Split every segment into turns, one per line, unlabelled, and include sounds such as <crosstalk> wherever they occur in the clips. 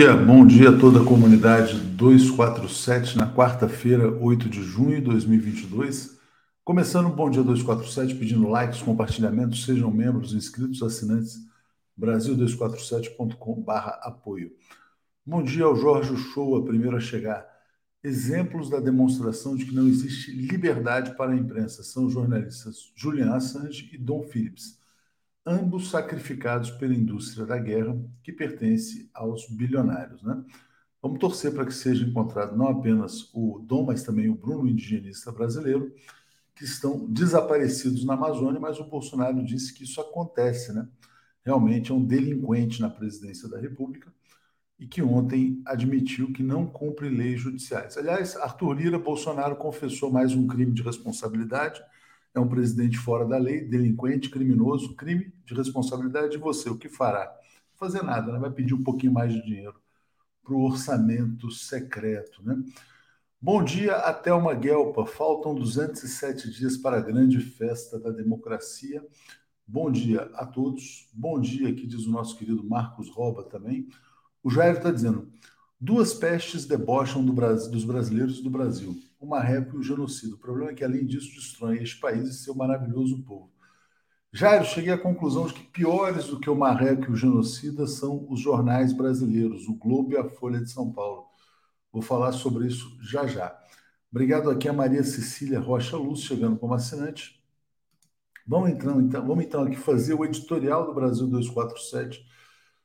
Bom dia, bom dia a toda a comunidade 247 na quarta-feira, 8 de junho de 2022. Começando o Bom Dia 247, pedindo likes, compartilhamentos, sejam membros, inscritos, assinantes, brasil247.com/apoio. Bom dia ao Jorge Show, primeiro a chegar. Exemplos da demonstração de que não existe liberdade para a imprensa são os jornalistas Julian Assange e Don Phillips ambos sacrificados pela indústria da guerra, que pertence aos bilionários. Né? Vamos torcer para que seja encontrado não apenas o Dom, mas também o Bruno, indigenista brasileiro, que estão desaparecidos na Amazônia, mas o Bolsonaro disse que isso acontece, né? Realmente é um delinquente na presidência da República e que ontem admitiu que não cumpre leis judiciais. Aliás, Arthur Lira Bolsonaro confessou mais um crime de responsabilidade é um presidente fora da lei, delinquente, criminoso, crime de responsabilidade de você. O que fará? Fazer nada, né? vai pedir um pouquinho mais de dinheiro para o orçamento secreto. Né? Bom dia, Thelma Guelpa. Faltam 207 dias para a grande festa da democracia. Bom dia a todos. Bom dia, aqui diz o nosso querido Marcos Roba também. O Jair está dizendo: duas pestes debocham do Brasil, dos brasileiros do Brasil o marreco e o genocídio. O problema é que, além disso, destrói este país e seu maravilhoso povo. Jairo, cheguei à conclusão de que piores do que o marreco e o genocida são os jornais brasileiros, o Globo e a Folha de São Paulo. Vou falar sobre isso já já. Obrigado aqui a Maria Cecília Rocha Luz, chegando como assinante. Vamos então, então, vamos então aqui fazer o editorial do Brasil 247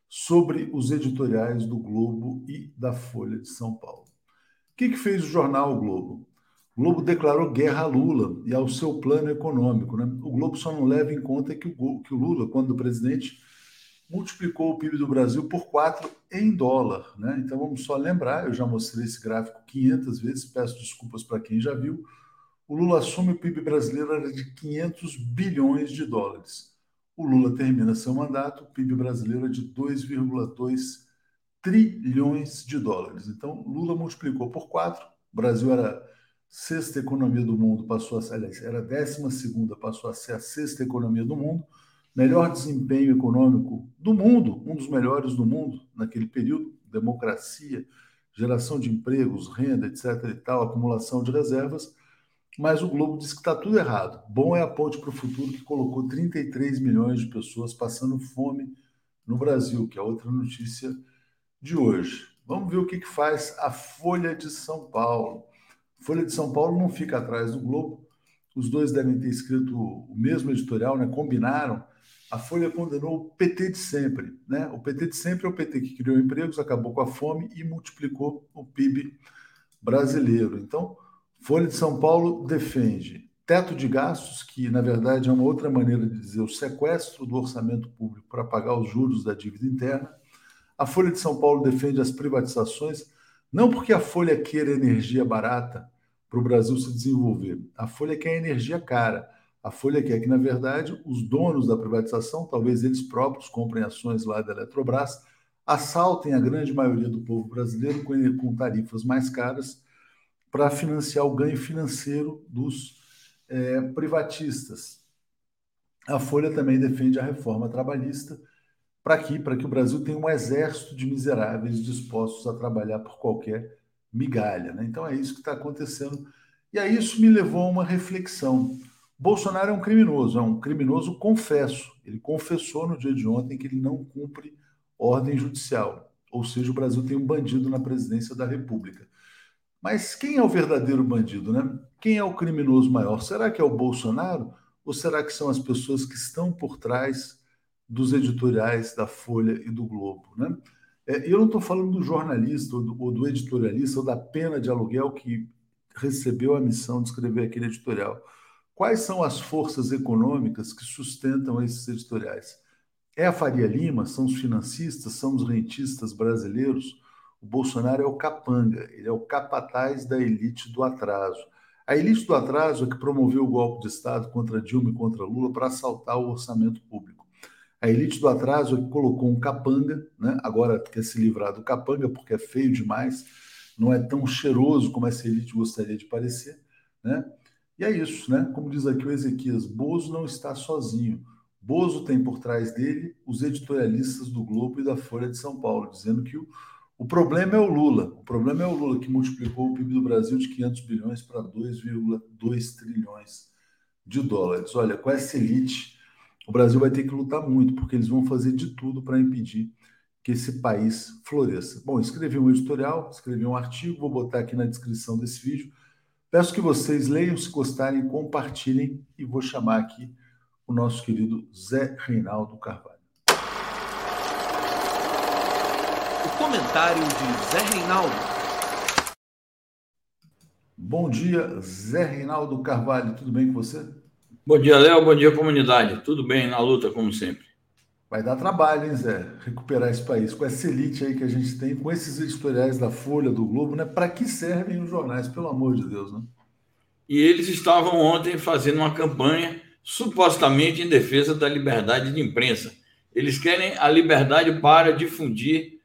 sobre os editoriais do Globo e da Folha de São Paulo. O que, que fez o jornal o Globo? O Globo declarou guerra a Lula e ao seu plano econômico. Né? O Globo só não leva em conta que o, que o Lula, quando presidente, multiplicou o PIB do Brasil por quatro em dólar. Né? Então vamos só lembrar, eu já mostrei esse gráfico 500 vezes, peço desculpas para quem já viu. O Lula assume o PIB brasileiro era de 500 bilhões de dólares. O Lula termina seu mandato, o PIB brasileiro é de 2,2 trilhões de dólares. Então, Lula multiplicou por quatro. O Brasil era sexta economia do mundo, passou a ser, aliás, era décima segunda, passou a ser a sexta economia do mundo. Melhor desempenho econômico do mundo, um dos melhores do mundo naquele período, democracia, geração de empregos, renda, etc. e tal, acumulação de reservas. Mas o Globo diz que está tudo errado. Bom é a ponte para o futuro que colocou 33 milhões de pessoas passando fome no Brasil, que é outra notícia de hoje. Vamos ver o que, que faz a Folha de São Paulo. Folha de São Paulo não fica atrás do Globo. Os dois devem ter escrito o mesmo editorial, né? combinaram. A Folha condenou o PT de sempre. Né? O PT de sempre é o PT que criou empregos, acabou com a fome e multiplicou o PIB brasileiro. Então, Folha de São Paulo defende teto de gastos, que na verdade é uma outra maneira de dizer o sequestro do orçamento público para pagar os juros da dívida interna a Folha de São Paulo defende as privatizações, não porque a Folha queira energia barata para o Brasil se desenvolver. A Folha quer energia cara. A Folha quer que, na verdade, os donos da privatização, talvez eles próprios comprem ações lá da Eletrobras, assaltem a grande maioria do povo brasileiro com, tarifas mais caras para financiar o ganho financeiro dos é, privatistas. A Folha também defende a reforma trabalhista para aqui, para que o Brasil tenha um exército de miseráveis dispostos a trabalhar por qualquer migalha. Né? Então é isso que está acontecendo. E aí isso me levou a uma reflexão. Bolsonaro é um criminoso, é um criminoso confesso. Ele confessou no dia de ontem que ele não cumpre ordem judicial. Ou seja, o Brasil tem um bandido na presidência da República. Mas quem é o verdadeiro bandido, né? Quem é o criminoso maior? Será que é o Bolsonaro? Ou será que são as pessoas que estão por trás dos editoriais da Folha e do Globo. Né? É, eu não estou falando do jornalista ou do, ou do, editorialista ou da pena de aluguel que recebeu a missão de escrever aquele editorial. Quais são as forças econômicas que sustentam esses editoriais? É a Faria Lima? São os financistas? São os rentistas brasileiros? O Bolsonaro é o capanga, ele é o capataz da elite do atraso. A elite do atraso é que promoveu o golpe de Estado contra Dilma e contra Lula para assaltar o orçamento público. A elite do atraso é colocou um capanga, né? agora quer se livrar do capanga porque é feio demais, não é tão cheiroso como essa elite gostaria de parecer. Né? E é isso, né? Como diz aqui o Ezequias, Bozo não está sozinho. Bozo tem por trás dele os editorialistas do Globo e da Folha de São Paulo, dizendo que o, o problema é o Lula. O problema é o Lula que multiplicou o PIB do Brasil de 500 bilhões para 2,2 trilhões de dólares. Olha, com essa elite, o Brasil vai ter que lutar muito, porque eles vão fazer de tudo para impedir que esse país floresça. Bom, escrevi um editorial, escrevi um artigo, vou botar aqui na descrição desse vídeo. Peço que vocês leiam, se gostarem, compartilhem e vou chamar aqui o nosso querido Zé Reinaldo Carvalho.
O comentário de Zé Reinaldo.
Bom dia, Zé Reinaldo Carvalho, tudo bem com você?
Bom dia, Léo, bom dia, comunidade. Tudo bem na luta, como sempre.
Vai dar trabalho, hein, Zé? Recuperar esse país. Com essa elite aí que a gente tem, com esses editoriais da Folha, do Globo, né? Para que servem os jornais, pelo amor de Deus, né?
E eles estavam ontem fazendo uma campanha supostamente em defesa da liberdade de imprensa. Eles querem a liberdade para difundir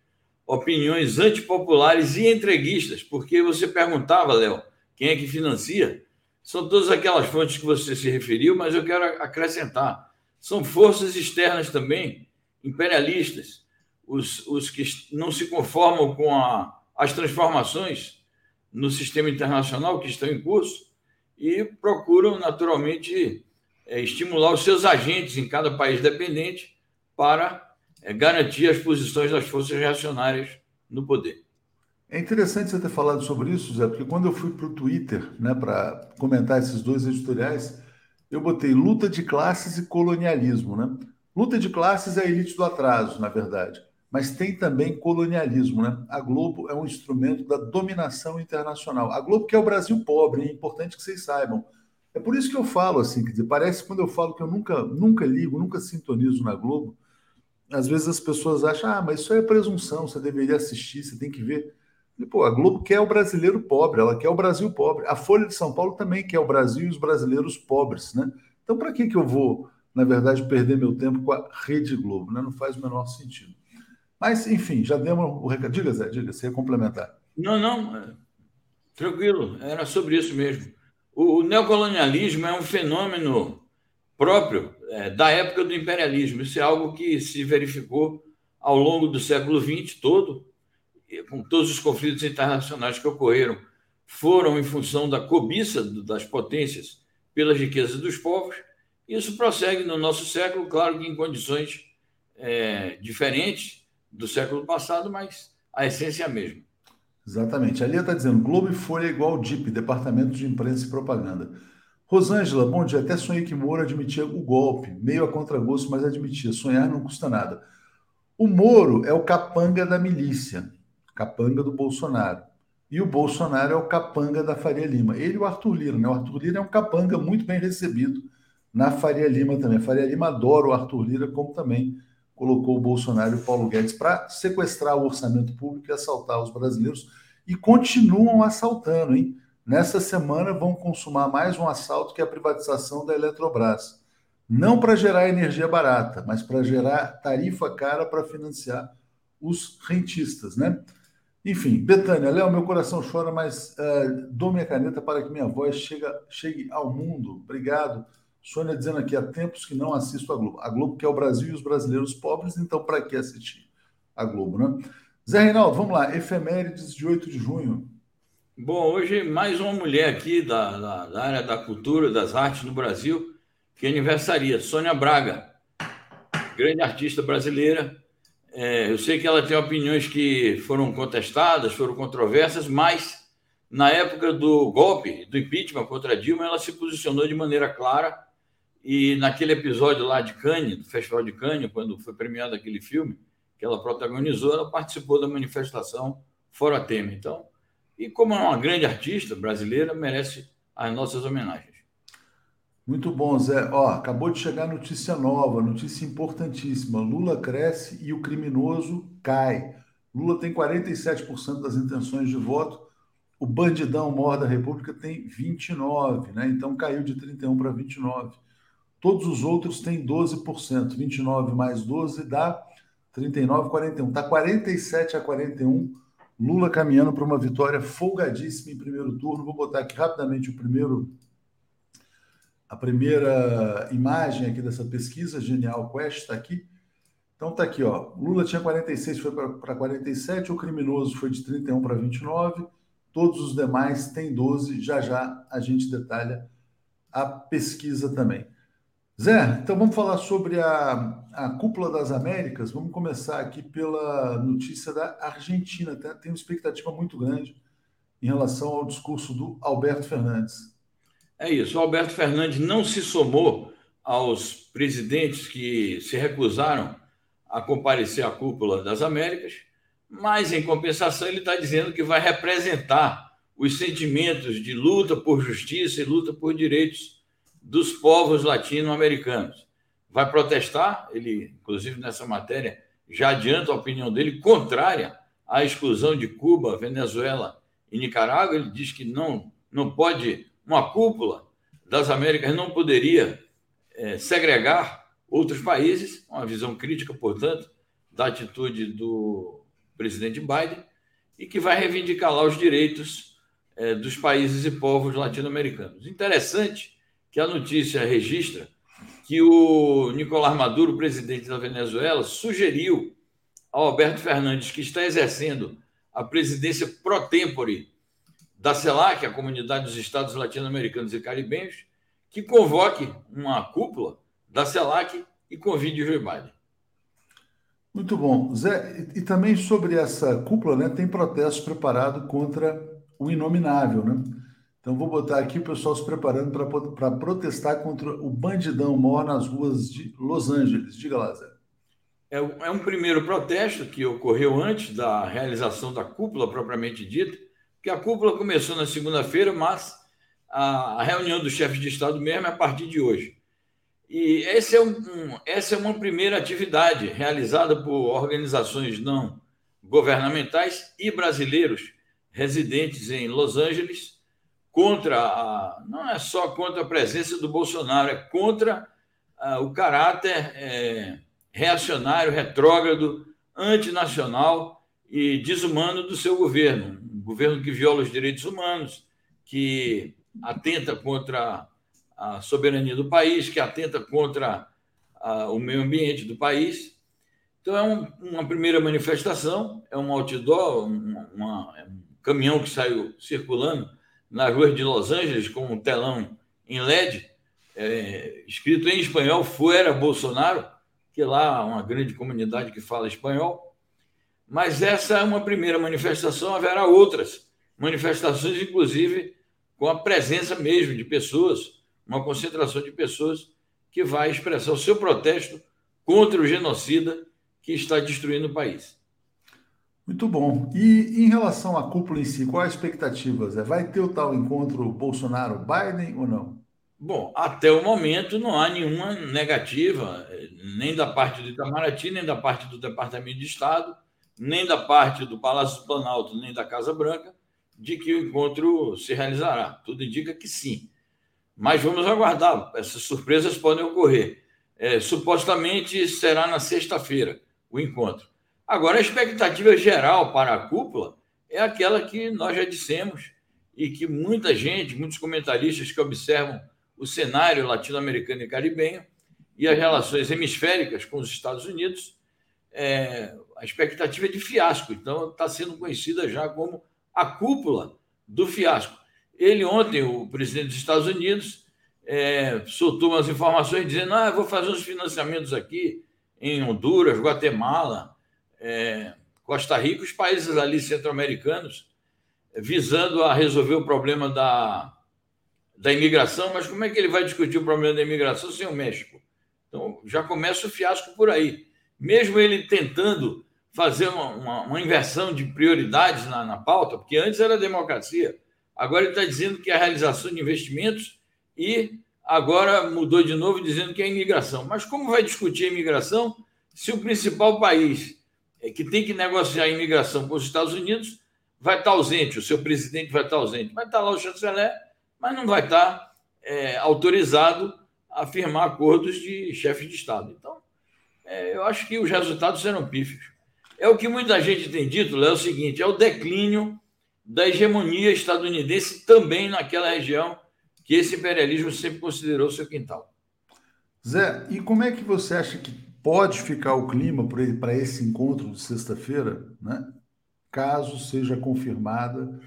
opiniões antipopulares e entreguistas, porque você perguntava, Léo, quem é que financia? São todas aquelas fontes que você se referiu, mas eu quero acrescentar são forças externas também, imperialistas, os, os que não se conformam com a, as transformações no sistema internacional que estão em curso e procuram, naturalmente, é, estimular os seus agentes em cada país dependente para é, garantir as posições das forças reacionárias no poder.
É interessante você ter falado sobre isso, Zé, porque quando eu fui para o Twitter né, para comentar esses dois editoriais, eu botei luta de classes e colonialismo, né? Luta de classes é a elite do atraso, na verdade, mas tem também colonialismo, né? A Globo é um instrumento da dominação internacional. A Globo quer o Brasil pobre, é importante que vocês saibam. É por isso que eu falo assim, quer dizer, parece quando eu falo que eu nunca, nunca ligo, nunca sintonizo na Globo, às vezes as pessoas acham, ah, mas isso é presunção, você deveria assistir, você tem que ver. Pô, a Globo quer o brasileiro pobre, ela quer o Brasil pobre. A Folha de São Paulo também quer o Brasil e os brasileiros pobres, né? Então, para que, que eu vou, na verdade, perder meu tempo com a Rede Globo? Né? Não faz o menor sentido. Mas, enfim, já demos o recado. Diga, Zé, diga, você ia complementar.
Não, não, é, tranquilo, era sobre isso mesmo. O, o neocolonialismo é um fenômeno próprio é, da época do imperialismo. Isso é algo que se verificou ao longo do século XX todo, com todos os conflitos internacionais que ocorreram, foram em função da cobiça das potências pelas riquezas dos povos. Isso prossegue no nosso século, claro que em condições é, diferentes do século passado, mas a essência é a mesma.
Exatamente. Ali está dizendo Globo e Folha é igual DIP, Departamento de Imprensa e Propaganda. Rosângela, bom dia. Até sonhei que Moro admitia o golpe, meio a contragosto, mas admitia. Sonhar não custa nada. O Moro é o capanga da milícia capanga do Bolsonaro. E o Bolsonaro é o capanga da Faria Lima. Ele e o Arthur Lira, né? O Arthur Lira é um capanga muito bem recebido na Faria Lima também. A Faria Lima adora o Arthur Lira, como também colocou o Bolsonaro e o Paulo Guedes para sequestrar o orçamento público e assaltar os brasileiros. E continuam assaltando, hein? Nessa semana vão consumar mais um assalto que é a privatização da Eletrobras. Não para gerar energia barata, mas para gerar tarifa cara para financiar os rentistas, né? Enfim, Betânia, Léo, meu coração chora, mas uh, dou minha caneta para que minha voz chega, chegue ao mundo. Obrigado. Sônia dizendo aqui, há tempos que não assisto a Globo. A Globo quer o Brasil e os brasileiros pobres, então para que assistir a Globo, né? Zé Reinaldo, vamos lá. Efemérides de 8 de junho.
Bom, hoje mais uma mulher aqui da, da, da área da cultura, das artes no Brasil, que aniversaria, Sônia Braga, grande artista brasileira, é, eu sei que ela tem opiniões que foram contestadas, foram controversas, mas na época do golpe, do impeachment contra Dilma, ela se posicionou de maneira clara. E naquele episódio lá de Cannes, do Festival de Cannes, quando foi premiado aquele filme que ela protagonizou, ela participou da manifestação Fora Temer. Então, e como é uma grande artista brasileira, merece as nossas homenagens.
Muito bom, Zé. Ó, acabou de chegar notícia nova, notícia importantíssima. Lula cresce e o criminoso cai. Lula tem 47% das intenções de voto. O bandidão maior da República tem 29, né? Então caiu de 31 para 29. Todos os outros têm 12%. 29 mais 12 dá 39, 41. Tá 47 a 41. Lula caminhando para uma vitória folgadíssima em primeiro turno. Vou botar aqui rapidamente o primeiro a primeira imagem aqui dessa pesquisa, Genial Quest, está aqui. Então tá aqui, ó. Lula tinha 46, foi para 47, o criminoso foi de 31 para 29, todos os demais têm 12. Já já a gente detalha a pesquisa também. Zé, então vamos falar sobre a, a cúpula das Américas. Vamos começar aqui pela notícia da Argentina. Tem, tem uma expectativa muito grande em relação ao discurso do Alberto Fernandes.
É isso. O Alberto Fernandes não se somou aos presidentes que se recusaram a comparecer à cúpula das Américas, mas, em compensação, ele está dizendo que vai representar os sentimentos de luta por justiça e luta por direitos dos povos latino-americanos. Vai protestar, ele, inclusive nessa matéria, já adianta a opinião dele contrária à exclusão de Cuba, Venezuela e Nicarágua. Ele diz que não, não pode, uma cúpula das Américas não poderia é, segregar outros países, uma visão crítica, portanto, da atitude do presidente Biden, e que vai reivindicar lá os direitos é, dos países e povos latino-americanos. Interessante que a notícia registra que o Nicolás Maduro, presidente da Venezuela, sugeriu ao Alberto Fernandes, que está exercendo a presidência pro tempore da CELAC, a Comunidade dos Estados Latino-Americanos e Caribenhos, que convoque uma cúpula da CELAC e convide o Joe Biden.
Muito bom. Zé, e, também sobre essa cúpula, né, tem protesto preparado contra o inominável, né? Então vou botar aqui o pessoal se preparando para protestar contra o bandidão mor nas ruas de Los Angeles. Diga lá, Zé.
É, é um primeiro protesto que ocorreu antes da realização da cúpula propriamente dita, que a cúpula começou na segunda-feira, mas a, reunião dos chefes de Estado mesmo é a partir de hoje. E esse é um, um, essa é uma primeira atividade realizada por organizações não governamentais e brasileiros residentes em Los Angeles contra a, não é só contra a presença do Bolsonaro, é contra a, o caráter é, reacionário, retrógrado, antinacional e desumano do seu governo. Governo que viola os direitos humanos, que atenta contra a soberania do país, que atenta contra a, o meio ambiente do país. Então, é um, uma primeira manifestação, é um outdoor, um, uma, é um caminhão que saiu circulando nas ruas de Los Angeles com um telão em LED, é, escrito em espanhol, Fuera Bolsonaro, que lá há uma grande comunidade que fala espanhol. Mas essa é uma primeira manifestação, haverá outras manifestações, inclusive com a presença mesmo de pessoas uma concentração de pessoas que vai expressar o seu protesto contra o genocida que está destruindo o país.
Muito bom. E em relação à cúpula em si, qual a expectativa, Zé? Vai ter o tal encontro Bolsonaro-Biden ou não?
Bom, até o momento não há nenhuma negativa, nem da parte do Itamaraty, nem da parte do Departamento de Estado, nem da parte do Palácio do Planalto, nem da Casa Branca, de que o encontro se realizará. Tudo indica que sim. Mas vamos aguardar, essas surpresas podem ocorrer. É, supostamente será na sexta-feira o encontro. Agora, a expectativa geral para a cúpula é aquela que nós já dissemos e que muita gente, muitos comentaristas que observam o cenário latino-americano e caribenho e as relações hemisféricas com os Estados Unidos, é, a expectativa é de fiasco. Então, está sendo conhecida já como a cúpula do fiasco. Ele ontem, o presidente dos Estados Unidos, é, soltou umas informações dizendo: ah, vou fazer uns financiamentos aqui em Honduras, Guatemala, é, Costa Rica, os países ali centro-americanos, visando a resolver o problema da, da imigração. Mas como é que ele vai discutir o problema da imigração sem o México? Então já começa o fiasco por aí. Mesmo ele tentando fazer uma, uma, uma inversão de prioridades na, na pauta, porque antes era democracia Agora ele está dizendo que é a realização de investimentos e agora mudou de novo dizendo que é a imigração. Mas como vai discutir a imigração se o principal país é que tem que negociar a imigração com os Estados Unidos vai estar ausente, o seu presidente vai estar ausente, vai estar lá o chanceler, mas não vai estar é, autorizado a firmar acordos de chefe de Estado. Então, é, eu acho que os resultados serão pífios. É o que muita gente tem dito, Léo, é o seguinte: é o declínio da hegemonia estadunidense também naquela região que esse imperialismo sempre considerou seu quintal.
Zé, e como é que você acha que pode ficar o clima para esse encontro de sexta-feira, né? caso seja confirmada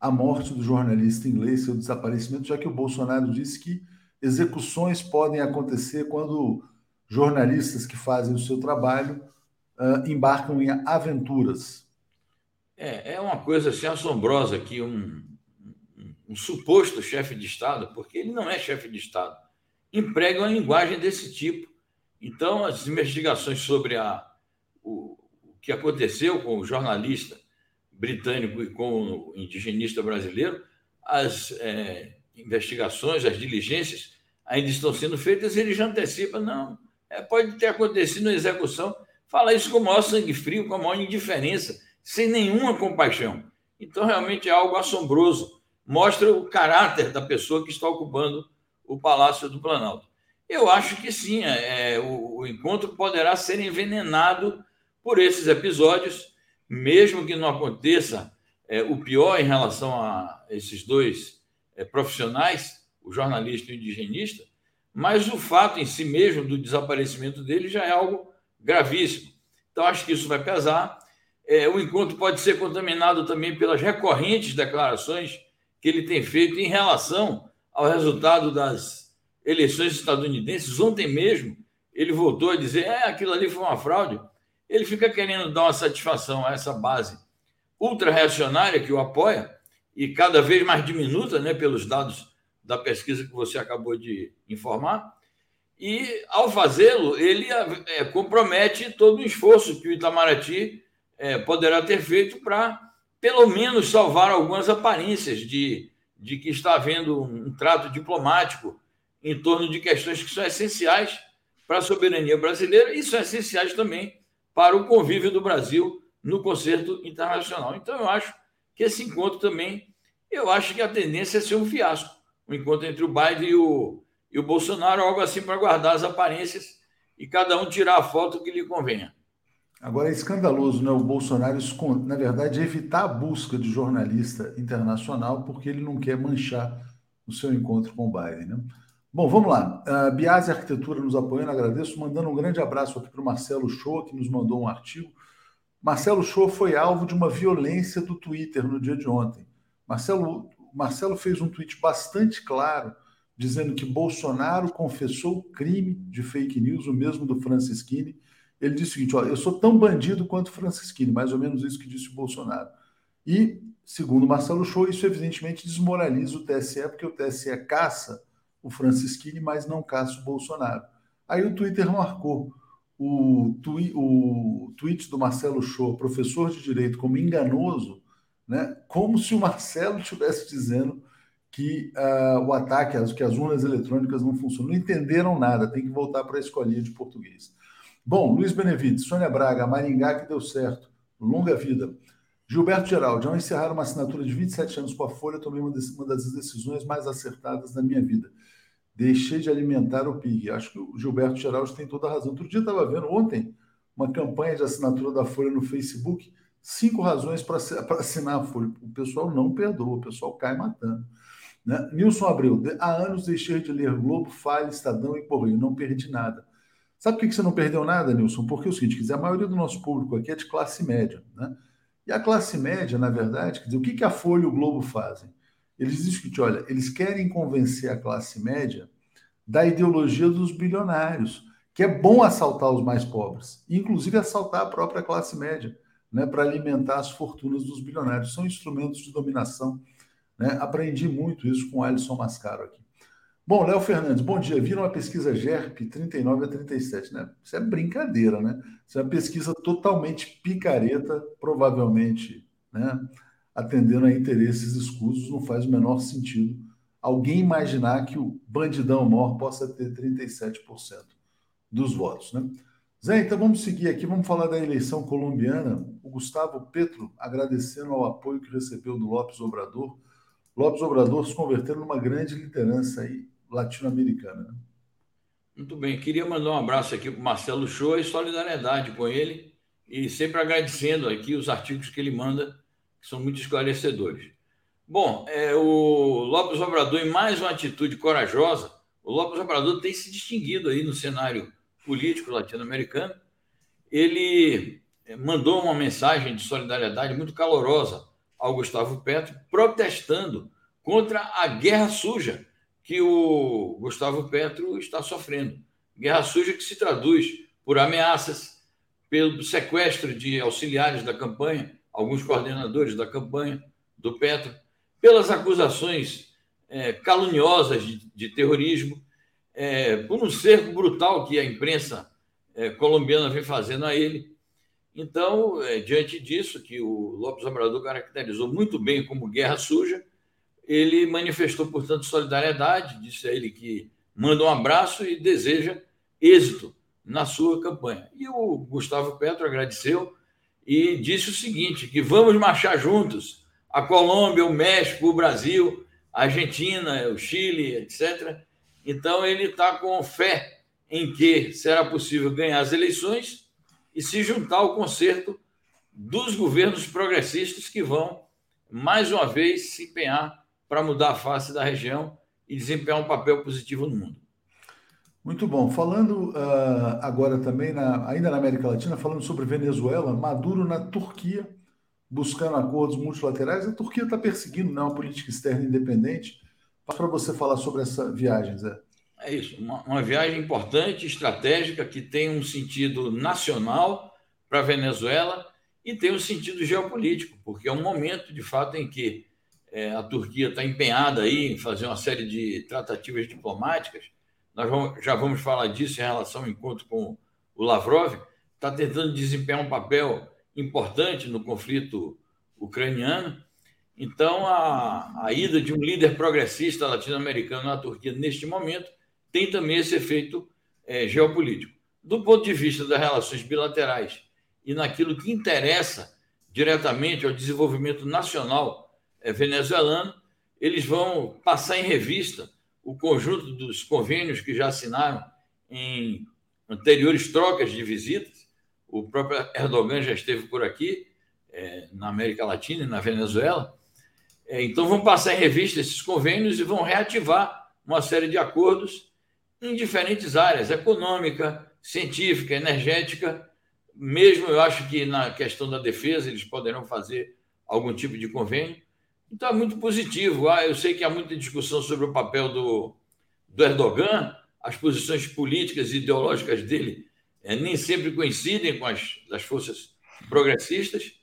a morte do jornalista inglês, seu desaparecimento, já que o Bolsonaro disse que execuções podem acontecer quando jornalistas que fazem o seu trabalho uh, embarcam em aventuras.
É, é uma coisa assim assombrosa que um, um, suposto chefe de Estado, porque ele não é chefe de Estado, emprega uma linguagem desse tipo. Então, as investigações sobre a, o, o que aconteceu com o jornalista britânico e com o indigenista brasileiro, as é, investigações, as diligências ainda estão sendo feitas, ele já antecipa, não, é, pode ter acontecido na execução, fala isso com o maior sangue frio, com a maior indiferença, sem nenhuma compaixão. Então, realmente é algo assombroso, mostra o caráter da pessoa que está ocupando o Palácio do Planalto. Eu acho que sim, é, o, o encontro poderá ser envenenado por esses episódios, mesmo que não aconteça é, o pior em relação a esses dois é, profissionais, o jornalista e o indigenista, mas o fato em si mesmo do desaparecimento dele já é algo gravíssimo. Então, acho que isso vai pesar. É, o encontro pode ser contaminado também pelas recorrentes declarações que ele tem feito em relação ao resultado das eleições estadunidenses. Ontem mesmo, ele voltou a dizer: é, aquilo ali foi uma fraude ele fica querendo dar uma satisfação a essa base ultra-reacionária que o apoia e cada vez mais diminuta né, pelos dados da pesquisa que você acabou de informar. E, ao fazê-lo, ele é, compromete todo o esforço que o Itamaraty é, poderá ter feito para, pelo menos, salvar algumas aparências de, de que está havendo um trato diplomático em torno de questões que são essenciais para a soberania brasileira e são essenciais também para o convívio do Brasil no concerto internacional. Então, eu acho que esse encontro também, eu acho que a tendência é ser um fiasco. O um encontro entre o Biden e o, e o Bolsonaro, algo assim para guardar as aparências e cada um tirar a foto que lhe convenha.
Agora é escandaloso, né? O Bolsonaro, na verdade, evitar a busca de jornalista internacional porque ele não quer manchar o seu encontro com o Biden, né? Bom, vamos lá. Uh, Biase Arquitetura nos apoiando, agradeço. Mandando um grande abraço aqui para o Marcelo Show, que nos mandou um artigo. Marcelo Show foi alvo de uma violência do Twitter no dia de ontem. Marcelo, Marcelo fez um tweet bastante claro, dizendo que Bolsonaro confessou crime de fake news, o mesmo do Francisquini. Ele disse o seguinte: ó, eu sou tão bandido quanto Francisquini, mais ou menos isso que disse o Bolsonaro. E, segundo Marcelo Show, isso evidentemente desmoraliza o TSE, porque o TSE caça o Francisquini, mas não caça o Bolsonaro. Aí o Twitter marcou o, twi o tweet do Marcelo Show, professor de direito, como enganoso, né? como se o Marcelo estivesse dizendo que uh, o ataque, que as urnas eletrônicas não funcionam. Não entenderam nada, tem que voltar para a escolinha de português. Bom, Luiz Benevides, Sônia Braga, Maringá que deu certo, longa vida. Gilberto Geraldi, ao encerrar uma assinatura de 27 anos com a Folha, tomei uma, uma das decisões mais acertadas da minha vida. Deixei de alimentar o PIG. Acho que o Gilberto Geraldi tem toda a razão. Outro dia estava vendo, ontem, uma campanha de assinatura da Folha no Facebook, cinco razões para assinar a Folha. O pessoal não perdoa, o pessoal cai matando. Né? Nilson Abreu, há anos deixei de ler Globo, Falha, Estadão e Correio, não perdi nada. Sabe por que você não perdeu nada, Nilson? Porque é o seguinte, dizer, a maioria do nosso público aqui é de classe média, né? E a classe média, na verdade, quer dizer, o que, que a Folha e o Globo fazem? Eles seguinte: olha, eles querem convencer a classe média da ideologia dos bilionários, que é bom assaltar os mais pobres, inclusive assaltar a própria classe média, né, para alimentar as fortunas dos bilionários. São instrumentos de dominação. Né? Aprendi muito isso com o Alisson Mascaro aqui. Bom, Léo Fernandes, bom dia. Viram a pesquisa GERP 39 a 37, né? Isso é brincadeira, né? Isso é uma pesquisa totalmente picareta, provavelmente, né? Atendendo a interesses escusos, não faz o menor sentido alguém imaginar que o bandidão mor possa ter 37% dos votos, né? Zé, então vamos seguir aqui, vamos falar da eleição colombiana. O Gustavo Petro agradecendo ao apoio que recebeu do Lopes Obrador. Lopes Obrador se convertendo numa grande liderança aí latino-americana. Né?
Muito bem, queria mandar um abraço aqui para o Marcelo Show e solidariedade com ele e sempre agradecendo aqui os artigos que ele manda, que são muito esclarecedores. Bom, é, o Lopes Obrador, em mais uma atitude corajosa, o Lopes Obrador tem se distinguido aí no cenário político latino-americano. Ele é, mandou uma mensagem de solidariedade muito calorosa ao Gustavo Petro, protestando contra a guerra suja que o Gustavo Petro está sofrendo. Guerra suja que se traduz por ameaças, pelo sequestro de auxiliares da campanha, alguns coordenadores da campanha do Petro, pelas acusações é, caluniosas de, de terrorismo, é, por um cerco brutal que a imprensa é, colombiana vem fazendo a ele. Então, é, diante disso, que o Lopes Obrador caracterizou muito bem como guerra suja, ele manifestou, portanto, solidariedade, disse a ele que manda um abraço e deseja êxito na sua campanha. E o Gustavo Petro agradeceu e disse o seguinte: que vamos marchar juntos a Colômbia, o México, o Brasil, a Argentina, o Chile, etc. Então ele está com fé em que será possível ganhar as eleições e se juntar ao concerto dos governos progressistas que vão, mais uma vez, se empenhar para mudar a face da região e desempenhar um papel positivo no mundo.
Muito bom. Falando uh, agora também, na, ainda na América Latina, falando sobre Venezuela, Maduro na Turquia, buscando acordos multilaterais. A Turquia está perseguindo né, uma política externa independente. Para você falar sobre essa viagem, Zé.
É isso, uma, uma viagem importante, estratégica, que tem um sentido nacional para a Venezuela e tem um sentido geopolítico, porque é um momento, de fato, em que é, a Turquia está empenhada aí em fazer uma série de tratativas diplomáticas nós vamos, já vamos falar disso em relação ao encontro com o Lavrov, está tentando desempenhar um papel importante no conflito ucraniano. Então, a, a ida de um líder progressista latino-americano na Turquia neste momento tem também esse efeito é, geopolítico. Do ponto de vista das relações bilaterais e naquilo que interessa diretamente ao desenvolvimento nacional é, venezuelano, eles vão passar em revista o conjunto dos convênios que já assinaram em anteriores trocas de visitas. O próprio Erdogan já esteve por aqui, é, na América Latina e na Venezuela. É, então, vão passar em revista esses convênios e vão reativar uma série de acordos em diferentes áreas econômica, científica, energética. Mesmo eu acho que na questão da defesa eles poderão fazer algum tipo de convênio. Então é muito positivo. Ah, eu sei que há muita discussão sobre o papel do, do Erdogan, as posições políticas e ideológicas dele é, nem sempre coincidem com as das forças progressistas.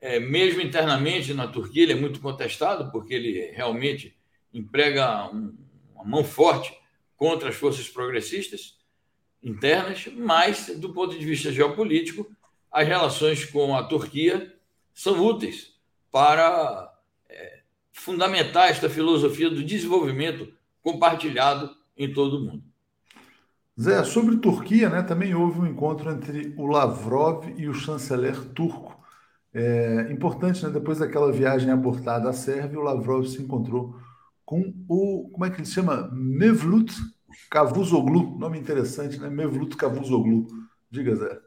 É, mesmo internamente na Turquia, ele é muito contestado, porque ele realmente emprega um, uma mão forte contra as forças progressistas internas, mas, do ponto de vista geopolítico, as relações com a Turquia são úteis para fundamentar esta filosofia do desenvolvimento compartilhado em todo o mundo.
Zé, sobre Turquia, né, também houve um encontro entre o Lavrov e o chanceler turco. É importante, né, depois daquela viagem abortada à Sérvia, o Lavrov se encontrou com o, como é que ele chama? Mevlut Cavusoglu, nome interessante, né? Mevlut Cavusoglu. Diga, Zé.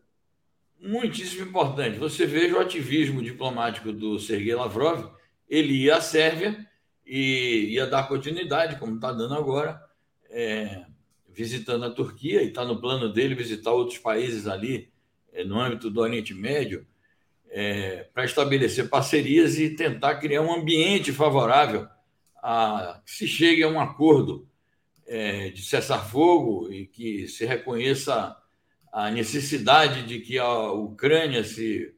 Muitíssimo importante. Você veja o ativismo diplomático do Sergei Lavrov, ele ia à Sérvia e ia dar continuidade, como está dando agora, é, visitando a Turquia, e está no plano dele visitar outros países ali, é, no âmbito do Oriente Médio, é, para estabelecer parcerias e tentar criar um ambiente favorável a se chegue a um acordo é, de cessar-fogo e que se reconheça a necessidade de que a Ucrânia se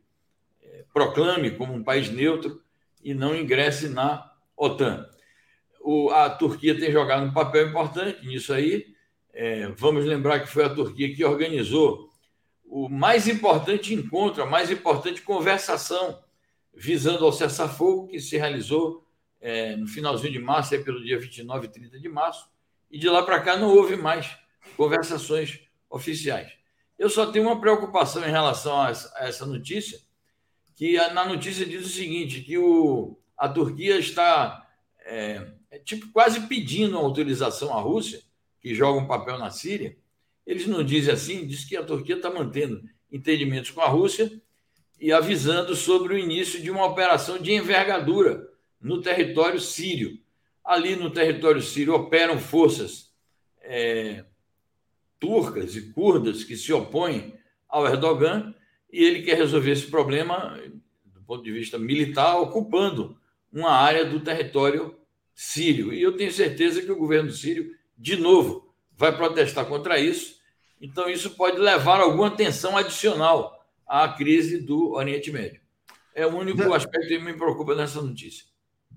é, proclame como um país neutro e não ingresse na OTAN. O, a Turquia tem jogado um papel importante nisso aí. É, vamos lembrar que foi a Turquia que organizou o mais importante encontro, a mais importante conversação visando ao cessar-fogo que se realizou é, no finalzinho de março, é pelo dia 29 e 30 de março, e de lá para cá não houve mais conversações oficiais. Eu só tenho uma preocupação em relação a essa notícia, que na notícia diz o seguinte, que o, a Turquia está é, é, tipo quase pedindo autorização à Rússia, que joga um papel na Síria. Eles não dizem assim, diz que a Turquia está mantendo entendimentos com a Rússia e avisando sobre o início de uma operação de envergadura no território sírio. Ali no território sírio operam forças é, turcas e curdas que se opõem ao Erdogan e ele quer resolver esse problema do ponto de vista militar, ocupando uma área do território sírio. E eu tenho certeza que o governo sírio, de novo, vai protestar contra isso. Então, isso pode levar a alguma tensão adicional à crise do Oriente Médio. É o único aspecto que me preocupa nessa notícia.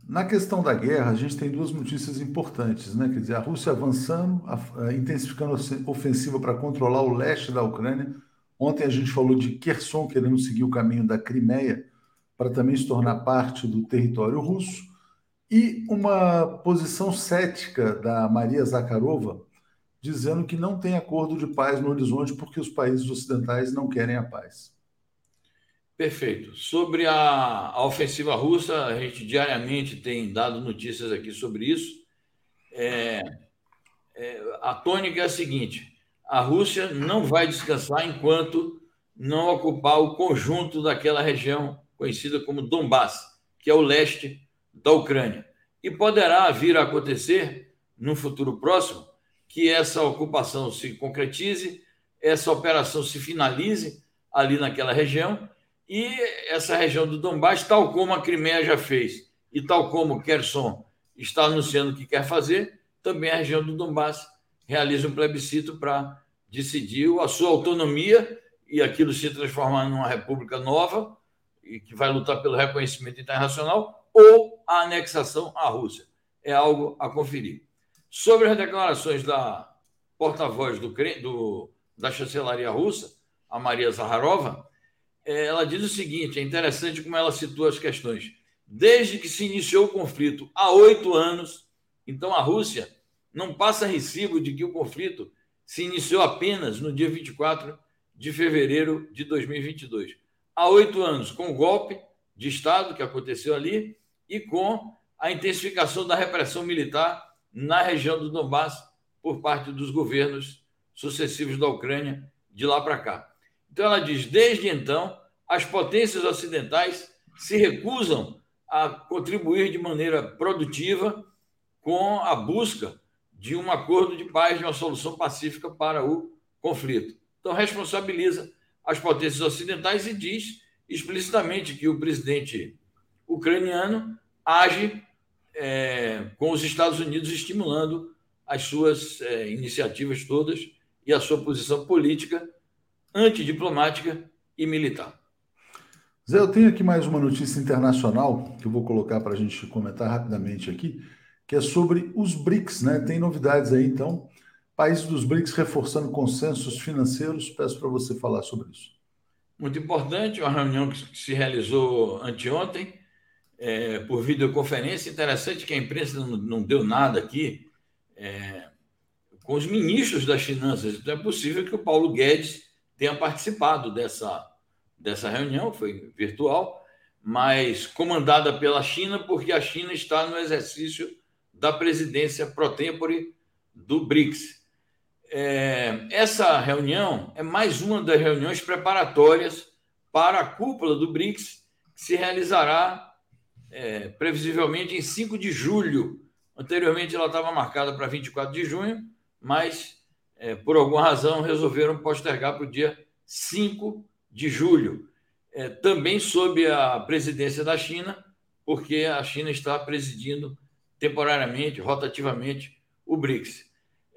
Na questão da guerra, a gente tem duas notícias importantes, né? Quer dizer, a Rússia avançando, intensificando a ofensiva para controlar o leste da Ucrânia. Ontem a gente falou de Kherson querendo seguir o caminho da Crimeia para também se tornar parte do território russo. E uma posição cética da Maria Zakharova, dizendo que não tem acordo de paz no horizonte porque os países ocidentais não querem a paz.
Perfeito. Sobre a, a, ofensiva russa, a gente diariamente tem dado notícias aqui sobre isso. É, é, a tônica é a seguinte: a Rússia não vai descansar enquanto não ocupar o conjunto daquela região conhecida como Donbass, que é o leste da Ucrânia. E poderá vir a acontecer, no futuro próximo, que essa ocupação se concretize, essa operação se finalize ali naquela região e essa região do Donbass, tal como a Crimeia já fez e tal como Kherson está anunciando que quer fazer, também a região do Donbass realiza um plebiscito para decidir a sua autonomia e aquilo se transformar numa república nova e que vai lutar pelo reconhecimento internacional ou a anexação à Rússia. É algo a conferir. Sobre as declarações da porta-voz do, do, da chancelaria russa, a Maria Zaharova, ela diz o seguinte: é interessante como ela situa as questões. Desde que se iniciou o conflito há oito anos, então a Rússia não passa recibo de que o conflito se iniciou apenas no dia 24 de fevereiro de 2022. Há oito anos, com o golpe de Estado que aconteceu ali e com a intensificação da repressão militar na região do Donbass por parte dos governos sucessivos da Ucrânia de lá para cá. Então, ela diz: desde então, as potências ocidentais se recusam a contribuir de maneira produtiva com a busca de um acordo de paz, de uma solução pacífica para o conflito. Então, responsabiliza as potências ocidentais e diz explicitamente que o presidente ucraniano age é, com os Estados Unidos estimulando as suas é, iniciativas todas e a sua posição política antidiplomática e militar.
Zé, eu tenho aqui mais uma notícia internacional que eu vou colocar para a gente comentar rapidamente aqui, que é sobre os BRICS, né? Tem novidades aí, então. Países dos BRICS reforçando consensos financeiros. Peço para você falar sobre isso.
Muito importante, uma reunião que se realizou anteontem, é, por videoconferência. Interessante que a imprensa não, não deu nada aqui é, com os ministros das finanças. Então é possível que o Paulo Guedes tenha participado dessa, dessa reunião, foi virtual, mas comandada pela China, porque a China está no exercício da presidência pro tempore do BRICS. É, essa reunião é mais uma das reuniões preparatórias para a cúpula do BRICS, que se realizará é, previsivelmente em 5 de julho. Anteriormente ela estava marcada para 24 de junho, mas é, por alguma razão, resolveram postergar para o dia 5 de julho, é, também sob a presidência da China, porque a China está presidindo temporariamente, rotativamente, o BRICS.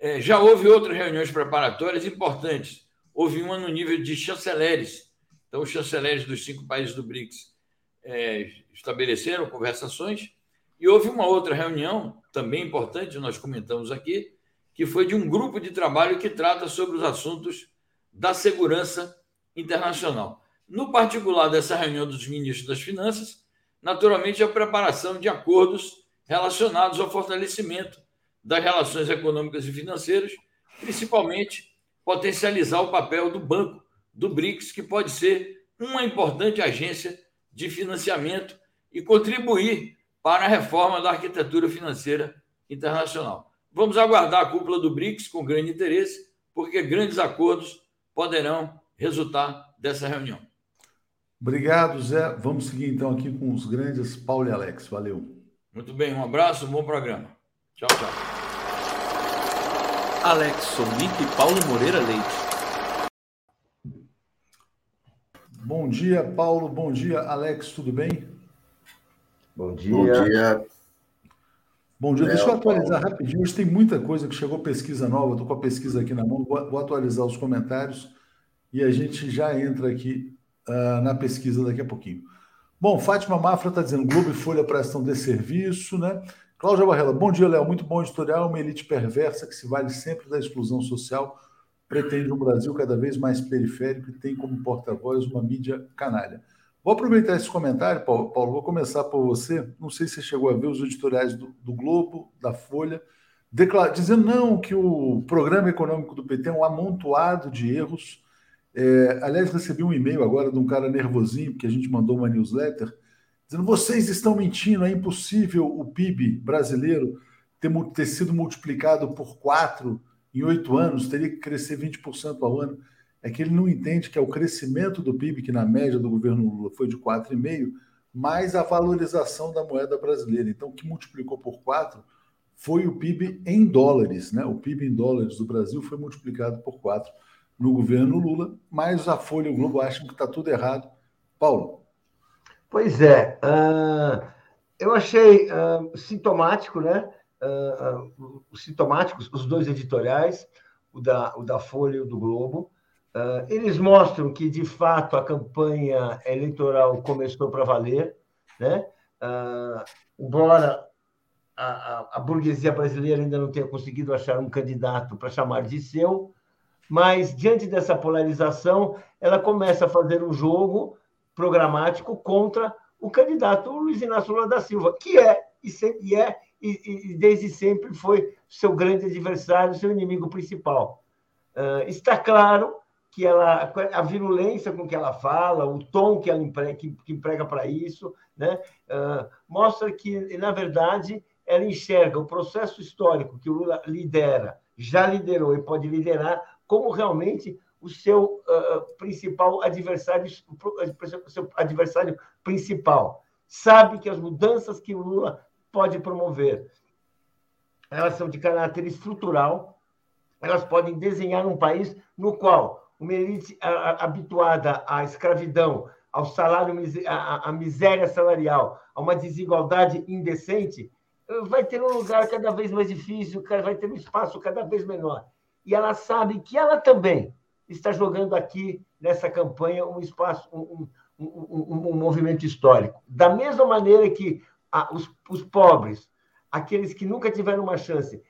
É, já houve outras reuniões preparatórias importantes. Houve uma no nível de chanceleres. Então, os chanceleres dos cinco países do BRICS é, estabeleceram conversações. E houve uma outra reunião, também importante, nós comentamos aqui, que foi de um grupo de trabalho que trata sobre os assuntos da segurança internacional. No particular dessa reunião dos ministros das Finanças, naturalmente a preparação de acordos relacionados ao fortalecimento das relações econômicas e financeiras, principalmente potencializar o papel do banco do BRICS, que pode ser uma importante agência de financiamento e contribuir para a reforma da arquitetura financeira internacional. Vamos aguardar a cúpula do BRICS com grande interesse, porque grandes acordos poderão resultar dessa reunião.
Obrigado, Zé. Vamos seguir então aqui com os grandes Paulo e Alex. Valeu.
Muito bem, um abraço, um bom programa. Tchau, tchau.
Alex Sonic e Paulo Moreira Leite.
Bom dia, Paulo. Bom dia, Alex. Tudo bem?
Bom dia. Bom dia.
Bom dia. Deixa eu atualizar rapidinho. Hoje tem muita coisa que chegou pesquisa nova. Estou com a pesquisa aqui na mão. Vou atualizar os comentários e a gente já entra aqui uh, na pesquisa daqui a pouquinho. Bom, Fátima Mafra está dizendo: Globo e Folha prestam desserviço, né? Cláudia Barrela, bom dia, Léo. Muito bom editorial. Uma elite perversa que se vale sempre da exclusão social, pretende um Brasil cada vez mais periférico e tem como porta-voz uma mídia canalha. Vou aproveitar esse comentário, Paulo, Paulo, vou começar por você. Não sei se você chegou a ver os editoriais do, do Globo, da Folha, declar, dizendo não que o programa econômico do PT é um amontoado de erros. É, aliás, recebi um e-mail agora de um cara nervosinho, porque a gente mandou uma newsletter, dizendo vocês estão mentindo, é impossível o PIB brasileiro ter, ter sido multiplicado por quatro em oito anos, teria que crescer 20% ao ano é que ele não entende que é o crescimento do PIB, que na média do governo Lula foi de 4,5%, mais a valorização da moeda brasileira. Então, o que multiplicou por 4 foi o PIB em dólares. Né? O PIB em dólares do Brasil foi multiplicado por 4 no governo Lula, mas a Folha e o Globo acham que está tudo errado. Paulo.
Pois é. Uh, eu achei uh, sintomático, né? Uh, sintomáticos os dois editoriais, o da, o da Folha e o do Globo. Uh, eles mostram que, de fato, a campanha eleitoral começou para valer, né? Uh, embora a, a, burguesia brasileira ainda não tenha conseguido achar um candidato para chamar de seu, mas, diante dessa polarização, ela começa a fazer um jogo programático contra o candidato Luiz Inácio Lula da Silva, que é e, sempre, é, e, e desde sempre foi seu grande adversário, seu inimigo principal. Uh, está claro que ela, a virulência com que ela fala, o tom que ela emprega, que, que emprega para isso, né? Uh, mostra que, na verdade, ela enxerga o processo histórico que o Lula lidera, já liderou e pode liderar, como realmente o seu uh, principal adversário, o seu adversário principal. Sabe que as mudanças que o Lula pode promover, elas são de caráter estrutural, elas podem desenhar um país no qual uma elite habituada à escravidão, ao salário, à miséria salarial, a uma desigualdade indecente, vai ter um lugar cada vez mais difícil, vai ter um espaço cada vez menor. E ela sabe que ela também está jogando aqui nessa campanha um espaço, um, um, um, um movimento histórico. Da mesma maneira que os, os pobres, aqueles que nunca tiveram uma chance,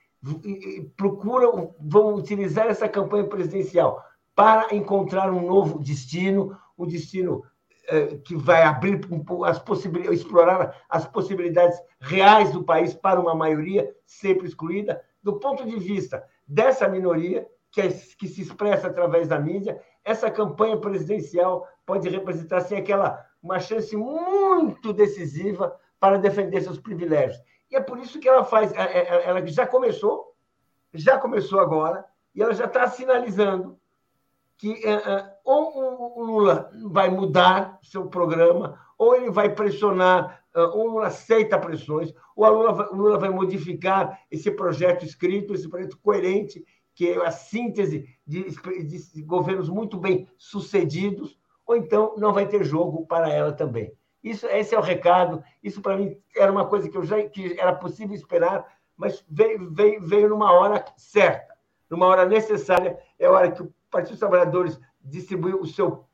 procuram, vão utilizar essa campanha presidencial para encontrar um novo destino, um destino eh, que vai abrir as possibilidades, explorar as possibilidades reais do país para uma maioria sempre excluída, do ponto de vista dessa minoria que, é, que se expressa através da mídia, essa campanha presidencial pode representar assim, aquela uma chance muito decisiva para defender seus privilégios. E é por isso que ela faz, é, é, ela já começou, já começou agora, e ela já está sinalizando que uh, ou o Lula vai mudar seu programa, ou ele vai pressionar, uh, ou Lula aceita pressões, ou a Lula vai, o Lula vai modificar esse projeto escrito, esse projeto coerente, que é a síntese de, de governos muito bem sucedidos, ou então não vai ter jogo para ela também. Isso, esse é o recado. Isso para mim era uma coisa que eu já que era possível esperar, mas veio, veio, veio numa hora certa, numa hora necessária. É a hora que o Partido dos Trabalhadores distribuiu o seu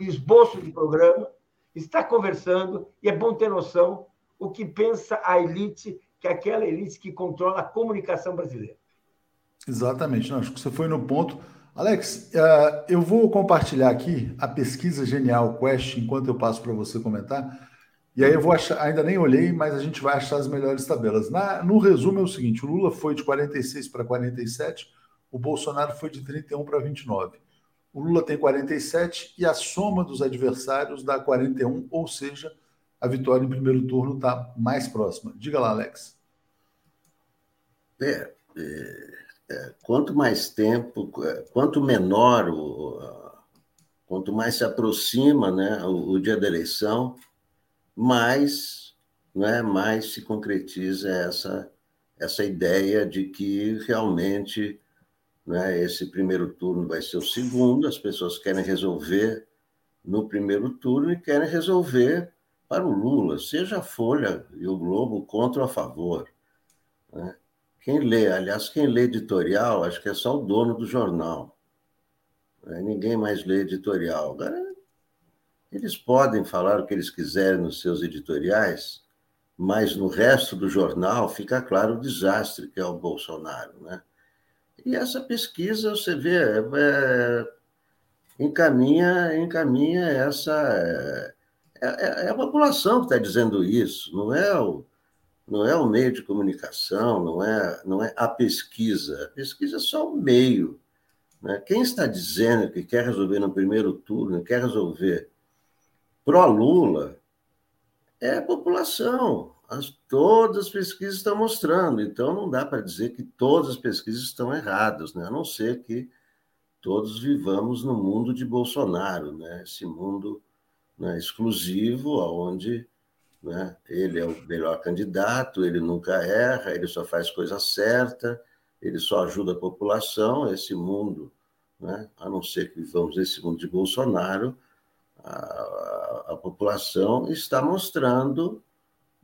esboço de programa, está conversando, e é bom ter noção o que pensa a elite, que é aquela elite que controla a comunicação brasileira.
Exatamente, não, acho que você foi no ponto. Alex, uh, eu vou compartilhar aqui a pesquisa Genial Quest enquanto eu passo para você comentar. E aí eu vou achar, ainda nem olhei, mas a gente vai achar as melhores tabelas. Na, no resumo é o seguinte: o Lula foi de 46 para 47, o Bolsonaro foi de 31 para 29. O Lula tem 47 e a soma dos adversários dá 41, ou seja, a vitória em primeiro turno está mais próxima. Diga lá, Alex.
É, é, é, quanto mais tempo, é, quanto menor, o, quanto mais se aproxima né, o, o dia da eleição, mais não é, mais se concretiza essa, essa ideia de que realmente né, esse primeiro turno vai ser o segundo, as pessoas querem resolver no primeiro turno e querem resolver para o Lula, seja a Folha e o Globo contra ou a favor. Né? Quem lê, aliás, quem lê editorial, acho que é só o dono do jornal. Né? Ninguém mais lê editorial. Agora, eles podem falar o que eles quiserem nos seus editoriais, mas no resto do jornal fica claro o desastre que é o Bolsonaro. Né? E essa pesquisa, você vê, é, é encaminha, encaminha essa. É, é, é a população que está dizendo isso, não é o não é o meio de comunicação, não é, não é a pesquisa. A pesquisa é só o meio. Né? Quem está dizendo que quer resolver no primeiro turno, quer resolver pró-Lula, é a população. As, todas as pesquisas estão mostrando. Então, não dá para dizer que todas as pesquisas estão erradas, né? a não ser que todos vivamos no mundo de Bolsonaro, né? esse mundo né, exclusivo, onde né? Ele é o melhor candidato, ele nunca erra, ele só faz coisa certa, ele só ajuda a população. Esse mundo, né? a não ser que vivamos nesse mundo de Bolsonaro, a, a, população está mostrando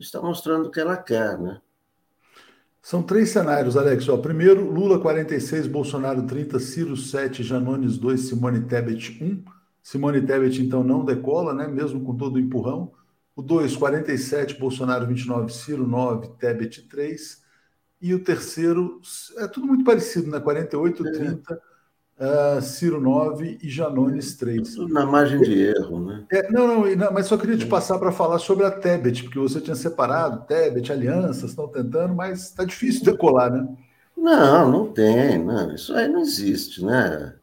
está mostrando o que ela quer, né?
São três cenários, Alex. Ó, primeiro, Lula 46, Bolsonaro 30, Ciro 7, Janones 2, Simone Tebet 1. Simone Tebet, então, não decola, né? mesmo com todo o empurrão. O 2, 47, Bolsonaro 29, Ciro 9, Tebet 3. E o terceiro, é tudo muito parecido, né? 48, é. 30, uh, Ciro 9 e Janones 3.
Tudo na margem de erro, né?
É, não, não, não, mas só queria te é. passar para falar sobre a Tebet, porque você tinha separado Tebet, alianças, estão tentando, mas está difícil decolar, né?
Não, não tem, não, isso aí não existe, né?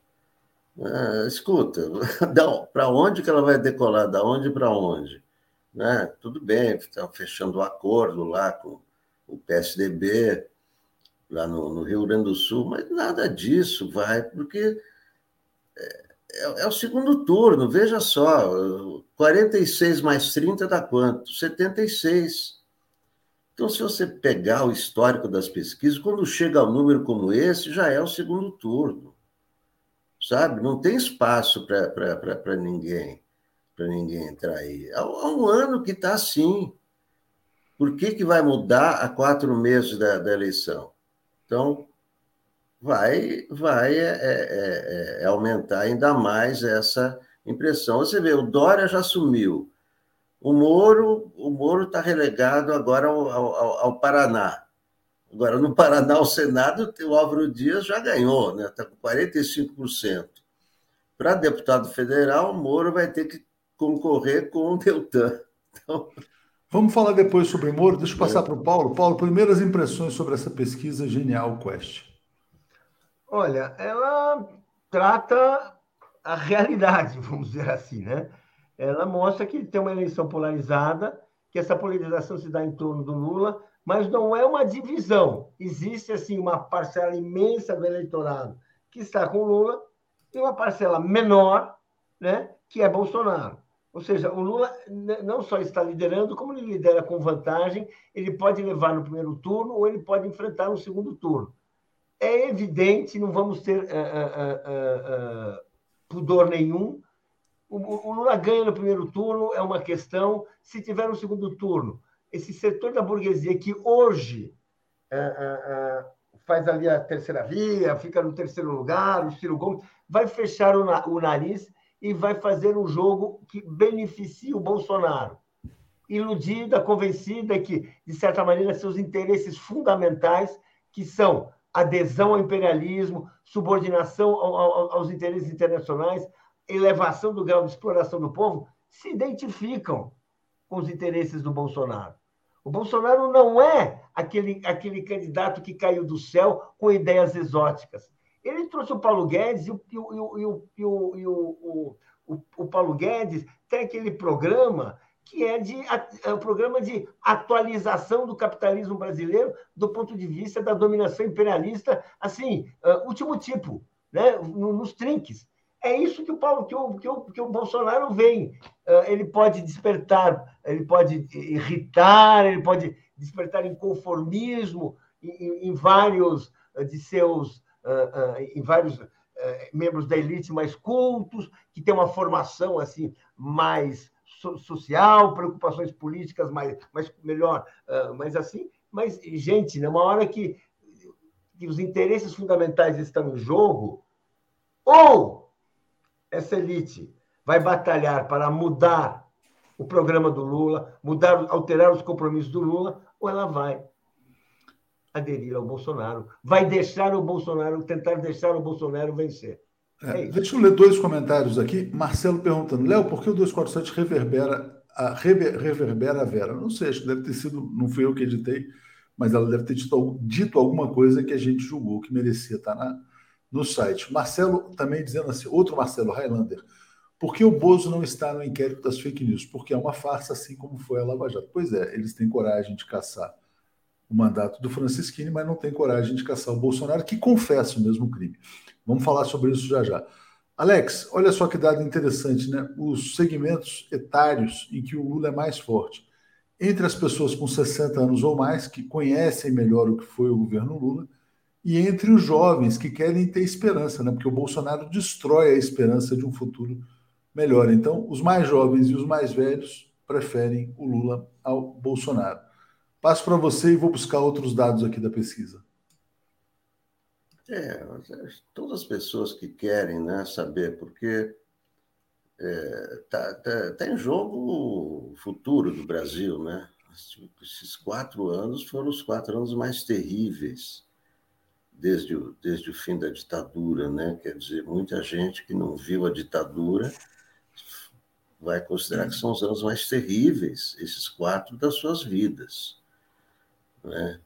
Ah, escuta, <laughs> para onde que ela vai decolar? Da onde para onde? né? Tudo bem, estão fechando o um acordo lá com o PSDB, lá no, no, Rio Grande do Sul, mas nada disso vai, porque é, é, é, o segundo turno, veja só, 46 mais 30 dá quanto? 76. Então, se você pegar o histórico das pesquisas, quando chega a um número como esse, já é o segundo turno. Sabe? Não tem espaço para ninguém para ninguém entrar aí. Há um ano que está assim. Por que, que vai mudar a quatro meses da, da eleição? Então, vai, vai é, é, é, é aumentar ainda mais essa impressão. Você vê, o Dória já sumiu. O Moro o Moro está relegado agora ao, ao, ao, Paraná. Agora, no Paraná, o Senado, o Álvaro Dias já ganhou, está né? Tá com 45%. Para deputado federal, o Moro vai ter que concorrer com o Deltan. Então...
Vamos falar depois sobre Moro. Deixa eu passar para o Paulo. Paulo, primeiras impressões sobre essa pesquisa Genial Quest.
Olha, ela trata a realidade, <laughs> vamos dizer assim, né? Ela mostra que tem uma eleição polarizada, que essa polarização se dá em torno do Lula, mas não é uma divisão. Existe, assim, uma parcela imensa do eleitorado que está com Lula e uma parcela menor, né, que é Bolsonaro. Ou seja, o Lula não só está liderando, como ele lidera com vantagem, ele pode levar no primeiro turno ou ele pode enfrentar no segundo turno. É evidente, não vamos ter uh, uh, uh, pudor nenhum. O, o, Lula ganha no primeiro turno, é uma questão. Se tiver no segundo turno, esse setor da burguesia que hoje faz ali a terceira via, fica no terceiro lugar, o Ciro Gomes, vai fechar o, o nariz e vai fazer um jogo que beneficie o Bolsonaro. Iludida, convencida que, de certa maneira, seus interesses fundamentais, que são adesão ao imperialismo, subordinação aos interesses internacionais, elevação do grau de exploração do povo, se identificam com os interesses do Bolsonaro. O Bolsonaro não é aquele, aquele candidato que caiu do céu com ideias exóticas. Ele trouxe o Paulo Guedes e o, o, Paulo Guedes tem aquele programa que é, de, é um programa de atualização do capitalismo brasileiro do ponto de vista da dominação imperialista, assim, uh, último tipo, né? nos trinques. É isso que o Paulo, que o, que o, que o Bolsonaro vem. Ah, ele pode despertar, ele pode irritar, ele pode despertar inconformismo em, em vários de seus, ah, ah, em vários membros da elite mais cultos, que tem uma formação assim mais social, preocupações políticas mais, mais melhor, mais assim. Mas gente, numa hora que, que os interesses fundamentais estão em jogo, ou essa elite vai batalhar para mudar o programa do Lula, mudar, alterar os compromissos do Lula, ou ela vai aderir ao Bolsonaro, vai deixar o Bolsonaro, tentar deixar o Bolsonaro vencer.
É, é deixa eu ler dois comentários aqui. Marcelo perguntando, Léo, por que o 247 reverbera a, rever, reverbera a Vera? Não sei, acho que deve ter sido, não fui eu que editei, mas ela deve ter dito, dito alguma coisa que a gente julgou que merecia estar na, no site. Marcelo também dizendo assim, outro Marcelo Highlander, por que o Bozo não está no inquérito das fake news? Porque é uma farsa, assim como foi a Lava Jato. Pois é, eles têm coragem de caçar o mandato do Francisquini, mas não têm coragem de caçar o Bolsonaro, que confessa o mesmo crime. Vamos falar sobre isso já já. Alex, olha só que dado interessante, né? Os segmentos etários em que o Lula é mais forte. Entre as pessoas com 60 anos ou mais, que conhecem melhor o que foi o governo Lula, e entre os jovens que querem ter esperança, né? porque o Bolsonaro destrói a esperança de um futuro melhor. Então, os mais jovens e os mais velhos preferem o Lula ao Bolsonaro. Passo para você e vou buscar outros dados aqui da pesquisa.
É, todas as pessoas que querem né, saber, porque está é, tá, tá, tá em jogo o futuro do Brasil, né? Esses quatro anos foram os quatro anos mais terríveis desde o, desde o fim da ditadura, né? Quer dizer, muita gente que não viu a ditadura vai considerar que são os anos mais terríveis, esses quatro das suas vidas, né?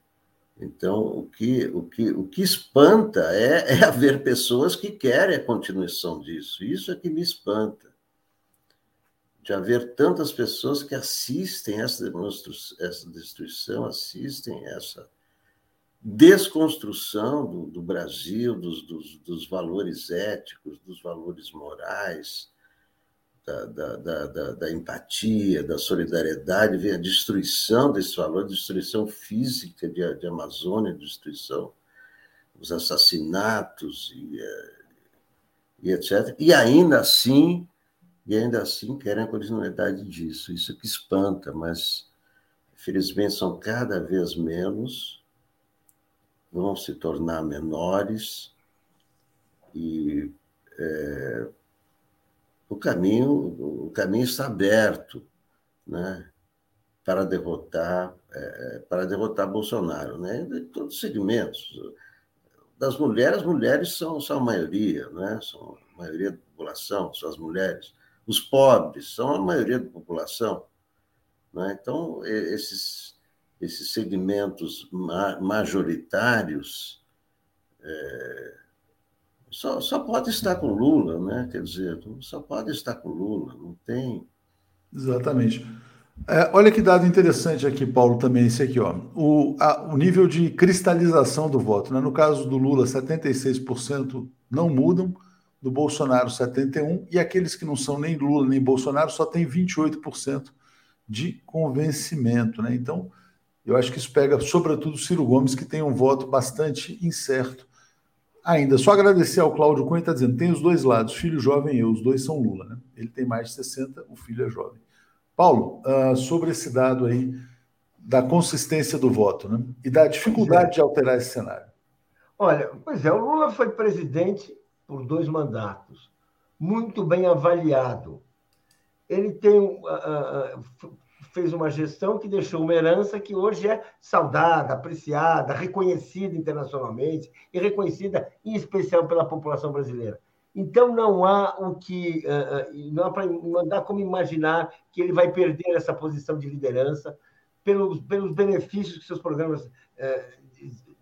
Então, o que, o que, o que espanta é, é haver pessoas que querem a continuação disso. Isso é que me espanta. De haver tantas pessoas que assistem essa, essa destruição, assistem essa desconstrução do, do Brasil, dos, dos, dos, valores éticos, dos valores morais, da, da, da, da, empatia, da solidariedade, vem a destruição desse valor, destruição física de, de Amazônia, destruição, os assassinatos e, eh, e etc. E ainda assim, e ainda assim querem a continuidade disso. Isso que espanta, mas infelizmente são cada vez menos vão se tornar menores e é, o caminho o caminho está aberto, né, para derrotar é, para derrotar Bolsonaro, né, em todos os segmentos. Das mulheres, mulheres são, são a maioria, né, são a maioria da população, são as mulheres. Os pobres são a maioria da população. Né? Então, esses esses segmentos majoritários é, só, só pode estar com Lula, né? Quer dizer, só pode estar com Lula, não tem.
Exatamente. É, olha que dado interessante aqui, Paulo, também esse aqui, ó. O, a, o nível de cristalização do voto. Né? No caso do Lula, 76% não mudam, do Bolsonaro, 71%, e aqueles que não são nem Lula nem Bolsonaro só tem 28% de convencimento. Né? Então, eu acho que isso pega, sobretudo, Ciro Gomes, que tem um voto bastante incerto ainda. Só agradecer ao Cláudio Cunha, está dizendo: tem os dois lados, filho jovem e eu, os dois são Lula. Né? Ele tem mais de 60, o filho é jovem. Paulo, uh, sobre esse dado aí da consistência do voto né? e da dificuldade é. de alterar esse cenário.
Olha, pois é, o Lula foi presidente por dois mandatos, muito bem avaliado. Ele tem uh, uh, fez uma gestão que deixou uma herança que hoje é saudada, apreciada, reconhecida internacionalmente e reconhecida em especial pela população brasileira. Então não há o que eh, eh, não, dá como imaginar que ele vai perder essa posição de liderança pelos, pelos benefícios que seus programas eh,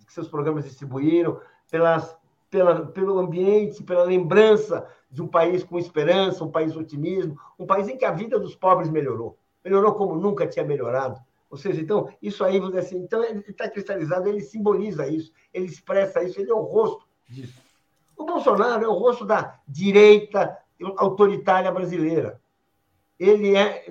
que seus programas distribuíram, pelas, pela, pelo ambiente, pela lembrança de um país com esperança, um país otimismo, um país em que a vida dos pobres melhorou melhorou como nunca tinha melhorado. Ou seja, então, isso aí, vamos dizer assim, então ele está cristalizado, ele simboliza isso, ele expressa isso, ele é o rosto disso. O Bolsonaro é o rosto da direita autoritária brasileira. Ele é,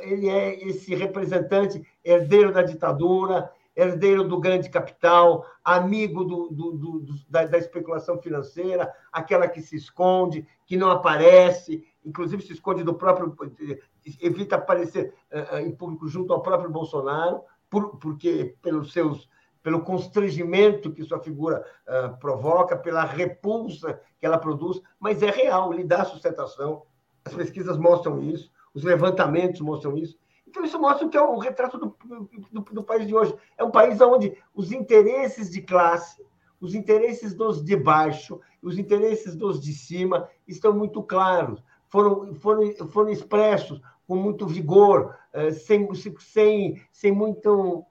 ele é esse representante herdeiro da ditadura, herdeiro do grande capital, amigo do, do, do, da, da, especulação financeira, aquela que se esconde, que não aparece, inclusive se esconde do próprio. Evita aparecer uh, em público junto ao próprio Bolsonaro, por, porque pelos seus pelo constrangimento que sua figura uh, provoca, pela repulsa que ela produz, mas é real, lhe dá sustentação. As pesquisas mostram isso, os levantamentos mostram isso. Então, isso mostra que é o retrato do, do, do país de hoje. É um país onde os interesses de classe, os interesses dos de baixo, os interesses dos de cima estão muito claros, foram, foram, foram expressos com muito vigor, eh, sem, sem, sem muito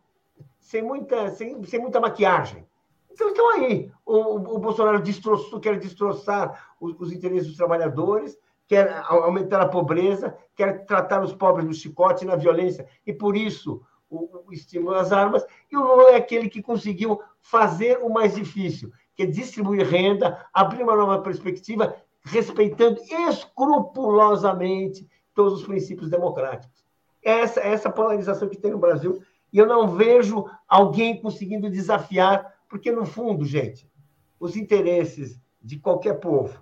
sem muita, sem, sem muita maquiagem. Então, estão aí. O, o Bolsonaro destroçou, quer destroçar os, os, interesses dos trabalhadores, quer aumentar a pobreza, quer tratar os pobres no chicote na violência, e por isso o, o estímulo às armas. E o Lula é aquele que conseguiu fazer o mais difícil, que é distribuir renda, abrir uma nova perspectiva, respeitando escrupulosamente todos os princípios democráticos. Essa, essa polarização que tem no Brasil e eu não vejo alguém conseguindo desafiar, porque, no fundo, gente, os interesses de qualquer povo,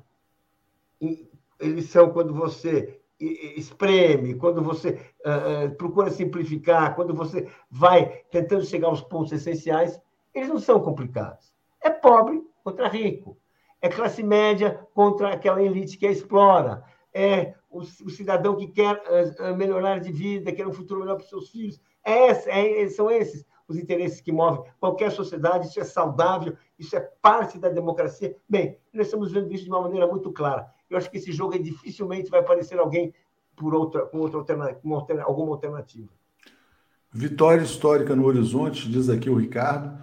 eles são quando você espreme, quando você uh, procura simplificar, quando você vai tentando chegar aos pontos essenciais, eles não são complicados. É pobre contra rico. É classe média contra aquela elite que a explora. É o, cidadão que quer uh, melhorar de vida, quer um futuro melhor para os seus filhos. É, é, são esses os interesses que movem qualquer sociedade, isso é saudável, isso é parte da democracia. Bem, nós estamos vendo isso de uma maneira muito clara. Eu acho que esse jogo dificilmente vai aparecer alguém por outra, com outra alternativa, alguma alternativa.
Vitória histórica no horizonte, diz aqui o Ricardo.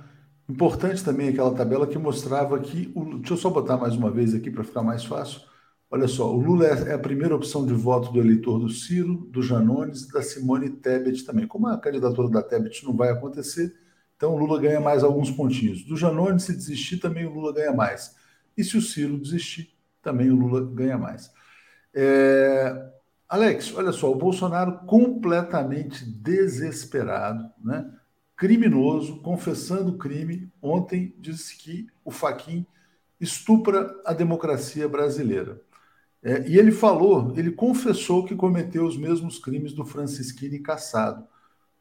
Importante também aquela tabela que mostrava que. O, deixa eu só botar mais uma vez aqui para ficar mais fácil. Olha só, o Lula é, é a primeira opção de voto do eleitor do Ciro, do Janones e da Simone Tebet também. Como a candidatura da Tebet não vai acontecer, então o Lula ganha mais alguns pontinhos. Do Janones, se desistir, também o Lula ganha mais. E se o Ciro desistir, também o Lula ganha mais. É... Alex, olha só, o Bolsonaro completamente desesperado, né? criminoso, confessando crime, ontem disse que o Faquin estupra a democracia brasileira. É, e ele falou, ele confessou que cometeu os mesmos crimes do Francisquini caçado.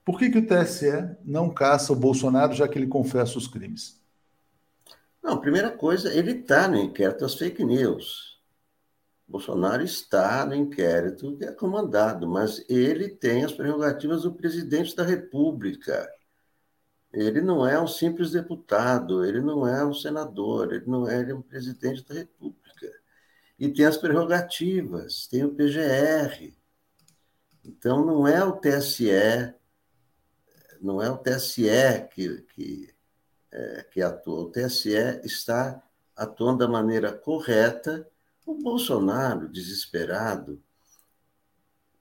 Por que, que o TSE não caça o Bolsonaro, já que ele confessa os crimes?
Não, primeira coisa, ele está no inquérito das fake news. Bolsonaro está no inquérito que é comandado, mas ele tem as prerrogativas do presidente da República. Ele não é um simples deputado, ele não é um senador, ele não é, ele é um presidente da República e tem as prerrogativas, tem o PGR. Então, não é o TSE, não é o TSE que, que, é, que atua, o TSE está atuando da maneira correta. O Bolsonaro, desesperado,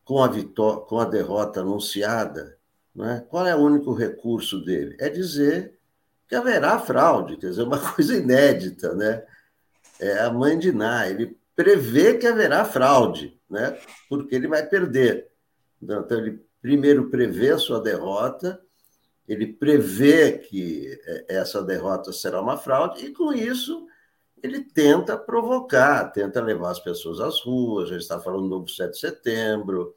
com a, vitória, com a derrota anunciada, é? qual é o único recurso dele? É dizer que haverá fraude, quer dizer, uma <laughs> coisa inédita, né? É a mãe de Ná, ele prevê que haverá fraude, né? porque ele vai perder. Então, ele primeiro prevê a sua derrota, ele prevê que é, essa derrota será uma fraude, e com isso ele tenta provocar, tenta levar as pessoas às ruas, já está falando do 7 de setembro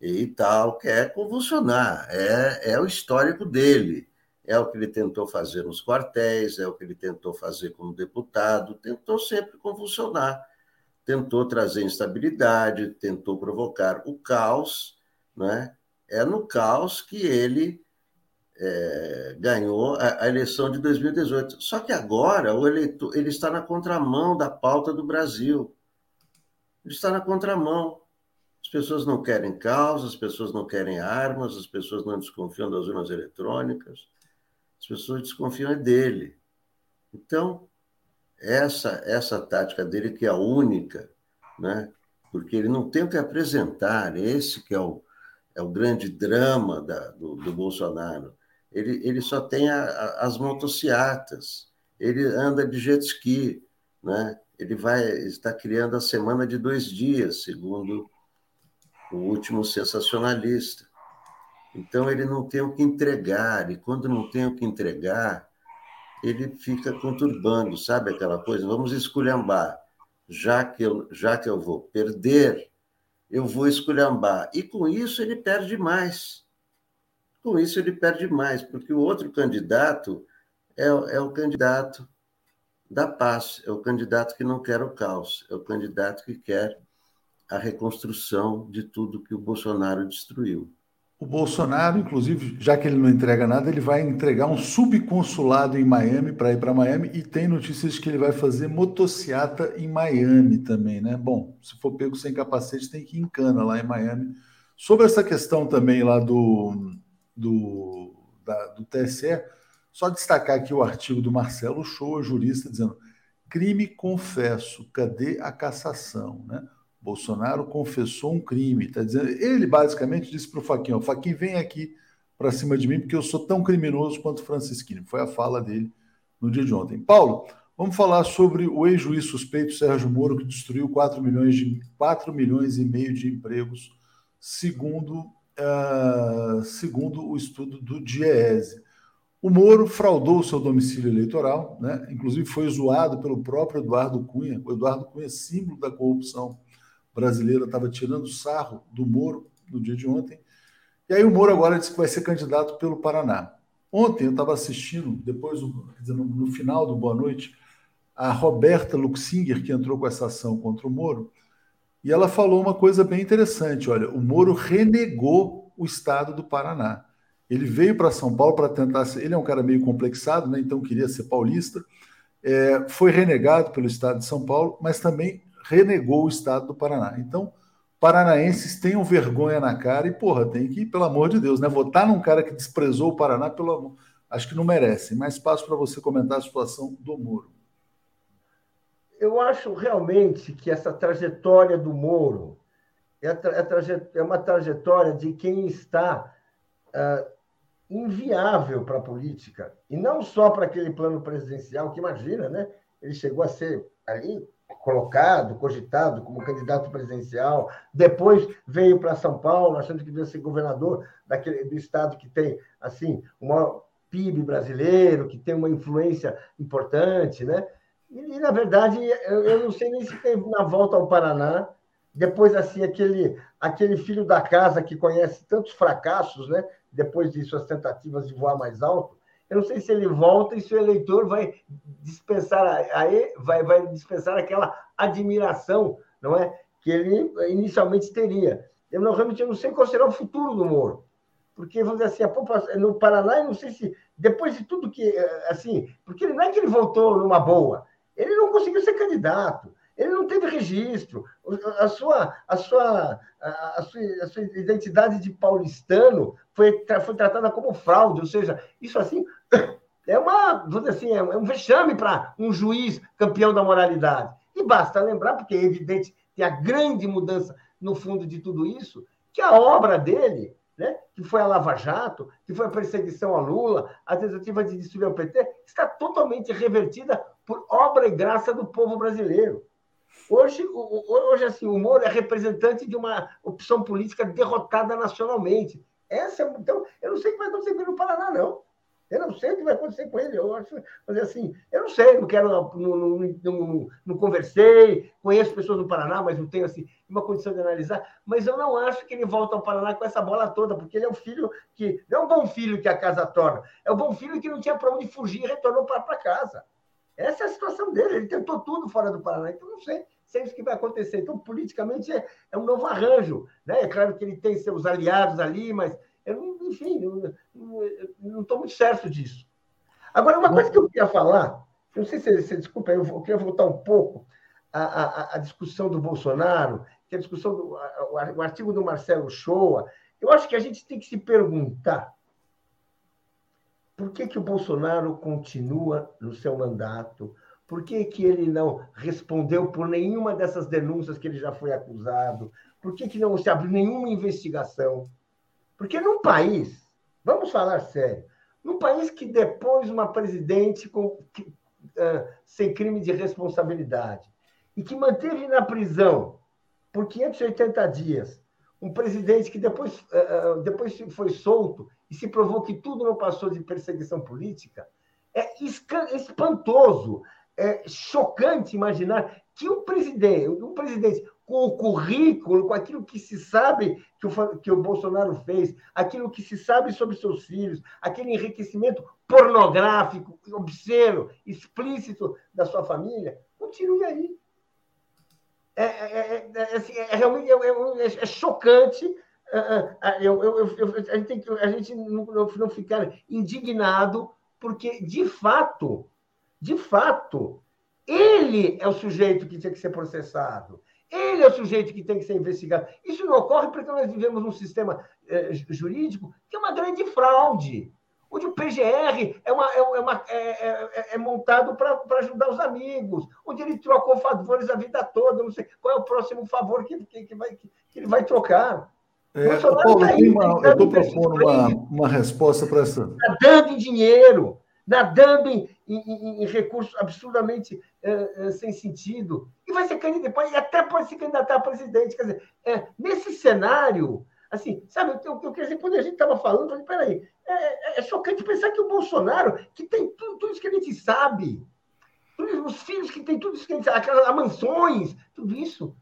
e tal, quer convulsionar, é, é o histórico dele. É o que ele tentou fazer nos quartéis, é o que ele tentou fazer como deputado, tentou sempre convulsionar tentou trazer instabilidade, tentou provocar o caos, né? é no caos que ele é, ganhou a, a, eleição de 2018. Só que agora o eleitor ele está na contramão da pauta do Brasil. Ele está na contramão. As pessoas não querem caos, as pessoas não querem armas, as pessoas não desconfiam das urnas eletrônicas, as pessoas desconfiam é dele. Então, essa essa tática dele que é a única, né? Porque ele não que apresentar, esse que é o, é o grande drama da, do, do Bolsonaro. Ele, ele só tem a, a, as motocicletas, ele anda de jet ski, né? ele vai estar criando a semana de dois dias, segundo o último sensacionalista. Então, ele não tem o que entregar, e quando não tem o que entregar, ele fica conturbando, sabe aquela coisa? Vamos esculhambar. Já que eu, já que eu vou perder, eu vou esculhambar. E com isso ele perde mais. Com isso ele perde mais, porque o outro candidato é, é o candidato da paz, é o candidato que não quer o caos, é o candidato que quer a reconstrução de tudo que o Bolsonaro destruiu.
O Bolsonaro, inclusive, já que ele não entrega nada, ele vai entregar um subconsulado em Miami para ir para Miami e tem notícias que ele vai fazer motociata em Miami também, né? Bom, se for pego sem capacete, tem que ir em cana lá em Miami. Sobre essa questão também lá do, do, da, do TSE, só destacar aqui o artigo do Marcelo Shoa, jurista, dizendo: crime confesso, cadê a cassação? Né? Bolsonaro confessou um crime. Tá dizendo, ele basicamente disse para o Faquinho: Faquinho, vem aqui para cima de mim, porque eu sou tão criminoso quanto Francisquinho. Foi a fala dele no dia de ontem. Paulo, vamos falar sobre o ex-juiz suspeito Sérgio Moro, que destruiu 4 milhões, de, 4 milhões e meio de empregos, segundo, uh, segundo o estudo do Diese. O Moro fraudou o seu domicílio eleitoral, né? inclusive foi zoado pelo próprio Eduardo Cunha. O Eduardo Cunha, símbolo da corrupção brasileira, estava tirando sarro do Moro no dia de ontem. E aí o Moro agora disse que vai ser candidato pelo Paraná. Ontem eu estava assistindo, depois, no final do Boa Noite, a Roberta Luxinger, que entrou com essa ação contra o Moro, e ela falou uma coisa bem interessante. Olha, o Moro renegou o estado do Paraná. Ele veio para São Paulo para tentar. Ele é um cara meio complexado, né? então queria ser paulista. É, foi renegado pelo estado de São Paulo, mas também renegou o estado do Paraná. Então, paranaenses tenham vergonha na cara e, porra, tem que, pelo amor de Deus, né? Votar num cara que desprezou o Paraná, pelo acho que não merece. Mas passo para você comentar a situação do Moro.
Eu acho realmente que essa trajetória do Moro é, é, é uma trajetória de quem está uh, inviável para a política. E não só para aquele plano presidencial, que imagina, né? Ele chegou a ser ali colocado, cogitado como candidato presidencial, depois veio para São Paulo, achando que devia ser governador daquele, do estado que tem, assim, o maior PIB brasileiro, que tem uma influência importante, né? E, na verdade, eu, eu, não sei nem se tem na volta ao Paraná, depois, assim, aquele, aquele filho da casa que conhece tantos fracassos, né? depois de suas tentativas de voar mais alto, eu não sei se ele volta e se o eleitor vai dispensar, aí, vai, vai dispensar aquela admiração não é? que ele inicialmente teria. Eu não, realmente eu não sei qual será o futuro do Moro. Porque, vamos dizer assim, a no Paraná, eu não sei se, depois de tudo que, eh, assim, porque não é que ele voltou numa boa, ele não conseguiu ser candidato, ele não teve registro. A sua, a sua, a sua, a sua identidade de paulistano foi, foi tratada como fraude, ou seja, isso assim <coughs> é uma, dizer assim, é um vexame para um juiz campeão da moralidade. E basta lembrar, porque é evidente que a grande mudança no fundo de tudo isso, que a obra dele, né, que foi a Lava Jato, que foi a perseguição a Lula, a tentativa de destruir o PT, está totalmente revertida por obra e graça do povo brasileiro. Hoje, hoje assim, o Moro é representante de uma opção política derrotada nacionalmente. Essa, é então, eu não sei o que vai acontecer no Paraná, não. Eu não sei o que vai acontecer com ele. Eu acho, mas assim, eu não sei, não quero, não, não, não, não, conversei, conheço pessoas do Paraná, mas não tenho assim uma condição de analisar. Mas eu não acho que ele volta ao Paraná com essa bola toda, porque ele é um filho que não é um bom filho que a casa torna, é um bom filho que não tinha para onde fugir e retornou para casa. Essa é a situação dele. Ele tentou tudo fora do Paraná, então não sei se é isso que vai acontecer. Então, politicamente, é, é um novo arranjo. Né? É claro que ele tem seus aliados ali, mas, eu, enfim, não estou muito certo disso. Agora, uma coisa que eu queria falar, não sei se você desculpa, eu, eu queria voltar um pouco à, à, à, discussão do Bolsonaro, que é a discussão do o artigo do Marcelo Shoa. Eu acho que a gente tem que se perguntar por que, que o Bolsonaro continua no seu mandato, por que, que ele não respondeu por nenhuma dessas denúncias que ele já foi acusado? Por que, que não se abriu nenhuma investigação? Porque num país, vamos falar sério, num país que depois uma presidente com, que, uh, sem crime de responsabilidade, e que manteve na prisão por 580 dias um presidente que depois, eh, depois foi solto se provou que tudo não passou de perseguição política, é espantoso, é chocante imaginar que um presidente, um presidente com o currículo, com aquilo que se sabe que o, que o Bolsonaro fez, aquilo que se sabe sobre seus filhos, aquele enriquecimento pornográfico, obsceno, explícito da sua família, continue aí. É, é, é, assim, é realmente é, chocante eu, eu, eu, a gente, tem que, a gente não, não ficar indignado, porque, de fato, de fato, ele é o sujeito que tinha que ser processado. Ele é o sujeito que tem que ser investigado. Isso não ocorre porque nós vivemos num sistema eh, jurídico que é uma grande fraude, onde o PGR é, uma, é, uma, é, é, é montado para ajudar os amigos, onde ele trocou favores a vida toda, não sei qual é o próximo favor que, que, que, vai, que ele vai trocar.
É, Paulo, tá aí, uma, eu estou propondo uma, uma resposta para essa.
Nadando em dinheiro, nadando em, em, em recursos absurdamente é, é, sem sentido, e vai ser candidato, e até pode se candidatar a presidente. Quer dizer, é, nesse cenário, assim, sabe, eu, eu, quer dizer, quando a gente estava falando, eu falei, peraí, é, é, é, chocante pensar que o Bolsonaro, que tem tudo, tudo isso que a gente sabe, os filhos que tem tudo isso que a gente sabe, aquelas mansões, tudo isso,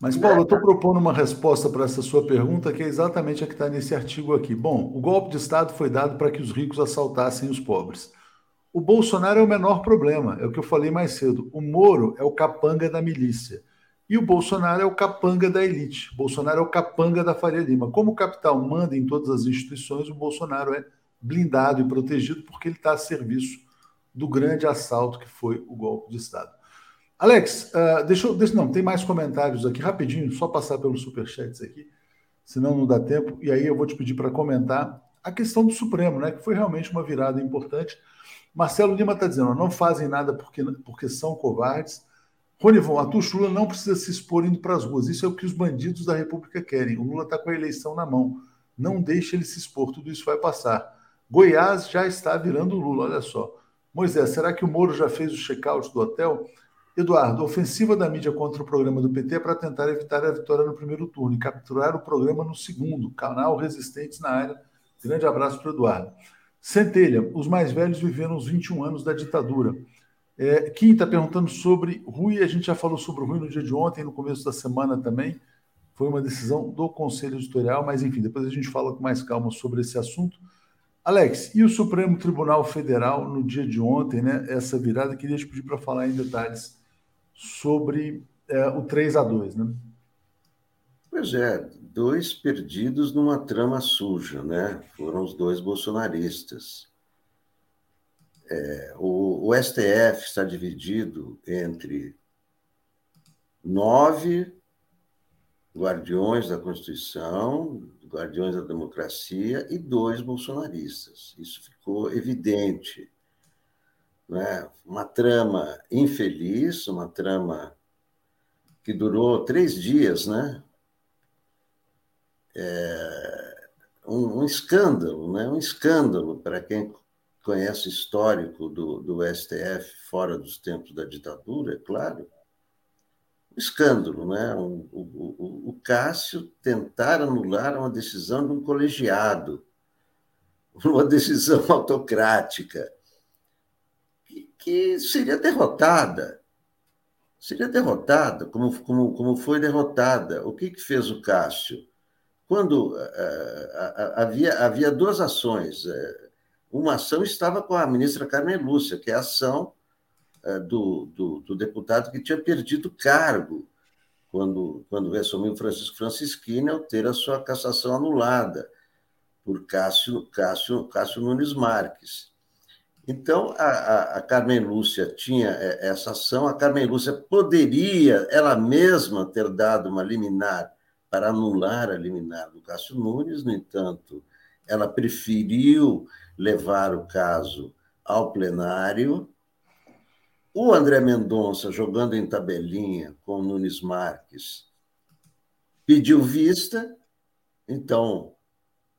mas, Paulo, eu estou propondo uma resposta para essa sua pergunta, que é exatamente a que está nesse artigo aqui. Bom, o golpe de Estado foi dado para que os ricos assaltassem os pobres. O Bolsonaro é o menor problema, é o que eu falei mais cedo. O Moro é o capanga da milícia. E o Bolsonaro é o capanga da elite. O Bolsonaro é o capanga da Faria Lima. Como o capital manda em todas as instituições, o Bolsonaro é blindado e protegido porque ele está a serviço do grande assalto que foi o golpe de Estado. Alex, uh, deixa eu. Deixa, não, tem mais comentários aqui, rapidinho, só passar pelos superchats aqui, senão não dá tempo. E aí eu vou te pedir para comentar a questão do Supremo, né? Que foi realmente uma virada importante. Marcelo Lima está dizendo: não fazem nada porque, porque são covardes. Ronivon, a Tuxula não precisa se expor indo para as ruas. Isso é o que os bandidos da República querem. O Lula está com a eleição na mão. Não deixe ele se expor, tudo isso vai passar. Goiás já está virando Lula, olha só. Moisés, será que o Moro já fez o check-out do hotel? Eduardo, ofensiva da mídia contra o programa do PT é para tentar evitar a vitória no primeiro turno e capturar o programa no segundo. Canal Resistentes na área. Grande abraço para o Eduardo. Centelha, os mais velhos viveram os 21 anos da ditadura. É, Kim está perguntando sobre Rui, a gente já falou sobre o Rui no dia de ontem, no começo da semana também. Foi uma decisão do Conselho Editorial, mas enfim, depois a gente fala com mais calma sobre esse assunto. Alex, e o Supremo Tribunal Federal no dia de ontem, né? Essa virada, queria te pedir para falar em detalhes sobre é, o 3 a 2 né?
Pois é, dois perdidos numa trama suja, né? Foram os dois bolsonaristas. É, o, o STF está dividido entre nove guardiões da Constituição, guardiões da democracia e dois bolsonaristas. Isso ficou evidente né? uma trama infeliz, uma trama que durou três dias, né? É um, um escândalo, né? um escândalo para quem conhece o histórico do, do STF fora dos tempos da ditadura, é claro. Um escândalo, né? O, o, o Cássio tentar anular uma decisão de um colegiado, <laughs> uma decisão autocrática que seria derrotada. Seria derrotada, como, como, como foi derrotada. O que, que fez o Cássio? Quando uh, uh, havia, havia duas ações. Uh, uma ação estava com a ministra Carmen Lúcia, que é a ação do, do, do, deputado que tinha perdido cargo quando, quando assumiu Francisco Francisquini ao ter a sua cassação anulada por Cássio, Cássio, Cássio Nunes Marques. Então, a, a, a, Carmen Lúcia tinha é, essa ação, a Carmen Lúcia poderia ela mesma ter dado uma liminar para anular a liminar do Cássio Nunes, no entanto, ela preferiu levar o caso ao plenário. O André Mendonça, jogando em tabelinha com o Nunes Marques, pediu vista, então o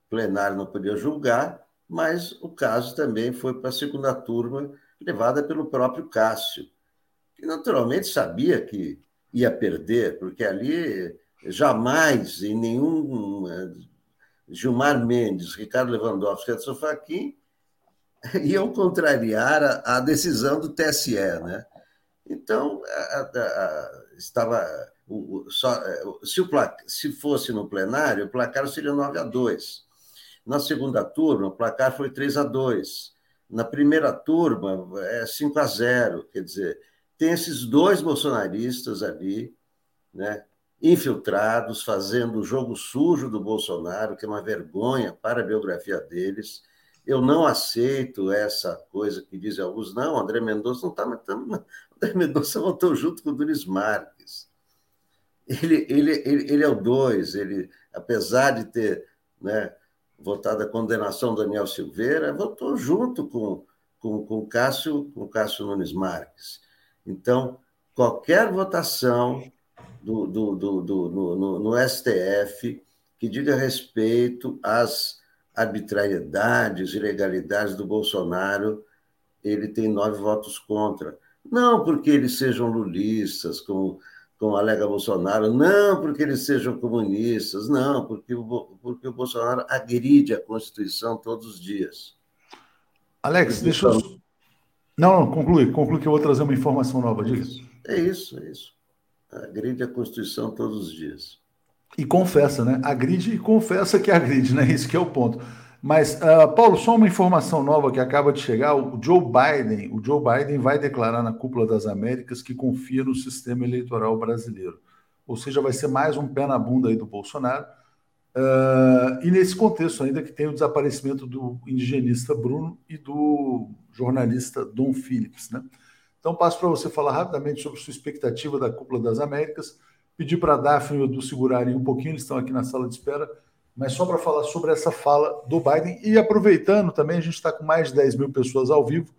plenário não podia julgar, mas o caso também foi para a segunda turma, levada pelo próprio Cássio, que naturalmente sabia que ia perder, porque ali jamais, em nenhum. Gilmar Mendes, Ricardo Lewandowski, Edson Fachin <laughs> iam contrariar a, a, decisão do TSE, né? Então, a, a, estava o, o, só, se, o se fosse no plenário, o placar seria 9 a 2. Na segunda turma, o placar foi 3 a 2. Na primeira turma, é 5 a 0. Quer dizer, tem esses dois bolsonaristas ali, né, infiltrados, fazendo o jogo sujo do Bolsonaro, que é uma vergonha para a biografia deles. Eu não aceito essa coisa que dizem alguns, não, André Mendonça não está matando. <laughs> André Mendonça votou junto com o Dunis Marques. Ele, ele, ele, ele é o dois, ele, apesar de ter né, votado a condenação do Daniel Silveira, votou junto com, com, com, Cássio, com Cássio Nunes Marques. Então, qualquer votação do, do, do, do no, no, no, STF que diga respeito às arbitrariedades, ilegalidades do Bolsonaro, ele tem nove votos contra. Não porque eles sejam lulistas, como, como alega Bolsonaro, não porque eles sejam comunistas, não, porque o, porque o Bolsonaro agride a Constituição todos os dias.
Alex, deixa eu. Não, não, conclui, conclui que eu vou trazer uma informação nova disso.
É isso, é isso. Agride a Constituição todos os dias.
E confessa, né? Agride e confessa que agride, né? Isso que é o ponto. Mas, uh, Paulo, só uma informação nova que acaba de chegar: o Joe Biden, o Joe Biden vai declarar na cúpula das Américas que confia no sistema eleitoral brasileiro. Ou seja, vai ser mais um pé na bunda aí do Bolsonaro. Uh, e nesse contexto ainda que tem o desaparecimento do indigenista Bruno e do jornalista Dom Phillips, né? Então, passo para você falar rapidamente sobre sua expectativa da Cúpula das Américas. Pedir para a Daphne e o Edu segurarem um pouquinho, eles estão aqui na sala de espera, mas só para falar sobre essa fala do Biden. E aproveitando também, a gente está com mais de 10 mil pessoas ao vivo.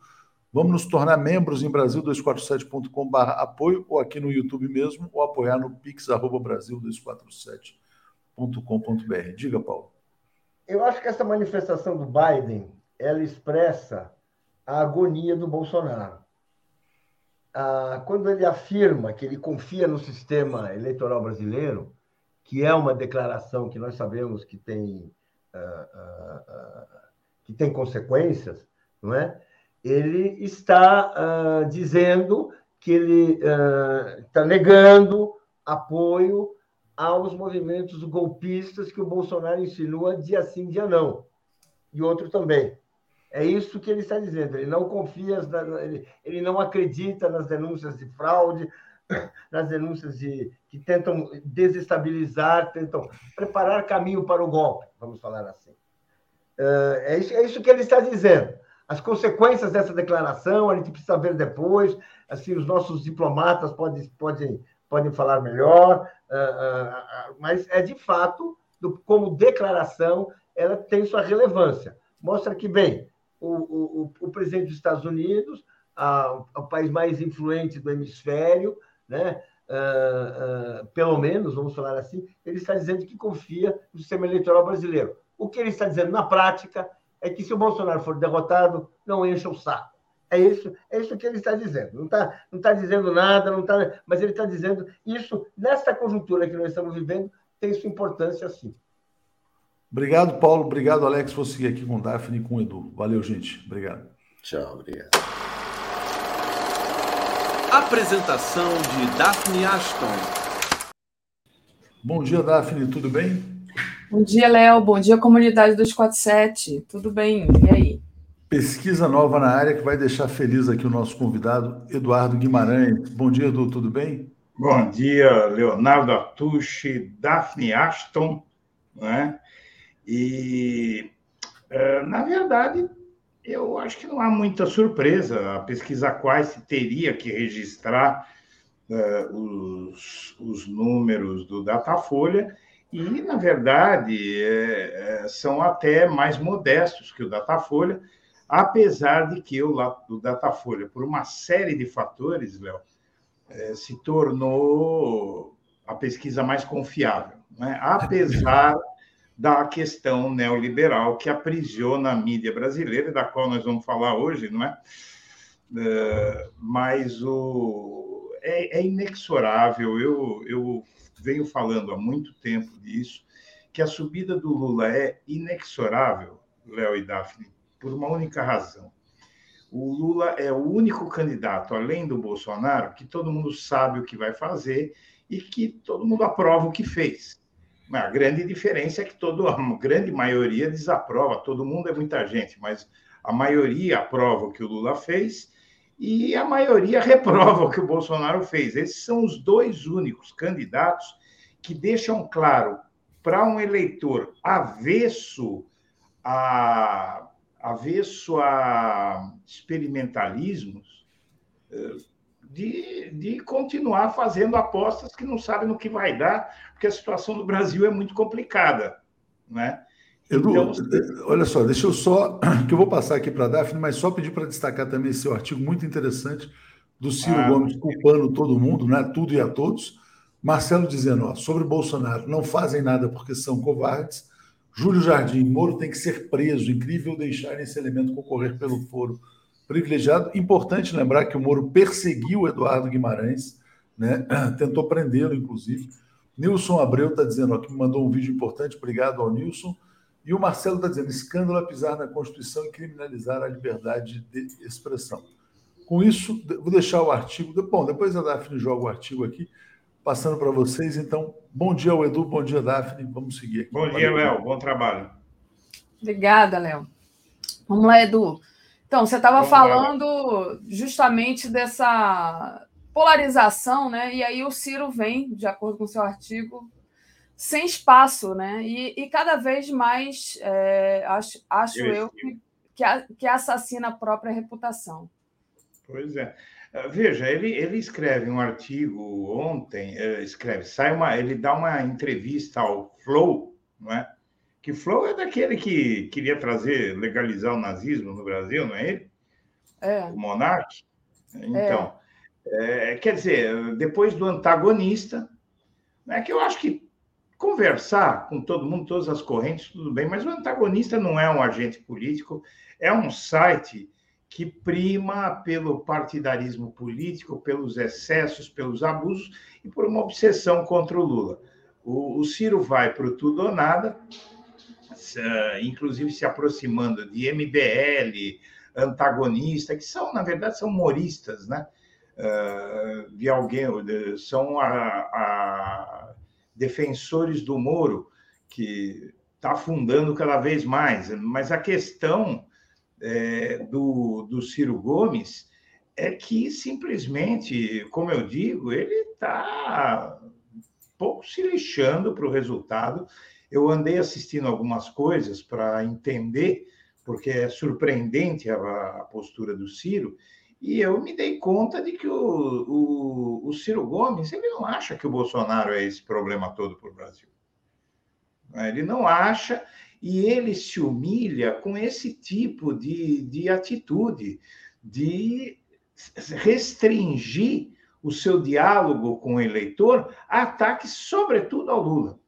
Vamos nos tornar membros em Brasil247.com.br apoio, ou aqui no YouTube mesmo, ou apoiar no pix.brasil247.com.br. Diga, Paulo.
Eu acho que essa manifestação do Biden, ela expressa a agonia do Bolsonaro ah, quando ele afirma que ele confia no sistema eleitoral brasileiro, que é uma declaração que nós sabemos que tem, ah, ah, ah que tem consequências, não é? ele está dizendo que ele está negando apoio aos movimentos golpistas que o Bolsonaro insinua dia sim, dia não. E outro também. É isso que ele está dizendo. Ele não confia, ele não acredita nas denúncias de fraude, <laughs> nas denúncias de que tentam desestabilizar, tentam preparar caminho para o golpe, vamos falar assim. É, é isso, é isso que ele está dizendo. As consequências dessa declaração a gente precisa ver depois. Assim, os nossos diplomatas podem, podem, podem falar melhor, é, é, mas é de fato, como declaração, ela tem sua relevância. Mostra que, bem, o, o, o presidente dos Estados Unidos, a, o país mais influente do hemisfério, né? Uh, uh, pelo menos, vamos falar assim, ele está dizendo que confia no sistema eleitoral brasileiro. O que ele está dizendo na prática é que se o Bolsonaro for derrotado, não encha o saco. É isso, é isso que ele está dizendo. Não está, não está dizendo nada, não está, mas ele está dizendo isso, nessa conjuntura que nós estamos vivendo, tem sua importância sim.
Obrigado, Paulo. Obrigado, Alex. Vou seguir aqui com o Daphne e com o Edu. Valeu, gente. Obrigado.
Tchau, obrigado.
Apresentação de Daphne Ashton.
Bom dia, Daphne. Tudo bem?
Bom dia, Léo. Bom dia, comunidade 247. Tudo bem? E aí?
Pesquisa nova na área que vai deixar feliz aqui o nosso convidado, Eduardo Guimarães. Bom dia, Edu. Tudo bem?
Bom dia, Leonardo Atushi, Daphne Ashton, né? E, é, na verdade, eu acho que não há muita surpresa. A pesquisa quais teria que registrar uh, os, os números do Datafolha e, na verdade, é, são até mais modestos que o Datafolha, apesar de que o, o Datafolha, por uma série de fatores, Léo, é, se tornou a pesquisa mais confiável. Né? <laughs> Apesar da questão neoliberal que aprisiona a mídia brasileira, da qual nós vamos falar hoje, não é? é mas o, é, é inexorável. Eu, eu venho falando há muito tempo disso, que a subida do Lula é inexorável, Léo e Daphne, por uma única razão. O Lula é o único candidato, além do Bolsonaro, que todo mundo sabe o que vai fazer e que todo mundo aprova o que fez. A grande diferença é que toda a grande maioria desaprova, todo mundo é muita gente, mas a maioria aprova o que o Lula fez e a maioria <laughs> reprova o que o Bolsonaro fez. Esses são os dois únicos candidatos que deixam claro para um eleitor avesso a, avesso a experimentalismos eh, de, de continuar fazendo apostas que não sabem no que vai dar, porque a situação do Brasil é muito complicada. Né?
Edu, então, olha só, deixa eu só, <clears throat> que eu vou passar aqui para a Daphne, mas só pedir para destacar também esse artigo muito interessante do Ciro ah, Gomes culpando todo mundo, né, tudo e a todos. Marcelo dizendo, ó, sobre Bolsonaro, não fazem nada porque são covardes. Júlio Jardim, Moro tem que ser preso. Incrível deixar esse elemento concorrer pelo foro privilegiado. Importante lembrar que o Moro perseguiu o Eduardo Guimarães, né? <clears throat> tentou prendê-lo, inclusive. Nilson Abreu está dizendo, ó, que me mandou um vídeo importante, obrigado ao Nilson. E o Marcelo está dizendo, escândalo a pisar na Constituição e criminalizar a liberdade de expressão. Com isso, vou deixar o artigo. Bom, depois a Daphne joga o artigo aqui passando para vocês. Então, bom dia ao Edu, bom dia, Daphne. Vamos seguir aqui.
Bom dia, Léo. Bom trabalho.
Obrigada, Léo. Vamos lá, Edu. Então, você estava falando lá, justamente dessa polarização, né? E aí o Ciro vem, de acordo com o seu artigo, sem espaço, né? E, e cada vez mais, é, acho, acho eu, que, que, que assassina a própria reputação.
Pois é. Ah, veja, ele, ele escreve um artigo ontem, eh, escreve, sai uma, ele dá uma entrevista ao Flow, não é? Que Flow é daquele que queria trazer, legalizar o nazismo no Brasil, não é ele? É. O Monarque. Então, é. É, quer dizer, depois do antagonista, é que eu acho que conversar com todo mundo, todas as correntes, tudo bem, mas o antagonista não é um agente político, é um site que prima pelo partidarismo político, pelos excessos, pelos abusos e por uma obsessão contra o Lula. O, o Ciro vai para o tudo ou nada, inclusive se aproximando de MBL, antagonista, que são, na verdade, são humoristas, né? Ah, de alguém, são a, a defensores do Moro, que está afundando cada vez mais. Mas a questão é, do, do Ciro Gomes é que simplesmente, como eu digo, ele está pouco se lixando para o resultado. Eu andei assistindo algumas coisas para entender, porque é surpreendente a, a, postura do Ciro, e eu me dei conta de que o, o, o Ciro Gomes ele não acha que o Bolsonaro é esse problema todo para o Brasil. Ele não acha, e ele se humilha com esse tipo de, de atitude, de restringir o seu diálogo com o eleitor a ataques, sobretudo ao Lula.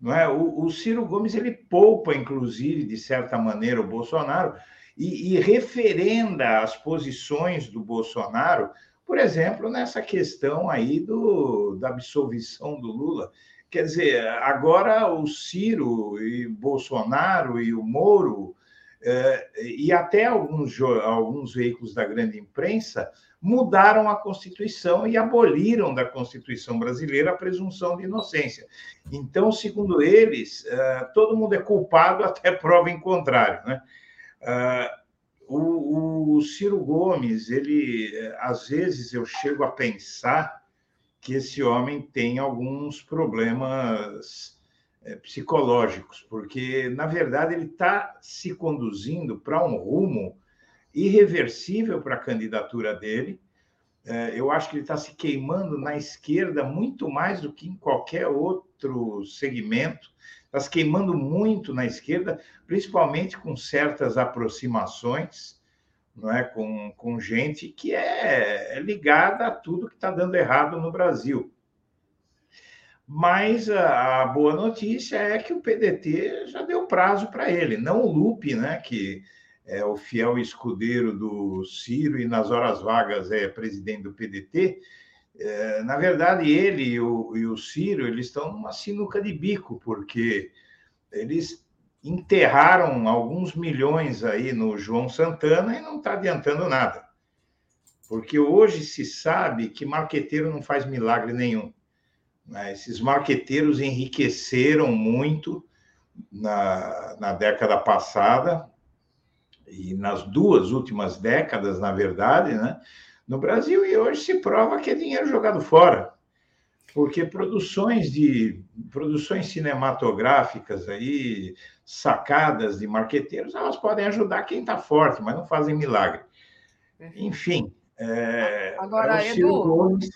Não é? o, o Ciro Gomes ele poupa, inclusive, de certa maneira, o Bolsonaro e, e referenda as posições do Bolsonaro, por exemplo, nessa questão aí do, da absolvição do Lula. Quer dizer, agora o Ciro e Bolsonaro e o Moro e até alguns, alguns veículos da grande imprensa mudaram a Constituição e aboliram da Constituição brasileira a presunção de inocência. Então, segundo eles, eh, todo mundo é culpado <laughs> até prova em contrário. Né? Eh, o, o Ciro Gomes, ele, às vezes eu chego a pensar que esse homem tem alguns problemas é, psicológicos, porque, na verdade, ele está se conduzindo para um rumo irreversível para a candidatura dele. É, eu acho que ele está se queimando na esquerda muito mais do que em qualquer outro segmento. Está se queimando muito na esquerda, principalmente com certas aproximações não é? com, com gente que é, é ligada a tudo que está dando errado no Brasil. Mas a, boa notícia é que o PDT já deu prazo para ele, não o Lupe, né? que é o fiel escudeiro do Ciro e nas horas vagas é presidente do PDT, é, na verdade ele e o, e o Ciro eles estão numa sinuca de bico, porque eles enterraram alguns milhões aí no João Santana e não está adiantando nada. Porque hoje se sabe que marqueteiro não faz milagre nenhum. Né? Esses marqueteiros enriqueceram muito na, na década passada e nas duas últimas décadas, na verdade, né? no Brasil, e hoje se prova que é dinheiro jogado fora porque produções de produções cinematográficas aí sacadas de marqueteiros elas podem ajudar quem está forte mas não fazem milagre enfim é,
agora é Edu Gomes...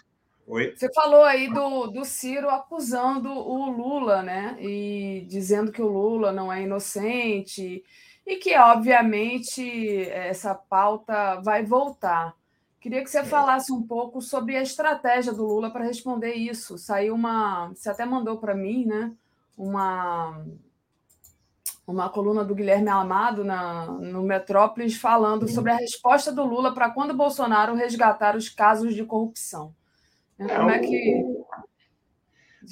você falou aí do, do Ciro acusando o Lula né e dizendo que o Lula não é inocente e que obviamente essa pauta vai voltar Queria que você falasse um pouco sobre a estratégia do Lula para responder isso. Saiu uma. Você até mandou para mim, né? Uma, uma coluna do Guilherme Amado na, no Metrópolis falando sobre a resposta do Lula para quando Bolsonaro resgatar os casos de corrupção.
Né, como é, que.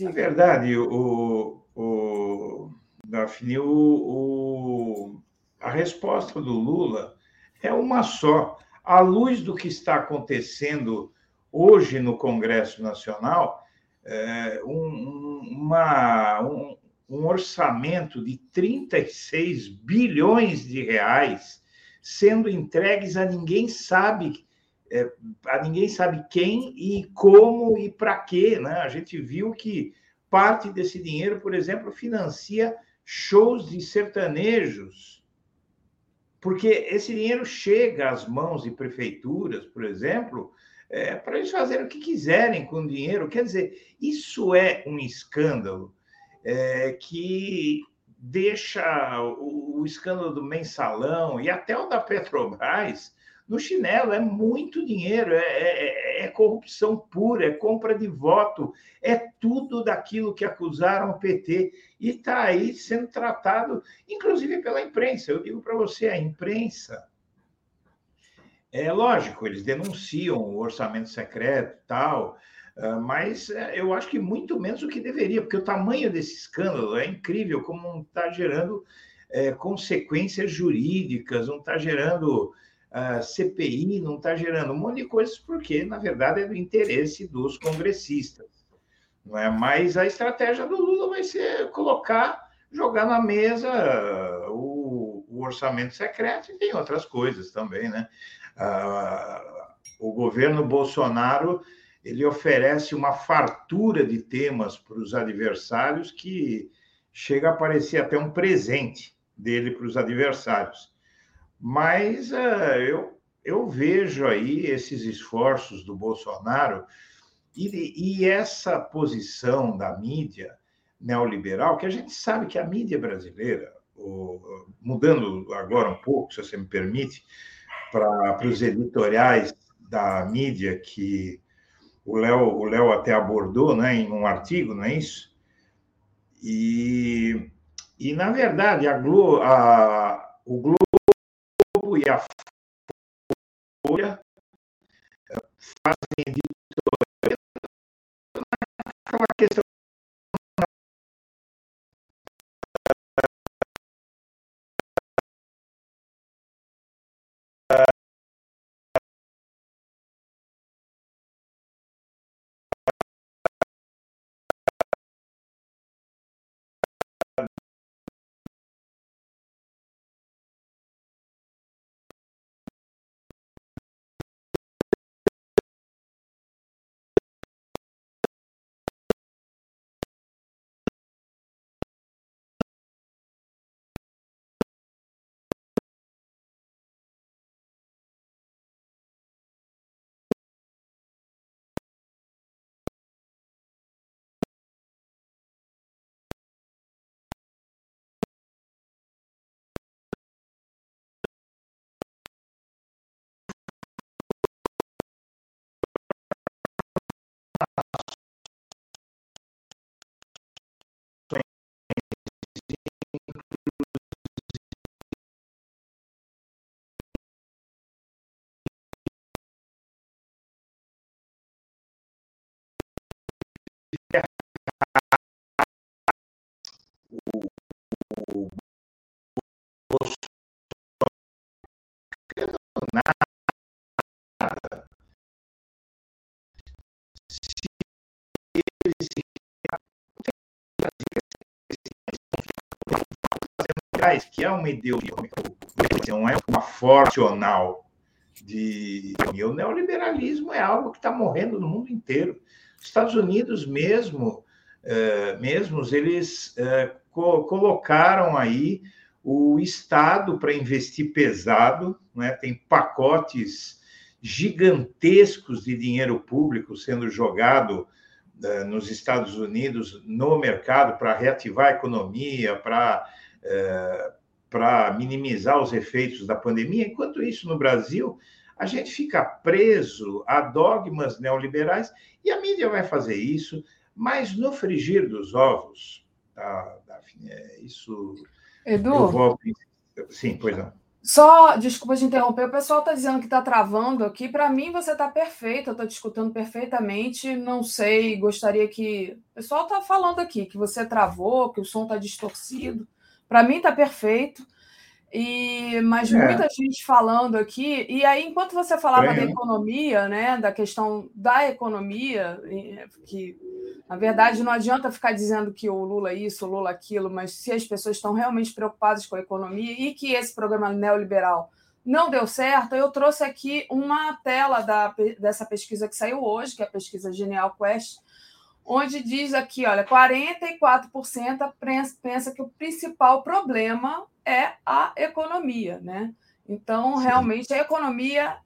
Na verdade, o, o Daphne, o, o, a resposta do Lula é uma só à luz do que está acontecendo hoje no Congresso Nacional, é, um, uma, um, um orçamento de 36 bilhões de reais sendo entregues a ninguém sabe é, a ninguém sabe quem e como e para quê, né? A gente viu que parte desse dinheiro, por exemplo, financia shows de sertanejos porque esse dinheiro chega às mãos de prefeituras, por exemplo, é, para eles fazerem o que quiserem com o dinheiro. Quer dizer, isso é um escândalo é, que deixa o, o, escândalo do mensalão e até o da Petrobras no chinelo. É muito dinheiro, é, é, é corrupção pura, é compra de voto, é tudo daquilo que acusaram o PT e está aí sendo tratado, inclusive pela imprensa. Eu digo para você, a imprensa. É lógico, eles denunciam o orçamento secreto tal, ah, mas é, eu acho que muito menos do que deveria, porque o tamanho desse escândalo é incrível, como está gerando é, consequências jurídicas, não está gerando CPI não está gerando um monte de coisas, porque, na verdade, é do interesse dos congressistas. Não é? Mas a estratégia do Lula vai ser colocar, jogar na mesa o, o orçamento secreto e tem outras coisas também. Né? Ah, o governo Bolsonaro ele oferece uma fartura de temas para os adversários que chega a parecer até um presente dele para os adversários. Mas uh, eu, eu vejo aí esses esforços do Bolsonaro e, e essa posição da mídia neoliberal, que a gente sabe que a mídia brasileira, o, mudando agora um pouco, se você me permite, para os editoriais da mídia que o Léo o Léo até abordou né, em um artigo, não é isso? E, e na verdade, a, Glo, a, o Globo e a Folha fazem nada que é uma ideologia, não é uma forcional de o neoliberalismo é algo que está morrendo no mundo inteiro. Os Estados Unidos mesmo, eh, mesmos, eles eh, co colocaram aí o Estado para investir pesado, né? tem pacotes gigantescos de dinheiro público sendo jogado uh, nos Estados Unidos no mercado para reativar a economia, para uh, para minimizar os efeitos da pandemia. Enquanto isso, no Brasil, a gente fica preso a dogmas neoliberais e a mídia vai fazer isso, mas no frigir dos ovos, tá, Daphne, é isso.
Edu? Volto...
Sim, pois não.
Só, desculpa de interromper, o pessoal está dizendo que está travando aqui. Para mim, você está perfeito, eu estou te escutando perfeitamente. Não sei, gostaria que. O pessoal está falando aqui que você travou, que o som está distorcido. Para mim, está perfeito. E, mas é. muita gente falando aqui, e aí, enquanto você falava é. da economia, né, da questão da economia, que na verdade não adianta ficar dizendo que o Lula isso, o Lula aquilo, mas se as pessoas estão realmente preocupadas com a economia e que esse programa neoliberal não deu certo, eu trouxe aqui uma tela da, dessa pesquisa que saiu hoje, que é a pesquisa Genial Quest, onde diz aqui, olha, 44% pensa que o principal problema é a economia, né? Então, realmente, a economia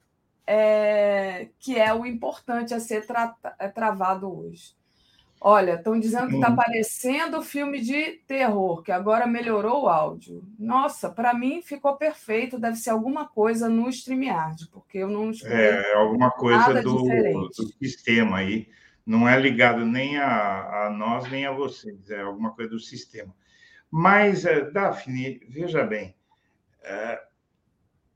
é que é o importante a ser tra é travado hoje. Olha, estão dizendo que está parecendo filme de terror, que agora melhorou o áudio. Nossa, para mim ficou perfeito. Deve ser alguma coisa no StreamYard, porque eu não
É, alguma coisa do, do, sistema aí. Não é ligado nem a, a, nós, nem a vocês. É alguma coisa do sistema. Mas, eh, Daphne, veja bem, eh,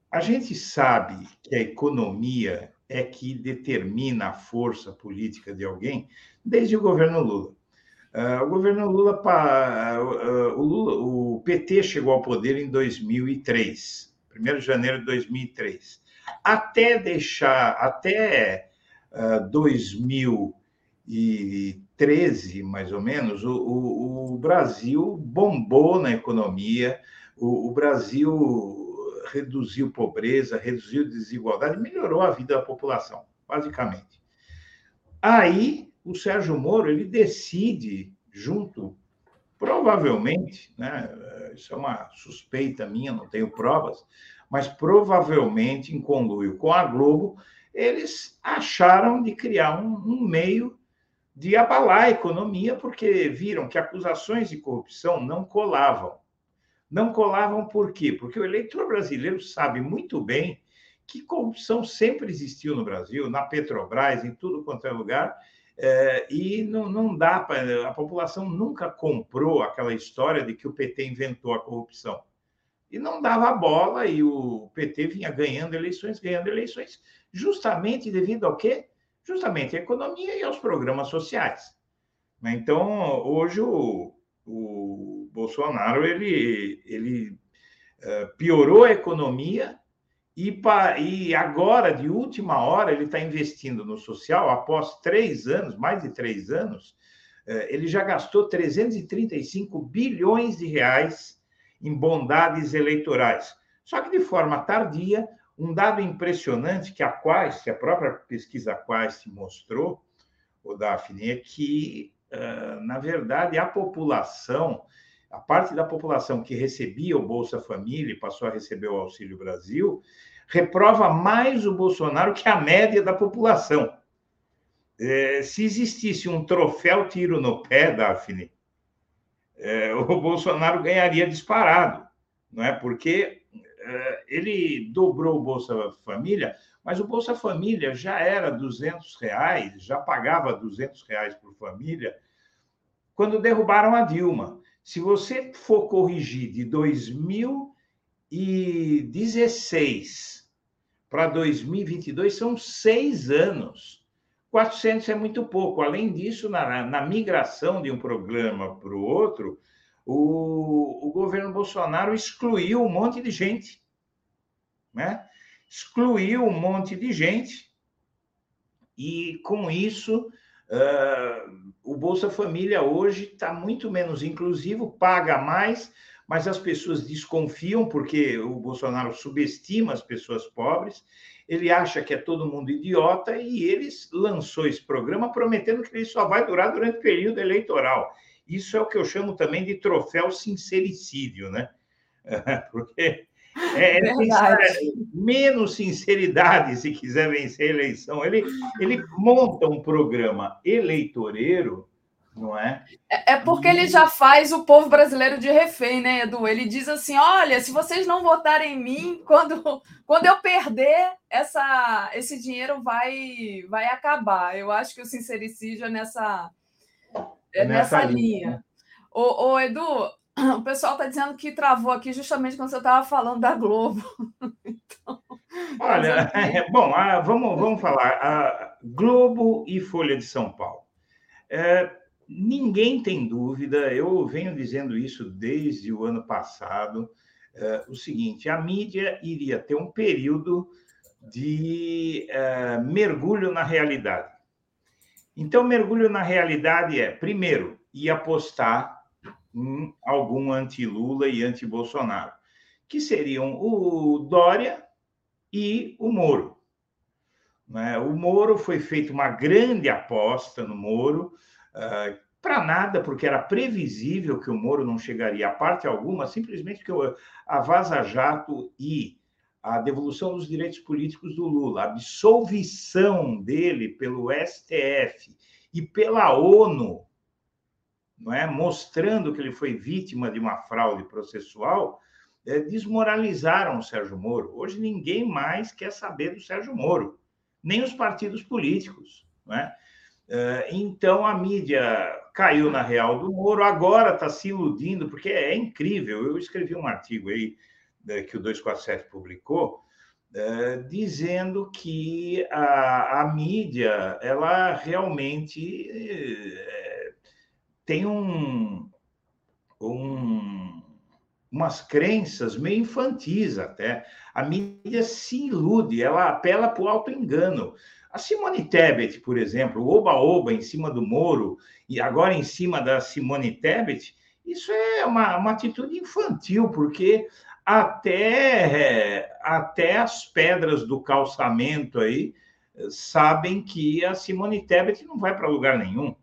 a gente sabe que a economia é que determina a força política de alguém desde o governo Lula. Uh, o governo Lula, o Lula, o PT chegou ao poder em 2003, 1 de janeiro de 2003. Até deixar, até uh, 2013, mais ou menos, o, o, o Brasil bombou na economia, o, o Brasil reduziu pobreza, reduziu desigualdade, melhorou a vida da população, basicamente. Aí, o Sérgio Moro, ele decide, junto, provavelmente, né, isso é uma suspeita minha, não tenho provas, mas provavelmente, em conluio com a Globo, eles acharam de criar um, um meio de abalar a economia, porque viram que acusações de corrupção não colavam. Não colavam por quê? Porque o eleitor brasileiro sabe muito bem que corrupção sempre existiu no Brasil, na Petrobras, em tudo quanto é lugar, é, e não, não dá para. A população nunca comprou aquela história de que o PT inventou a corrupção. E não dava bola, e o PT vinha ganhando eleições, ganhando eleições, justamente devido ao quê? Justamente à economia e aos programas sociais. Então, hoje, o, o Bolsonaro ele, ele uh, piorou a economia e, pa, e agora, de última hora, ele está investindo no social. Após três anos, mais de três anos, uh, ele já gastou 335 bilhões de reais em bondades eleitorais. Só que de forma tardia, um dado impressionante que a Quest, a própria pesquisa Quest mostrou, o Daphne, é que na verdade, a população, a parte da população que recebia o Bolsa Família e passou a receber o Auxílio Brasil, reprova mais o Bolsonaro que a média da população. É, se existisse um troféu tiro no pé, Daphne, é, <laughs> o Bolsonaro ganharia disparado, não é? Porque ele dobrou o Bolsa Família, mas o Bolsa Família já era 200 reais, já pagava 200 reais por família, quando derrubaram a Dilma. Se você for corrigir de 2016 para 2022, são seis anos. 400 é muito pouco. Além disso, na, na migração de um programa para o outro, o, o governo Bolsonaro excluiu um monte de gente. Né? excluiu um monte de gente e, com isso, uh, o Bolsa Família hoje está muito menos inclusivo, paga mais, mas as pessoas desconfiam porque o Bolsonaro subestima as pessoas pobres, ele acha que é todo mundo idiota e ele lançou esse programa prometendo que ele só vai durar durante o período eleitoral. Isso é o que eu chamo também de troféu sincericídio, né? <laughs> Porque é, é menos sinceridade se quiser vencer a eleição. Ele, ele monta um programa eleitoreiro, não é?
é? É porque ele já faz o povo brasileiro de refém, né, Edu? Ele diz assim: olha, se vocês não votarem em mim, quando, quando eu perder, essa, esse dinheiro vai, vai acabar. Eu acho que o sincericídio é nessa, é nessa, nessa linha. linha. Ô, ô, Edu, <clears throat> o pessoal está dizendo que travou aqui justamente quando você estava falando da Globo. <laughs>
então, Olha, é, <laughs> bom, ah, vamos, vamos falar. A Globo e Folha de São Paulo. É, ninguém tem dúvida, eu venho dizendo isso desde o ano passado, é, o seguinte: a mídia iria ter um período de é, mergulho na realidade. Então, mergulho na realidade é, primeiro, ir apostar em algum anti-Lula e anti-Bolsonaro, que seriam o Dória e o Moro. Né? O Moro foi feita uma grande aposta no Moro, uh, para nada, porque era previsível que o Moro não chegaria a parte alguma, simplesmente porque a Vaza Jato e a devolução dos direitos políticos do Lula, a absolvição dele pelo STF e pela ONU não é? mostrando que ele foi vítima de uma fraude processual, é, desmoralizaram o Sérgio Moro. Hoje ninguém mais quer saber do Sérgio Moro, nem os partidos políticos. Não é? é então a mídia caiu na real do Moro, agora está se iludindo, porque é incrível. Eu escrevi um artigo aí que o 247 publicou, é, dizendo que a, a mídia ela realmente tem um, um, umas crenças meio infantis até. A mídia se ilude, ela apela para o auto-engano. A Simone Tebet, por exemplo, o oba-oba em cima do Moro e agora em cima da Simone Tebet, isso é uma, uma atitude infantil, porque até, até as pedras do calçamento aí sabem que a Simone Tebet não vai para lugar nenhum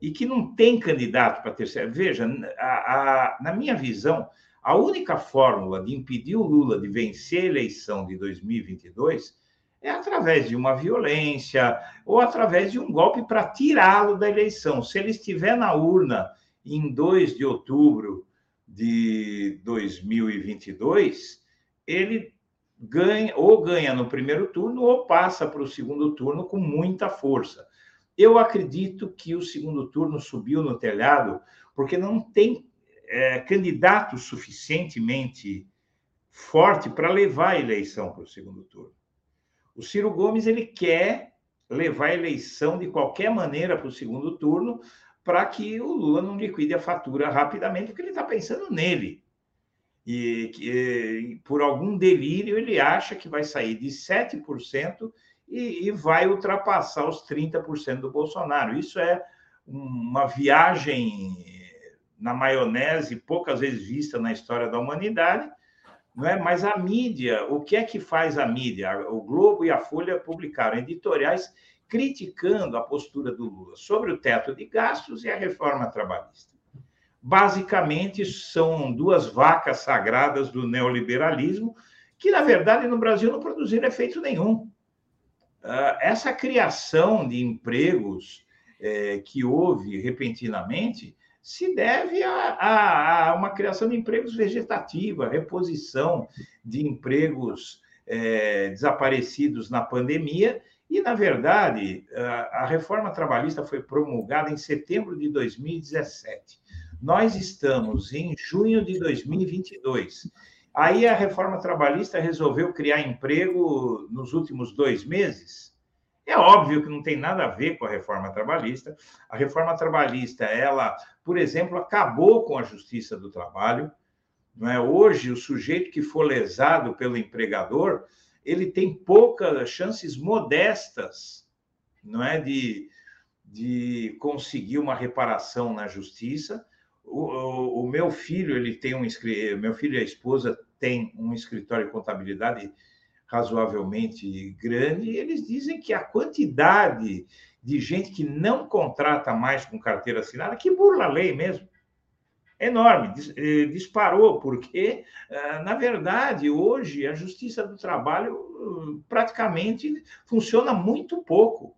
e que não tem candidato para terceira. Veja, a, a, na minha visão, a única fórmula de impedir o Lula de vencer a eleição de 2022 é através de uma violência ou através de um golpe para tirá-lo da eleição. Se ele estiver na urna em 2 de outubro de 2022, ele ganha ou ganha no primeiro turno ou passa para o segundo turno com muita força. Eu acredito que o segundo turno subiu no telhado porque não tem é, candidato suficientemente forte para levar a eleição para o segundo turno. O Ciro Gomes ele quer levar a eleição de qualquer maneira para o segundo turno para que o Lula não liquide a fatura rapidamente, porque ele está pensando nele. E, e, por algum delírio ele acha que vai sair de 7% e, e vai ultrapassar os 30% do Bolsonaro. Isso é uma viagem na maionese poucas vezes vista na história da humanidade, não é? Mas a mídia, o que é que faz a mídia? O Globo e a Folha publicaram editoriais criticando a postura do Lula sobre o teto de gastos e a reforma trabalhista. Basicamente, são duas vacas sagradas do neoliberalismo que, na verdade, no Brasil não produziram efeito nenhum. Ah, essa criação de empregos é, que houve repentinamente se deve a, uma criação de empregos vegetativa, reposição de empregos é, desaparecidos na pandemia. E, na verdade, a, reforma trabalhista foi promulgada em setembro de 2017. Nós estamos em junho de 2022. Aí a reforma trabalhista resolveu criar emprego nos últimos dois meses. É óbvio que não tem nada a ver com a reforma trabalhista. A reforma trabalhista, ela, por exemplo, acabou com a justiça do trabalho. Não é? Hoje, o sujeito que for lesado pelo empregador, ele tem poucas chances modestas não é? de, de conseguir uma reparação na justiça o, o, o, meu filho, ele tem um meu filho e a esposa têm um escritório de contabilidade razoavelmente grande, e eles dizem que a quantidade de gente que não contrata mais com carteira assinada, que burla a lei mesmo, enorme, eh, disparou, porque, ah, na verdade, hoje a Justiça do Trabalho praticamente funciona muito pouco.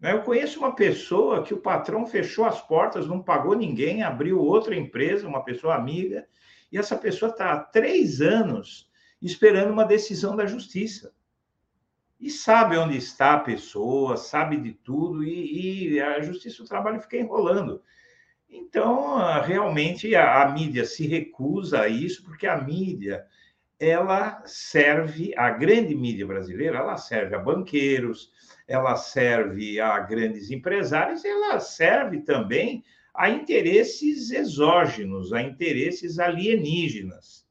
Né? Eu conheço uma pessoa que o patrão fechou as portas, não pagou ninguém, abriu outra empresa, uma pessoa amiga, e essa pessoa está há três anos esperando uma decisão da justiça. E sabe onde está a pessoa, sabe de tudo, e, e a justiça do trabalho fica enrolando. Então, realmente, a, a mídia se recusa a isso, porque a mídia ela serve, a grande mídia brasileira, ela serve a banqueiros, ela serve a grandes empresários, ela serve também a interesses exógenos, a interesses alienígenas,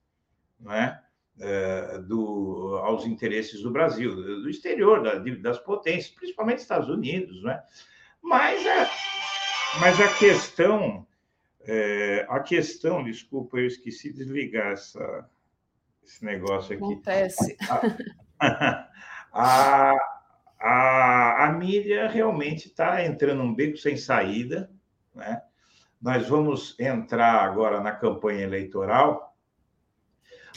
não é? É, do, aos interesses do Brasil, do exterior, da, das potências, principalmente Estados Unidos, né? Mas a, mas a questão, é, a questão, desculpa, eu esqueci de desligar essa, esse negócio aqui.
Acontece.
A, a, a, a mídia realmente está entrando num beco sem saída, né? Nós vamos entrar agora na campanha eleitoral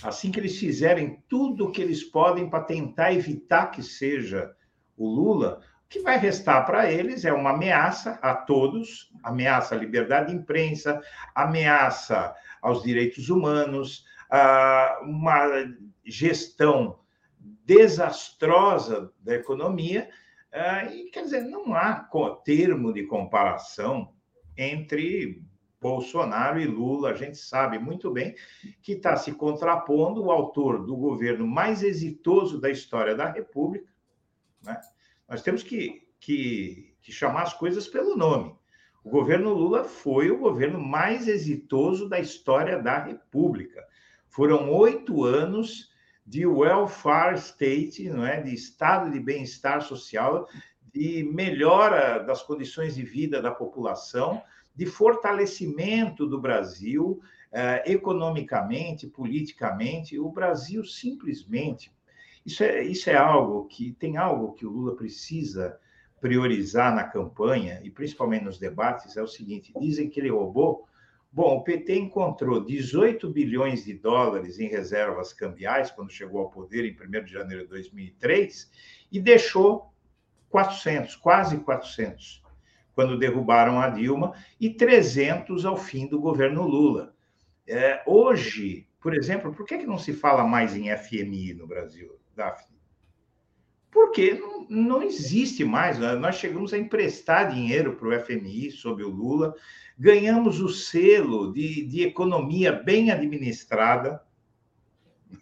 assim que eles fizerem tudo o que eles podem para tentar evitar que seja o Lula, que vai restar para eles é uma ameaça a todos, ameaça à liberdade de imprensa, ameaça aos direitos humanos, uma gestão desastrosa da economia, e quer dizer, não há termo de comparação entre Bolsonaro e Lula, a gente sabe muito bem que está se contrapondo o autor do governo mais exitoso da história da República. Né? Nós temos que, que, que chamar as coisas pelo nome. O governo Lula foi o governo mais exitoso da história da República. Foram oito anos de welfare state, não é, de estado de bem-estar social, de melhora das condições de vida da população, de fortalecimento do Brasil eh, economicamente, politicamente. O Brasil simplesmente. Isso é, isso é algo que tem algo que o Lula precisa priorizar na campanha e principalmente nos debates é o seguinte: dizem que ele roubou. Bom, o PT encontrou 18 bilhões de dólares em reservas cambiais quando chegou ao poder em 1 de janeiro de 2003 e deixou 400, quase 400 quando derrubaram a Dilma, e 300 ao fim do governo Lula. É, hoje, por exemplo, por que, que não se fala mais em FMI no Brasil, Daphne? Porque não, não existe mais. Né? Nós chegamos a emprestar dinheiro para o FMI sob o Lula, ganhamos o selo de, de economia bem administrada.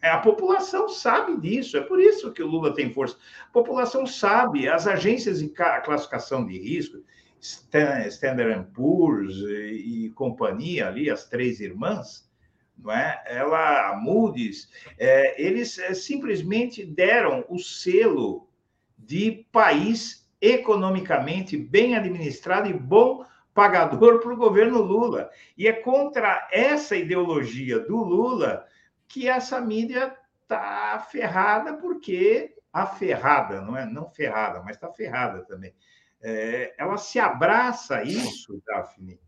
A população sabe disso, é por isso que o Lula tem força. A população sabe, as agências de classificação de risco, Standard Poor's e, e companhia ali, as três irmãs, não é? Ela, a Moody's, é, eles é, simplesmente deram o selo de país economicamente bem administrado e bom pagador para o governo Lula. E é contra essa ideologia do Lula que essa mídia está ferrada, porque aferrada, não é? Não ferrada, mas está ferrada também é, ela se abraça a isso, Daphne,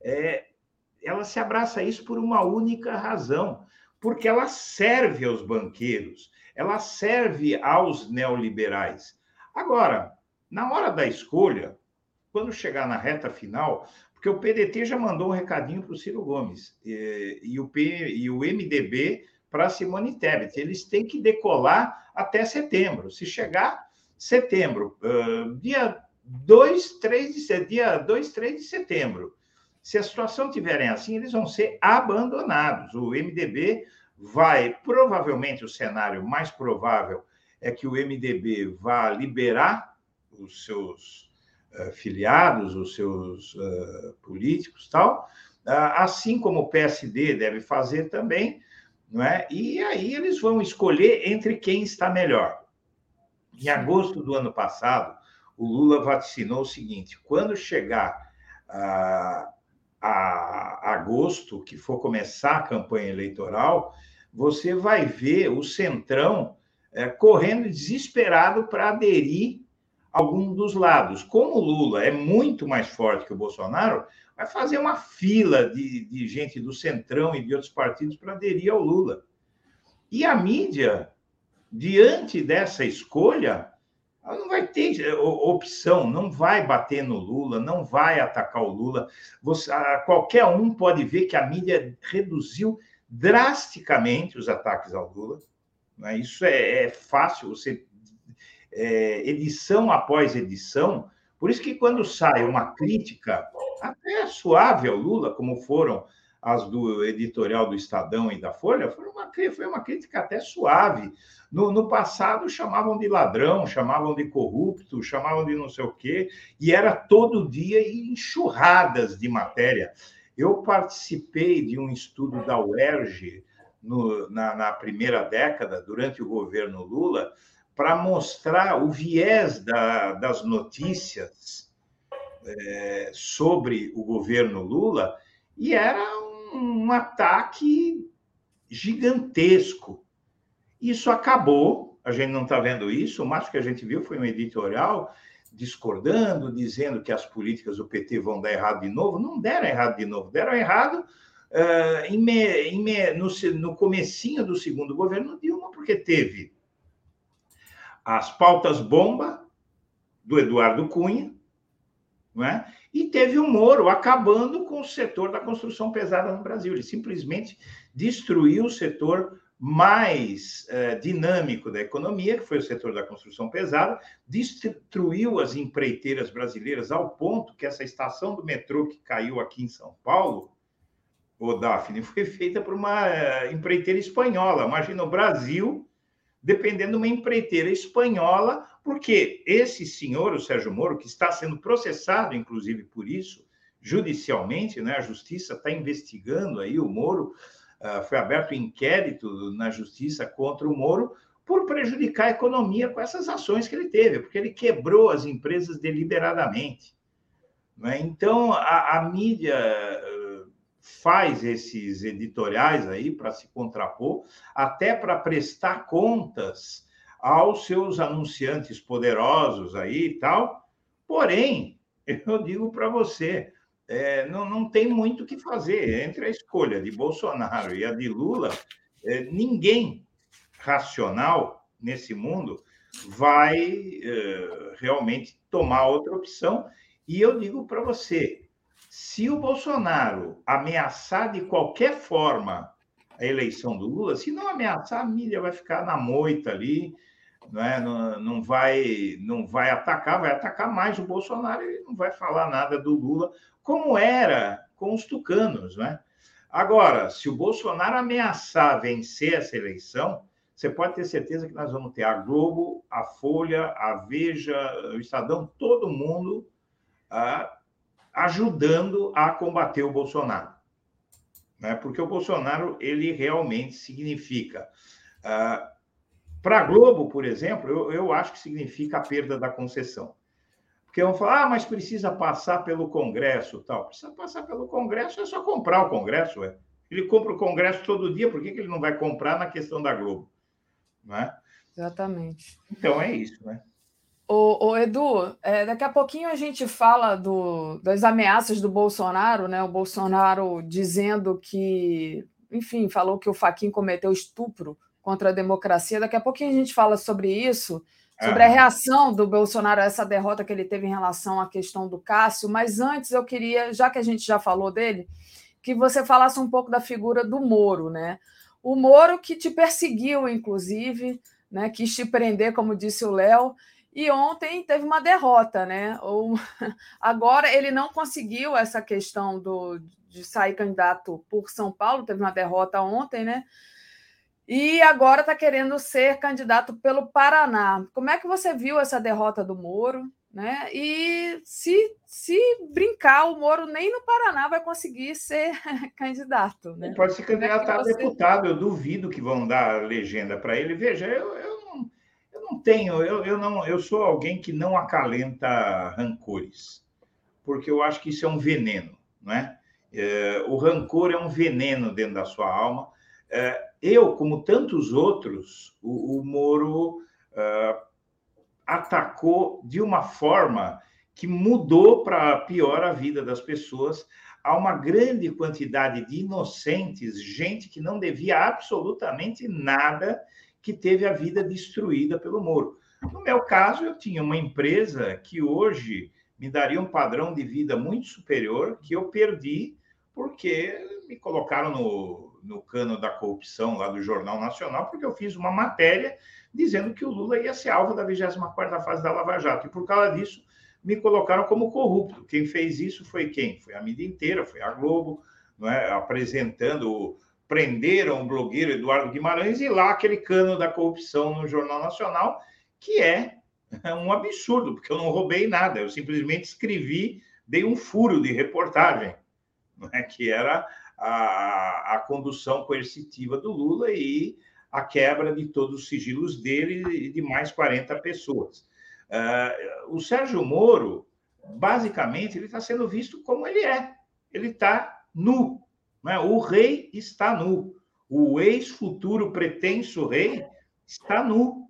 é, ela se abraça a isso por uma única razão, porque ela serve aos banqueiros, ela serve aos neoliberais. Agora, na hora da escolha, quando chegar na reta final, porque o PDT já mandou um recadinho para o Ciro Gomes e, e, o P, e o MDB para Simone Tebet, eles têm que decolar até setembro. Se chegar setembro, uh, dia 2, 3 de, dia 2, 3 de setembro. Se a situação tiverem assim, eles vão ser abandonados. O MDB vai, provavelmente, o cenário mais provável é que o MDB vá liberar os seus uh, filiados, os seus uh, políticos, tal, uh, assim como o PSD deve fazer também, não é? E aí eles vão escolher entre quem está melhor. Em agosto do ano passado, o Lula vaticinou o seguinte: quando chegar a, a agosto, que for começar a campanha eleitoral, você vai ver o Centrão é, correndo desesperado para aderir a algum dos lados. Como o Lula é muito mais forte que o Bolsonaro, vai fazer uma fila de, de gente do Centrão e de outros partidos para aderir ao Lula. E a mídia, diante dessa escolha, não vai ter eh, opção, não vai bater no Lula, não vai atacar o Lula. Você, qualquer um pode ver que a mídia reduziu drasticamente os ataques ao Lula. Né? Isso é, é fácil, você é, edição após edição. Por isso que quando sai uma crítica até suave ao Lula, como foram as do editorial do Estadão e da Folha, foi uma, foi uma crítica até suave. No, no, passado chamavam de ladrão, chamavam de corrupto, chamavam de não sei o quê, e era todo dia enxurradas de matéria. Eu participei de um estudo da UERJ no, na, na primeira década, durante o governo Lula, para mostrar o viés da, das notícias é, sobre o governo Lula, e era um, ataque gigantesco. Isso acabou, a gente não está vendo isso, o máximo que a gente viu foi um editorial discordando, dizendo que as políticas do PT vão dar errado de novo. Não deram errado de novo, deram errado uh, em me, em me, no, no comecinho do segundo governo Dilma, porque teve as pautas bomba do Eduardo Cunha, é? e teve o Moro acabando com o setor da construção pesada no Brasil. Ele simplesmente destruiu o setor mais eh, dinâmico da economia, que foi o setor da construção pesada, destruiu as empreiteiras brasileiras ao ponto que essa estação do metrô que caiu aqui em São Paulo, o Daphne, <laughs> foi feita por uma eh, empreiteira espanhola. Imagina o Brasil dependendo de uma empreiteira espanhola, porque esse senhor, o Sérgio Moro, que está sendo processado, inclusive, por isso, judicialmente, né? a justiça está investigando aí o Moro, uh, foi aberto um inquérito na justiça contra o Moro por prejudicar a economia com essas ações que ele teve, porque ele quebrou as empresas deliberadamente. Né? Então, a, a mídia faz esses editoriais aí para se contrapor, até para prestar contas aos seus anunciantes poderosos aí e tal. Porém, <laughs> eu digo para você, é, não, não tem muito o que fazer entre a escolha de Bolsonaro e a de Lula. É, ninguém racional nesse mundo vai é, realmente tomar outra opção. E eu digo para você, se o Bolsonaro ameaçar de qualquer forma a eleição do Lula, se não ameaçar, a mídia vai ficar na moita ali, não, é? não, não, vai, não vai atacar, vai atacar mais o Bolsonaro e não vai falar nada do Lula, como era com os tucanos. Né? Agora, se o Bolsonaro ameaçar vencer essa eleição, você pode ter certeza que nós vamos ter a Globo, a Folha, a Veja, o Estadão, todo mundo ah, ajudando a combater o Bolsonaro. Né? Porque o Bolsonaro, ele realmente significa. Ah, Para a Globo, por exemplo, eu, eu acho que significa a perda da concessão. Porque vão falar, ah, mas precisa passar pelo Congresso tal. Precisa passar pelo Congresso, é só comprar o Congresso, ué. Ele compra o Congresso todo dia, por que, que ele não vai comprar na questão da Globo? Não é?
Exatamente.
Então é isso, né?
O, o Edu, é, daqui a pouquinho a gente fala do, das ameaças do Bolsonaro, né? O Bolsonaro dizendo que, enfim, falou que o Faquin cometeu estupro contra a democracia. Daqui a pouquinho a gente fala sobre isso, sobre a reação do Bolsonaro a essa derrota que ele teve em relação à questão do Cássio. Mas antes eu queria, já que a gente já falou dele, que você falasse um pouco da figura do Moro, né? O Moro que te perseguiu, inclusive, né? Quis te prender, como disse o Léo e ontem teve uma derrota, né? Ou, <laughs> agora ele não conseguiu essa questão do, de sair candidato por São Paulo, teve uma derrota ontem, né? E agora está querendo ser candidato pelo Paraná. Como é que você viu essa derrota do Moro? Né? E se, se brincar, o Moro nem no Paraná vai conseguir ser <laughs> candidato. Né?
Ele pode se é candidatar a você... deputado, eu duvido que vão dar legenda para ele. Veja, eu, eu não tenho, eu, eu não, eu sou alguém que não acalenta rancores, porque eu acho que isso é um veneno, não é? É, o rancor é um veneno dentro da sua alma. É, eu, como tantos outros, o, o Moro uh, atacou de uma forma que mudou para pior a vida das pessoas. Há uma grande quantidade de inocentes, gente que não devia absolutamente nada, que teve a vida destruída pelo Moro. No meu caso, eu tinha uma empresa que hoje me daria um padrão de vida muito superior, que eu perdi porque me colocaram no, no cano da corrupção lá do Jornal Nacional, porque eu fiz uma matéria dizendo que o Lula ia ser alvo da 24ª fase da Lava Jato. E por causa disso, me colocaram como corrupto. Quem fez isso foi quem? Foi a mídia inteira, foi a Globo, é? apresentando, prenderam o blogueiro Eduardo Guimarães e lá aquele cano da corrupção no Jornal Nacional, que é um absurdo, porque eu não roubei nada, eu simplesmente escrevi, dei um furo de reportagem, não é? que era a, a condução coercitiva do Lula e a quebra de todos os sigilos dele e de mais 40 pessoas. Uh, o Sérgio Moro, basicamente, ele está sendo visto como ele é. Ele está nu. Né? O rei está nu. O ex-futuro pretenso rei está nu.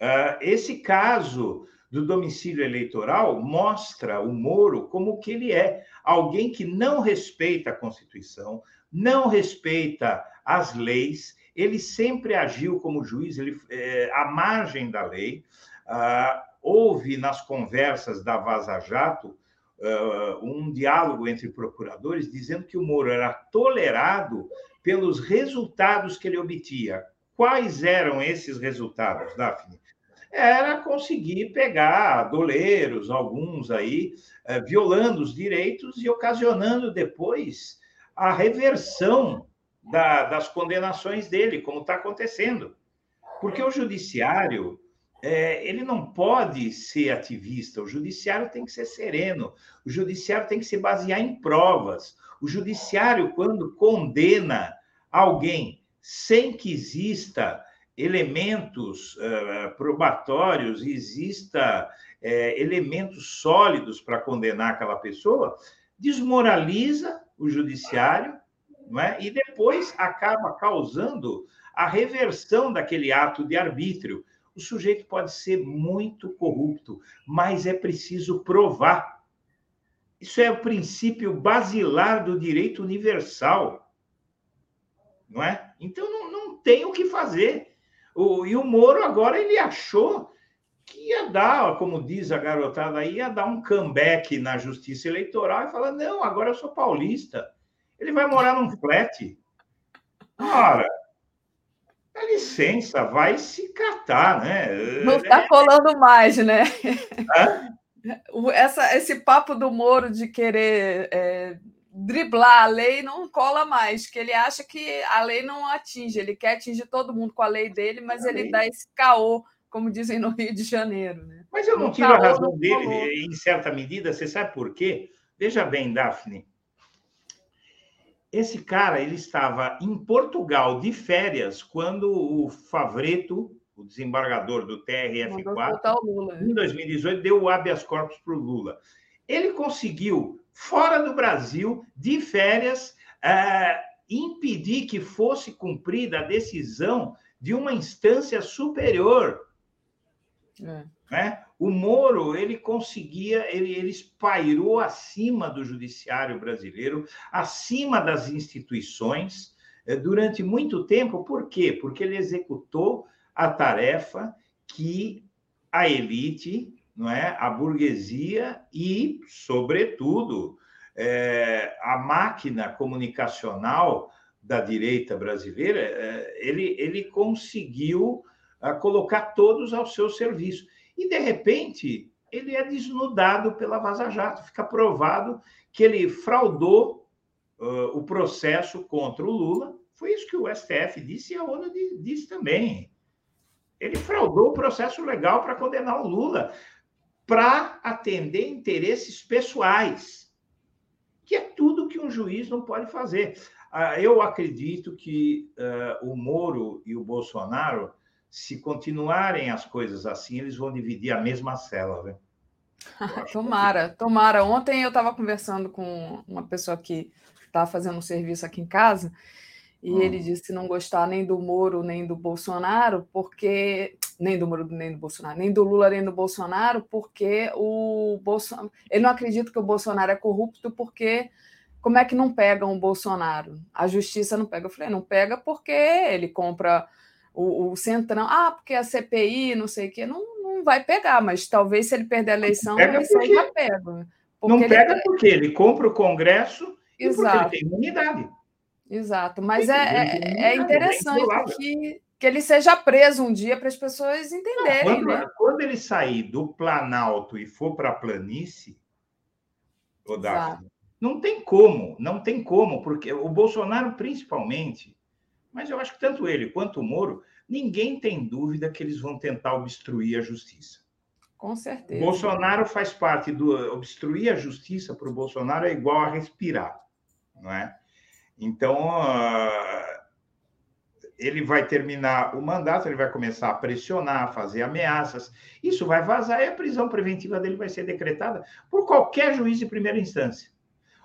Uh, esse caso do domicílio eleitoral mostra o Moro como que ele é. Alguém que não respeita a Constituição, não respeita as leis, ele sempre agiu como juiz, ele, é, à margem da lei. Ah, houve nas conversas da Vaza Jato uh, um diálogo entre procuradores dizendo que o Moro era tolerado pelos resultados que ele obtinha. Quais eram esses resultados, Daphne? Era conseguir pegar doleiros, alguns aí, uh, violando os direitos e ocasionando depois a reversão da, das condenações dele, como está acontecendo. Porque o judiciário é, ele não pode ser ativista, o judiciário tem que ser sereno, o judiciário tem que se basear em provas. O judiciário, quando condena alguém sem que exista elementos uh, probatórios, exista uh, elementos sólidos para condenar aquela pessoa, desmoraliza o judiciário não é? e depois acaba causando a reversão daquele ato de arbítrio. O sujeito pode ser muito corrupto, mas é preciso provar. Isso é o princípio basilar do direito universal. Não é? Então não, não tem o que fazer. O, e o Moro agora ele achou que ia dar, como diz a garotada aí, ia dar um comeback na justiça eleitoral e falar: não, agora eu sou paulista. Ele vai morar num flat. Ora, licença, vai se catar, né?
Não está colando mais, né? Essa, esse papo do Moro de querer é, driblar a lei não cola mais, que ele acha que a lei não atinge, ele quer atingir todo mundo com a lei dele, mas a ele lei. dá esse caô, como dizem no Rio de Janeiro. Né?
Mas eu não tiro a razão dele, em certa medida, você sabe por quê? Veja bem, Daphne, esse cara ele estava em Portugal de férias quando o Favreto, o desembargador do TRF4, né? em 2018, deu o habeas corpus para o Lula. Ele conseguiu, fora do Brasil, de férias, é, impedir que fosse cumprida a decisão de uma instância superior. É. Né? O Moro ele conseguia, ele, ele espairou acima do judiciário brasileiro, acima das instituições eh, durante muito tempo. Por quê? Porque ele executou a tarefa que a elite, não é, a burguesia e, sobretudo, é, a máquina comunicacional da direita brasileira, é, ele, ele conseguiu a, ah, colocar todos ao seu serviço e, de repente, ele é desnudado pela Vaza Jato. Fica provado que ele fraudou uh, o processo contra o Lula. Foi isso que o STF disse e a ONU disse também. Ele fraudou o processo legal para condenar o Lula, para atender interesses pessoais, que é tudo que um juiz não pode fazer. Uh, eu acredito que uh, o Moro e o Bolsonaro se continuarem as coisas assim, eles vão dividir a mesma cela, <laughs>
tomara, tomara. Ontem eu estava conversando com uma pessoa que está fazendo um serviço aqui em casa, e
Hum.
ele disse não gostar nem do Moro nem do Bolsonaro, porque nem do Moro nem do Bolsonaro, nem do Lula nem do Bolsonaro, porque o Bolsonaro, ele não acredita que o Bolsonaro é corrupto porque como é que não pegam o Bolsonaro? A justiça não pega. Eu falei, não pega porque ele compra o, o Centrão. Ah, porque a CPI, não sei o quê, não, não vai pegar, mas talvez se ele perder a eleição,
pega
ele
porque-
seja pego.
Não
Porque ele-
pega porque ele compra o Congresso e
Exato.
porque ele tem imunidade.
Exato, mas é,
ele
é, é interessante que, que ele seja preso um dia para as pessoas
Não,
entenderem,
quando,
né?
quando ele sair do Planalto e for para a planície, Daphne, não tem como, não tem como, porque o Bolsonaro, principalmente, mas eu acho que tanto ele quanto o Moro, ninguém tem dúvida que eles vão tentar obstruir a justiça.
Com certeza.
Bolsonaro faz parte do. Obstruir a justiça para o Bolsonaro é igual a respirar, não é? Então, ah, ele vai terminar o mandato, ele vai começar a pressionar, a fazer ameaças. Isso vai vazar e a prisão preventiva dele vai ser decretada por qualquer juiz de primeira instância.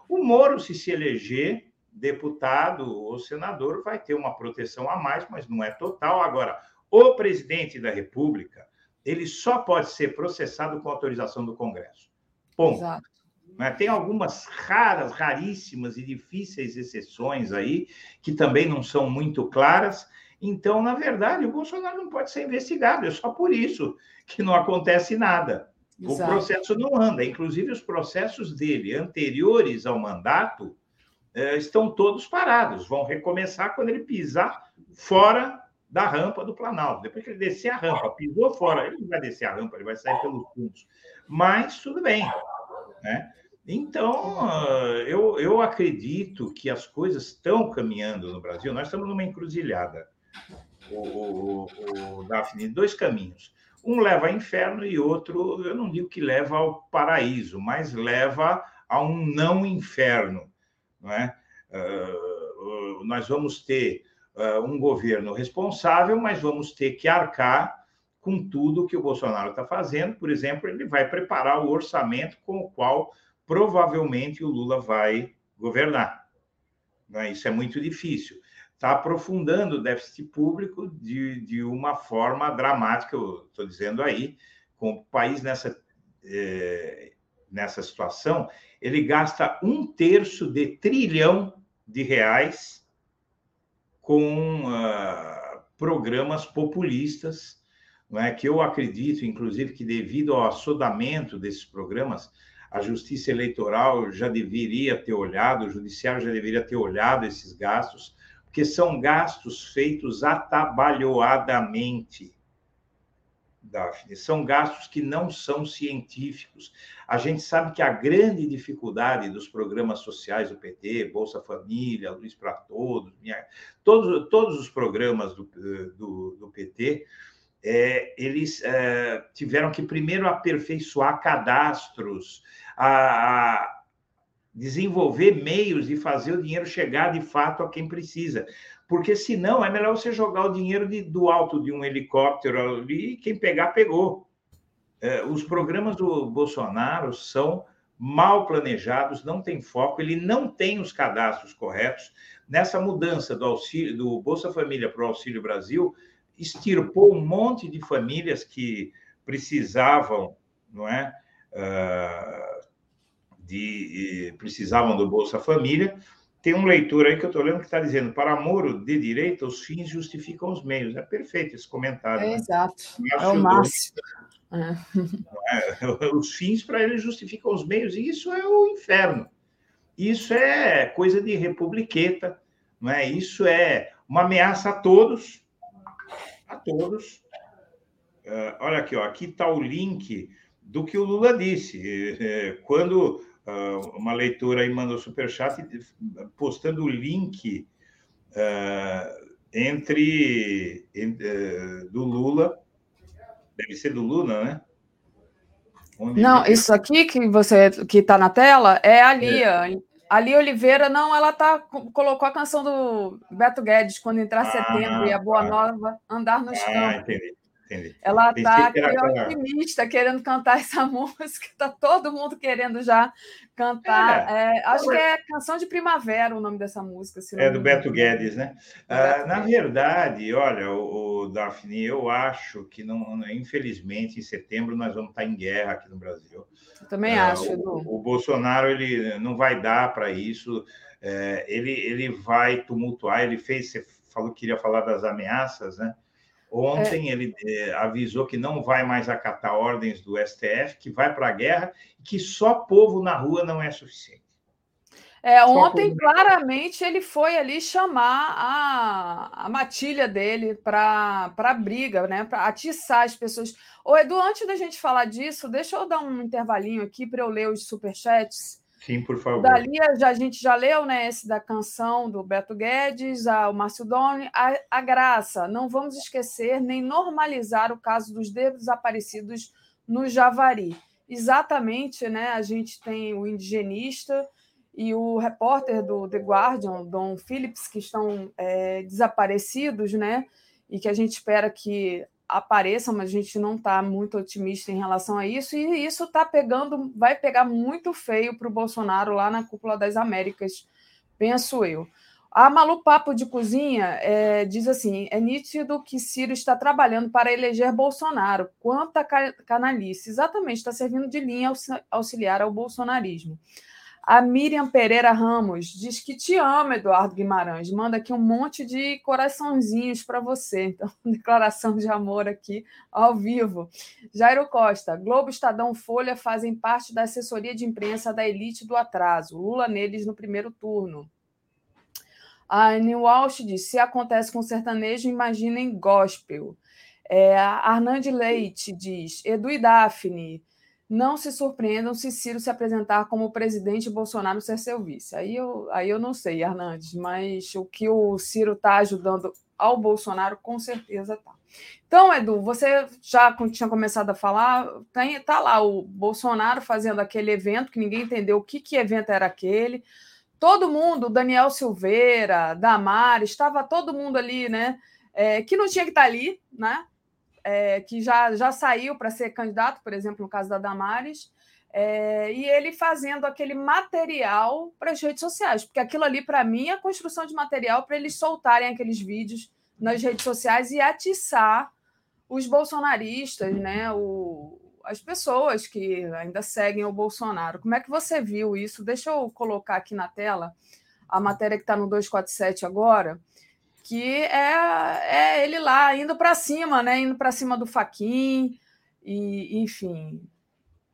O Moro, se se eleger deputado ou senador, vai ter uma proteção a mais, mas não é total. Agora, o presidente da República, ele só pode ser processado com autorização do Congresso. Ponto.
Exato.
né? Tem algumas raras, raríssimas e difíceis exceções aí, que também não são muito claras. Então, na verdade, o Bolsonaro não pode ser investigado, é só por isso que não acontece nada. O
Exato.
processo não anda. Inclusive, os processos dele anteriores ao mandato eh, estão todos parados. Vão recomeçar quando ele pisar fora da rampa do Planalto. Depois que ele descer a rampa, pisou fora, ele não vai descer a rampa, ele vai sair pelos fundos. Mas tudo bem. Né? Então, ah, eu, eu acredito que as coisas estão caminhando no Brasil. Nós estamos numa encruzilhada, o, o, o Daphne, dois caminhos. Um leva ao inferno e outro, eu não digo que leva ao paraíso, mas leva a um não inferno. É? Ah, nós vamos ter ah, um governo responsável, mas vamos ter que arcar com tudo que o Bolsonaro está fazendo. Por exemplo, ele vai preparar o orçamento com o qual provavelmente o Lula vai governar. É? Isso é muito difícil. Está aprofundando o déficit público de, de uma forma dramática, eu estou dizendo aí, com o país nessa, eh, nessa situação, ele gasta um terço de trilhão de reais com ah, programas populistas, não é? que eu acredito, inclusive, que devido ao assodamento desses programas, a Justiça Eleitoral já deveria ter olhado, o Judiciário já deveria ter olhado esses gastos, porque são gastos feitos atabalhoadamente. Daphne, são gastos que não são científicos. A gente sabe que a grande dificuldade dos programas sociais do PT, Bolsa Família, Luz para Todos, minha, todos, todos os programas do, do, do PT, é, eles é, tiveram que primeiro aperfeiçoar cadastros, a, a desenvolver meios de fazer o dinheiro chegar de fato a quem precisa. Porque senão é melhor você jogar o dinheiro de, do alto de um helicóptero ali e quem pegar, pegou. É, os programas do Bolsonaro são mal planejados, não tem foco, ele não tem os cadastros corretos. Nessa mudança do auxílio do Bolsa Família para o Auxílio Brasil, extirpou um monte de famílias que precisavam, não é? Uh, de, precisavam do Bolsa Família. Tem um leitor aí que eu estou lendo que está dizendo: para Moro de direita, os fins justificam os meios. É perfeito esse comentário.
É,
né?
Exato. É o máximo. <laughs> É.
Os fins para ele justificam os meios, e isso é o inferno. Isso é coisa de republiqueta, não é? Isso é uma ameaça a todos, a todos. Uh, olha aqui, ó, aqui está o link do que o Lula disse. Quando uh, uma leitora aí mandou superchat postando o link uh, entre, entre do Lula, deve ser do Lula, né?
Onde não, isso aqui que você que está na tela é a Lia. É. A Lia Oliveira, não, ela tá, colocou a canção do Beto Guedes, quando entrar ah, setembro e a Boa tá. Nova, andar nos
ah,
campos.
Entendi,
Ela está
que aquela-
otimista, querendo cantar <laughs> essa música. Está todo mundo querendo já cantar. É, acho que é Canção de Primavera o nome dessa música.
É do. Beto Guedes, né? Ah, na verdade, olha, o, o Daphne, eu acho que não, infelizmente, em setembro nós vamos estar em guerra aqui no Brasil.
Eu Também
Ah,
acho, Edu.
o, o Bolsonaro ele não vai dar para isso. É, ele, ele vai tumultuar. Ele fez, você falou que queria falar das ameaças, né? Ontem ele eh, avisou que não vai mais acatar ordens do STF, que vai para a guerra, e que só povo na rua não é suficiente.
É,
Só
ontem,
por-
claramente, ele foi ali chamar a, a matilha dele para a briga, né? Para atiçar as pessoas. Ô, Edu, antes da gente falar disso, deixa eu dar um intervalinho aqui para eu ler os superchats.
Sim, por favor.
Dali a gente já leu, né? Esse da canção do Beto Guedes, a, o Márcio Doni. A, a graça, não vamos esquecer nem normalizar o caso dos desaparecidos no Javari. Exatamente, né? A gente tem o indigenista e o repórter do The Guardian, Don Phillips, que estão é, desaparecidos, né? E que a gente espera que apareçam, mas a gente não está muito otimista em relação a isso, e isso está pegando, vai pegar muito feio para o Bolsonaro lá na cúpula das Américas, penso eu. A Malu Papo de Cozinha é, diz assim: é nítido que Ciro está trabalhando para eleger Bolsonaro. Quanta ca- canalice! Exatamente, está servindo de linha auxi- auxiliar ao bolsonarismo. A Miriam Pereira Ramos diz que te ama, Eduardo Guimarães. Manda aqui um monte de coraçãozinhos para você. <laughs> Então, declaração de amor aqui ao vivo. Jairo Costa, Globo, Estadão, Folha fazem parte da assessoria de imprensa da elite do atraso. Lula neles no primeiro turno. A Anne Walsh diz: se acontece com sertanejo, imaginem gospel. É, a Arnande Leite diz: Edu e Daphne, não se surpreendam se Ciro se apresentar como presidente e Bolsonaro ser seu vice. Aí eu, aí eu não sei, Hernandes, mas o que o Ciro está ajudando ao Bolsonaro, com certeza está. Então, Edu, você já tinha começado a falar, tem, tá lá o Bolsonaro fazendo aquele evento que ninguém entendeu o que, que evento era aquele. Todo mundo, Daniel Silveira, Damar, estava todo mundo ali, né? É, que não tinha que estar ali, né? É, que já, já saiu para ser candidato, por exemplo, no caso da Damares, é, e ele fazendo aquele material para as redes sociais, porque aquilo ali, para mim, é a construção de material para eles soltarem aqueles vídeos nas redes sociais e atiçar os bolsonaristas, né? O, as pessoas que ainda seguem o Bolsonaro. Como é que você viu isso? Deixa eu colocar aqui na tela a matéria que está no 247 agora que é, é ele lá indo para cima, né? Indo para cima do Faquin e, enfim,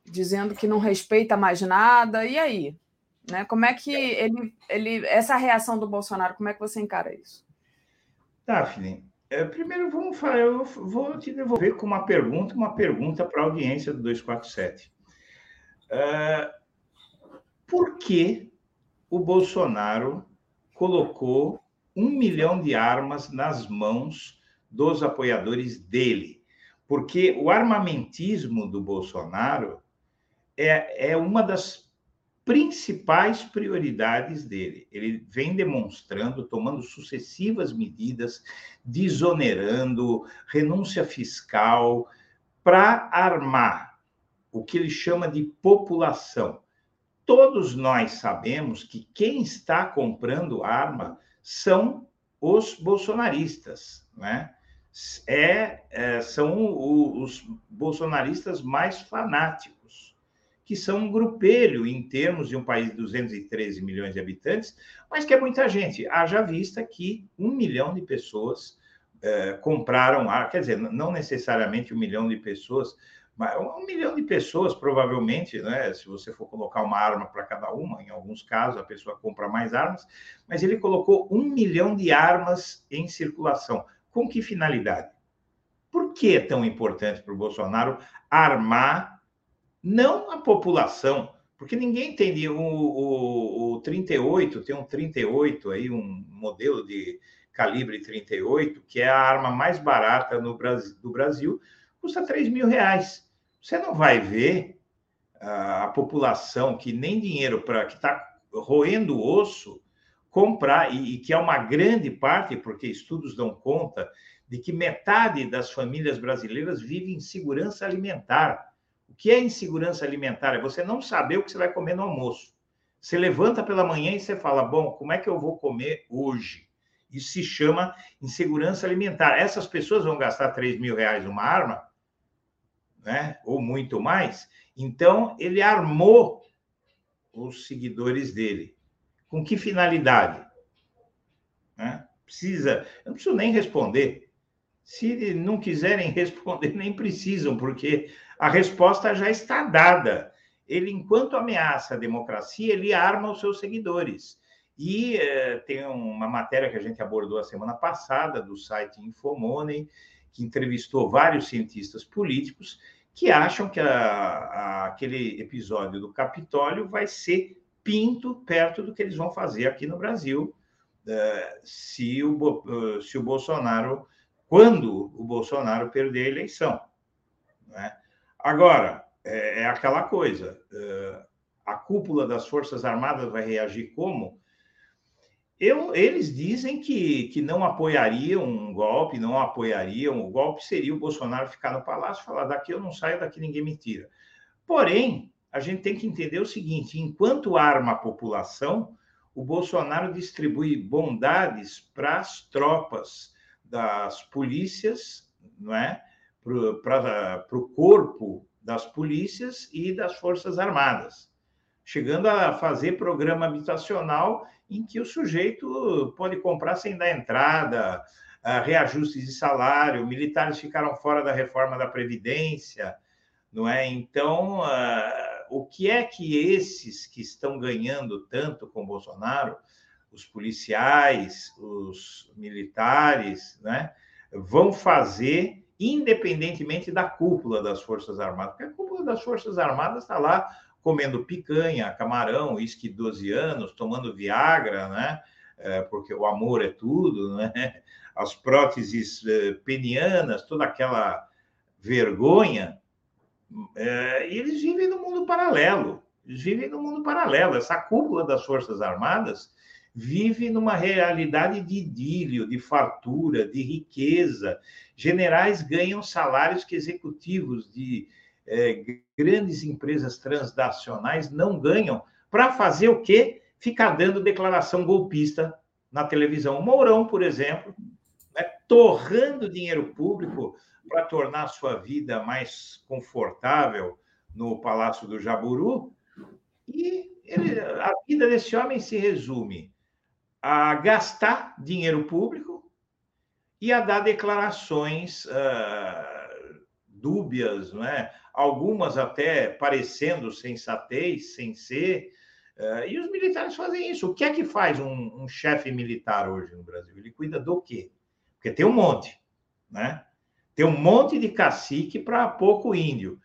dizendo que não respeita mais nada. E aí, né? Como é que ele, ele, essa reação do Bolsonaro, como é que você encara isso?
Daphne, é, primeiro vamos falar, eu vou te devolver com uma pergunta, uma pergunta para a audiência do 247. É, por que o Bolsonaro colocou um milhão de armas nas mãos dos apoiadores dele. Porque o armamentismo do Bolsonaro é, é uma das principais prioridades dele. Ele vem demonstrando, tomando sucessivas medidas, desonerando, renúncia fiscal, para armar o que ele chama de população. Todos nós sabemos que quem está comprando arma são os bolsonaristas, né? É, é, são o, os bolsonaristas mais fanáticos, que são um grupelho em termos de um país de 213 milhões de habitantes, mas que é muita gente. Haja vista que um milhão de pessoas é, compraram, quer dizer, não necessariamente um milhão de pessoas, um milhão de pessoas, provavelmente, né? Se você for colocar uma arma para cada uma, em alguns casos a pessoa compra mais armas, mas ele colocou um milhão de armas em circulação. Com que finalidade? Por que é tão importante para o Bolsonaro armar não a população? Porque ninguém entende. O, o, o 38, tem um 38 aí, um modelo de calibre 38, que é a arma mais barata no Brasil, do Brasil, custa 3 mil reais. Você não vai ver a, a população que nem dinheiro para que está roendo o osso comprar, e, e, que é uma grande parte, porque estudos dão conta de que metade das famílias brasileiras vive em segurança alimentar. O que é insegurança alimentar? É você não saber o que você vai comer no almoço. Você levanta pela manhã e você fala: Bom, como é que eu vou comer hoje? Isso se chama insegurança alimentar. Essas pessoas vão gastar 3 mil reais numa arma, né? ou muito mais. Então, ele armou os seguidores dele. Com que finalidade? Né? Precisa, eu não preciso nem responder. Se não quiserem <laughs> responder, nem precisam, porque a resposta já está dada. Ele, enquanto ameaça a democracia, ele arma os seus seguidores. E eh, tem uma matéria que a gente abordou a semana passada do site Infomoney, que entrevistou vários cientistas políticos que acham que a, a, aquele episódio do Capitólio vai ser pinto perto do que eles vão fazer aqui no Brasil, uh, se, o, uh, se o Bolsonaro, quando o Bolsonaro perder a eleição. Né? Agora, é, é aquela coisa, uh, a cúpula das Forças Armadas vai reagir como? Eu, eles dizem que, que não apoiariam um golpe, não apoiariam. O golpe seria o Bolsonaro ficar no palácio e falar: daqui eu não saio, daqui ninguém me tira. Porém, a gente tem que entender o seguinte: enquanto arma a população, o Bolsonaro distribui bondades para as tropas das polícias, não é? Para o corpo das polícias e das Forças Armadas, chegando a fazer programa habitacional em que o sujeito pode comprar sem dar entrada, uh, reajustes de salário, militares ficaram fora da reforma da Previdência, não é? Então, uh, o que é que esses que estão ganhando tanto com Bolsonaro, os policiais, os militares, né, vão fazer independentemente da cúpula das Forças Armadas? Porque a cúpula das Forças Armadas está lá comendo picanha, camarão, uísque 12 anos, tomando Viagra, né? É, porque o amor é tudo, né? As próteses é, penianas, toda aquela vergonha. É, eles vivem no mundo paralelo. Eles vivem no mundo paralelo. Essa cúpula das Forças Armadas vive numa realidade de idílio, de fartura, de riqueza. Generais ganham salários que executivos de é, grandes empresas transnacionais não ganham para fazer o quê? Ficar dando declaração golpista na televisão. O Mourão, por exemplo, né, torrando dinheiro público para tornar sua vida mais confortável no Palácio do Jaburu. E ele, a vida desse homem se resume a gastar dinheiro público e a dar declarações uh, dúbias, não é? algumas até parecendo sensatez, sem ser. Uh, e os militares fazem isso. O que é que faz um, um chefe militar hoje no Brasil? Ele cuida do quê? Porque tem um monte, né? Tem um monte de cacique para pouco índio,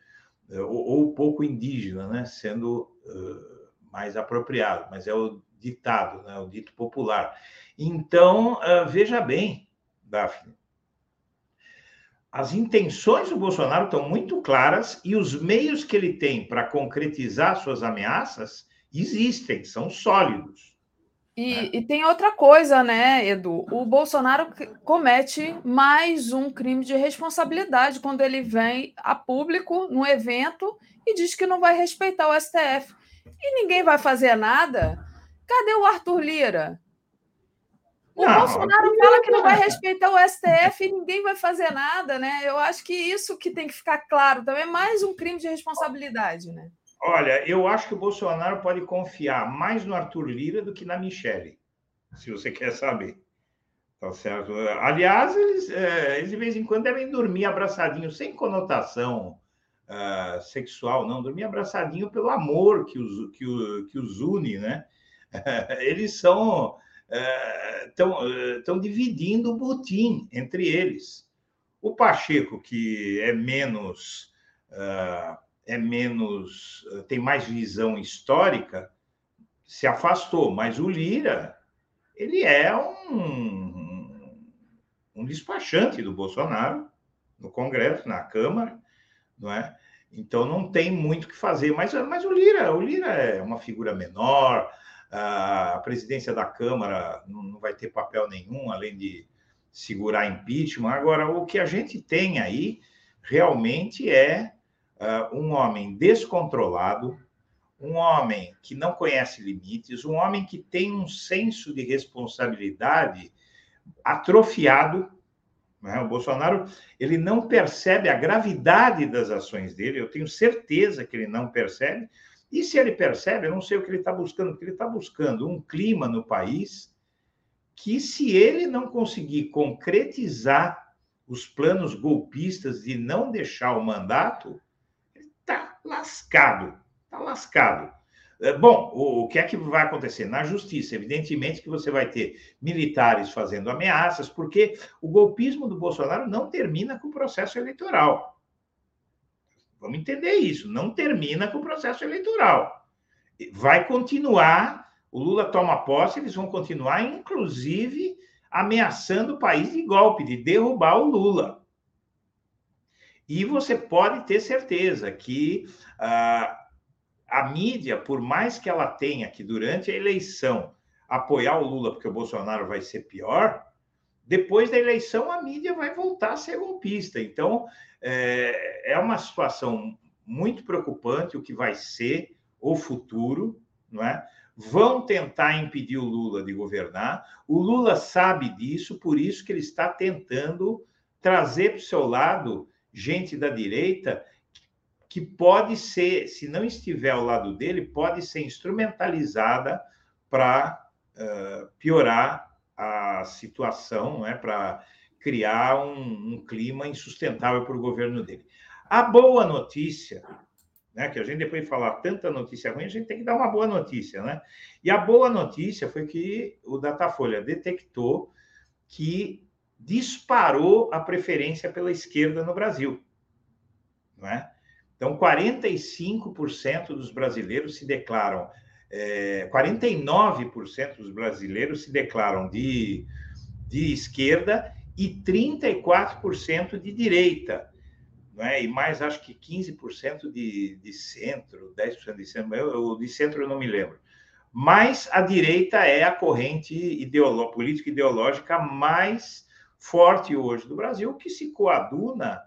uh, ou, ou, pouco indígena, né? Sendo uh, mais apropriado, mas é o ditado, né? o dito popular. Então, veja bem, Daphne, as intenções do Bolsonaro estão muito claras e os meios que ele tem para concretizar suas ameaças existem, são sólidos.
E, né? e, tem outra coisa, né, Edu? O Bolsonaro comete mais um crime de responsabilidade quando ele vem a público no evento e diz que não vai respeitar o STF. E ninguém vai fazer nada. Cadê o Arthur Lira? O não, Bolsonaro fala que não vai respeitar o STF e ninguém vai fazer nada, né? Eu acho que isso que tem que ficar claro também, é mais um crime de responsabilidade, né?
Olha, eu acho que o Bolsonaro pode confiar mais no Arthur Lira do que na Michelle, se você <laughs> quer saber. Tá certo? Aliás, eles, é, eles de vez em quando devem dormir abraçadinhos, sem conotação uh, sexual, não, dormir abraçadinho pelo amor que os, que, o, que os une, né? <laughs> eles são estão uh, dividindo o botim entre eles. O Pacheco, que é menos, uh, é menos, tem mais visão histórica, se afastou, mas o Lira, ele é um, um despachante do Bolsonaro no Congresso, na Câmara, não é? Então não tem muito o que fazer, mas, mas o Lira, o Lira é uma figura menor, a presidência da Câmara não vai ter papel nenhum, além de segurar impeachment. Agora, o que a gente tem aí realmente é uh, um homem descontrolado, um homem que não conhece limites, um homem que tem um senso de responsabilidade atrofiado. Né? O Bolsonaro ele não percebe a gravidade das ações dele. Eu tenho certeza que ele não percebe. E se ele percebe, eu não sei o que ele está buscando, porque ele está buscando um clima no país que, se ele não conseguir concretizar os planos golpistas de não deixar o mandato, ele está lascado, está lascado. É, bom, o, que é que vai acontecer? Na justiça, evidentemente que você vai ter militares fazendo ameaças, porque o golpismo do Bolsonaro não termina com o processo eleitoral. Vamos entender isso, não termina com o processo eleitoral. Vai continuar, o Lula toma posse, eles vão continuar, inclusive, ameaçando o país de golpe, de derrubar o Lula. E você pode ter certeza que ah, a mídia, por mais que ela tenha que, durante a eleição, apoiar o Lula porque o Bolsonaro vai ser pior, depois da eleição a mídia vai voltar a ser golpista. Então, é, é uma situação muito preocupante o que vai ser o futuro, não é? Vão tentar impedir o Lula de governar. O Lula sabe disso, por isso que ele está tentando trazer para o seu lado gente da direita que pode ser, se não estiver ao lado dele, pode ser instrumentalizada para uh, piorar a situação, é, para criar um, um, clima insustentável para o governo dele. A boa notícia, né, que a gente depois de falar tanta notícia ruim, a gente tem que dar uma boa notícia, né? E a boa notícia foi que o Datafolha detectou que disparou a preferência pela esquerda no Brasil, não é? Então, 45% dos brasileiros se declaram, é, 49% dos brasileiros se declaram de, de esquerda e 34% de direita. Né? E mais, acho que 15% de, de centro, 10% de centro, eu, de centro eu não me lembro. Mas a direita é a corrente ideolo, política ideológica mais forte hoje do Brasil, que se coaduna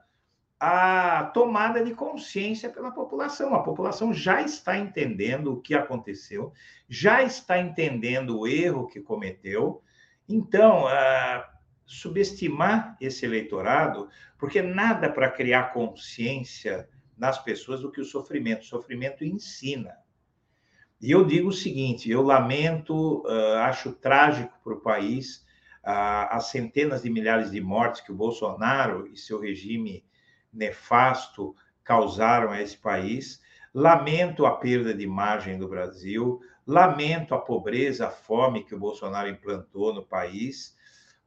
a tomada de consciência pela população. A população já está entendendo o que aconteceu, já está entendendo o erro que cometeu. Então, uh, subestimar esse eleitorado, porque nada para criar consciência nas pessoas do que o sofrimento. O sofrimento ensina. E eu digo o seguinte: eu lamento, uh, acho trágico para o país uh, as centenas de milhares de mortes que o Bolsonaro e seu regime nefasto causaram a esse país. Lamento a perda de imagem do Brasil, lamento a pobreza, a fome que o Bolsonaro implantou no país.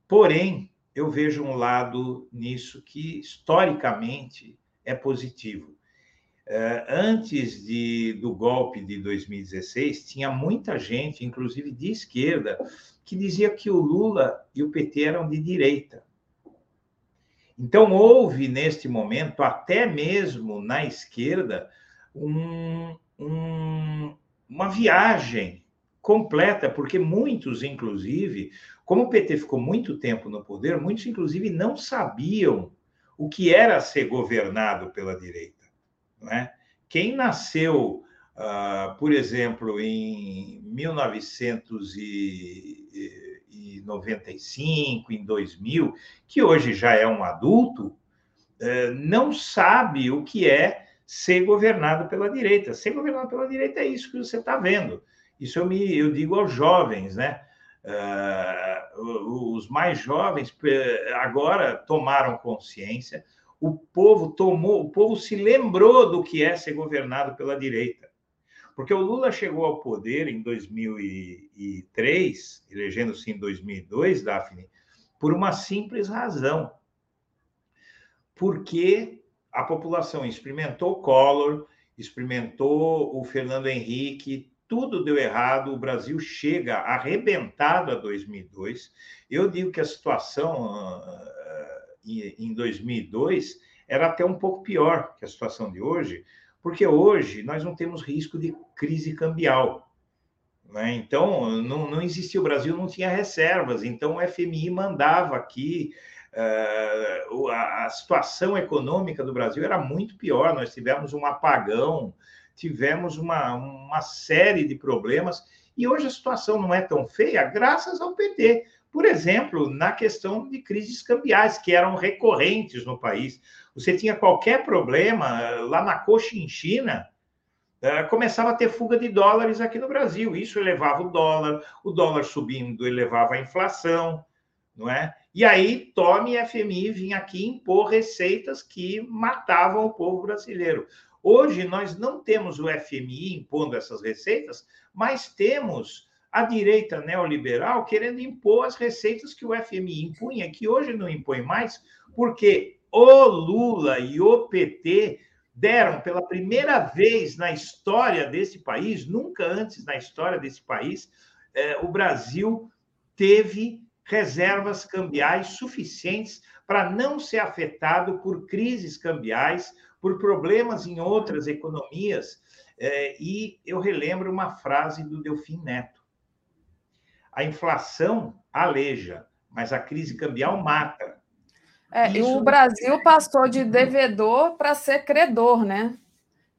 Porém, eu vejo um lado nisso que historicamente é positivo. Eh, antes de, do golpe de 2016, tinha muita gente, inclusive de esquerda, que dizia que o Lula e o PT eram de direita. Então, houve neste momento, até mesmo na esquerda, um, um, uma viagem completa, porque muitos, inclusive, como o PT ficou muito tempo no poder, muitos, inclusive, não sabiam o que era ser governado pela direita. Não é? Quem nasceu, uh, por exemplo, em 1900 e 95, em 2000, que hoje já é um adulto, eh, não sabe o que é ser governado pela direita. Ser governado pela direita é isso que você está vendo. Isso eu, me, eu digo aos jovens, né? Uh, os mais jovens eh, agora tomaram consciência, o povo tomou, o povo se lembrou do que é ser governado pela direita. Porque o Lula chegou ao poder em 2003, elegendo-se em 2002, Daphne, por uma simples razão. Porque a população experimentou Collor, experimentou o Fernando Henrique, tudo deu errado, o Brasil chega arrebentado a 2002. Eu digo que a situação uh, em 2002 era até um pouco pior que a situação de hoje, porque hoje nós não temos risco de crise cambial. Né? Então, não, não existia, o Brasil não tinha reservas, então o FMI mandava aqui. Uh, a, a situação econômica do Brasil era muito pior, nós tivemos um apagão, tivemos uma, uma série de problemas, e hoje a situação não é tão feia, graças ao PT. Por exemplo, na questão de crises cambiais, que eram recorrentes no país. Você tinha qualquer problema lá na Cochinchina, eh, começava a ter fuga de dólares aqui no Brasil. Isso elevava o dólar, o dólar subindo elevava a inflação, não é? E aí, tome FMI vinha aqui impor receitas que matavam o povo brasileiro. Hoje, nós não temos o FMI impondo essas receitas, mas temos a direita neoliberal querendo impor as receitas que o FMI impunha, que hoje não impõe mais, porque o Lula e o PT deram pela primeira vez na história desse país, nunca antes na história desse país, eh, o Brasil teve reservas cambiais suficientes para não ser afetado por crises cambiais, por problemas em outras economias. Eh, e eu relembro uma frase do Delfim Neto: a inflação aleja, mas a crise cambial mata.
É, Isso... O Brasil passou de devedor para ser credor, né?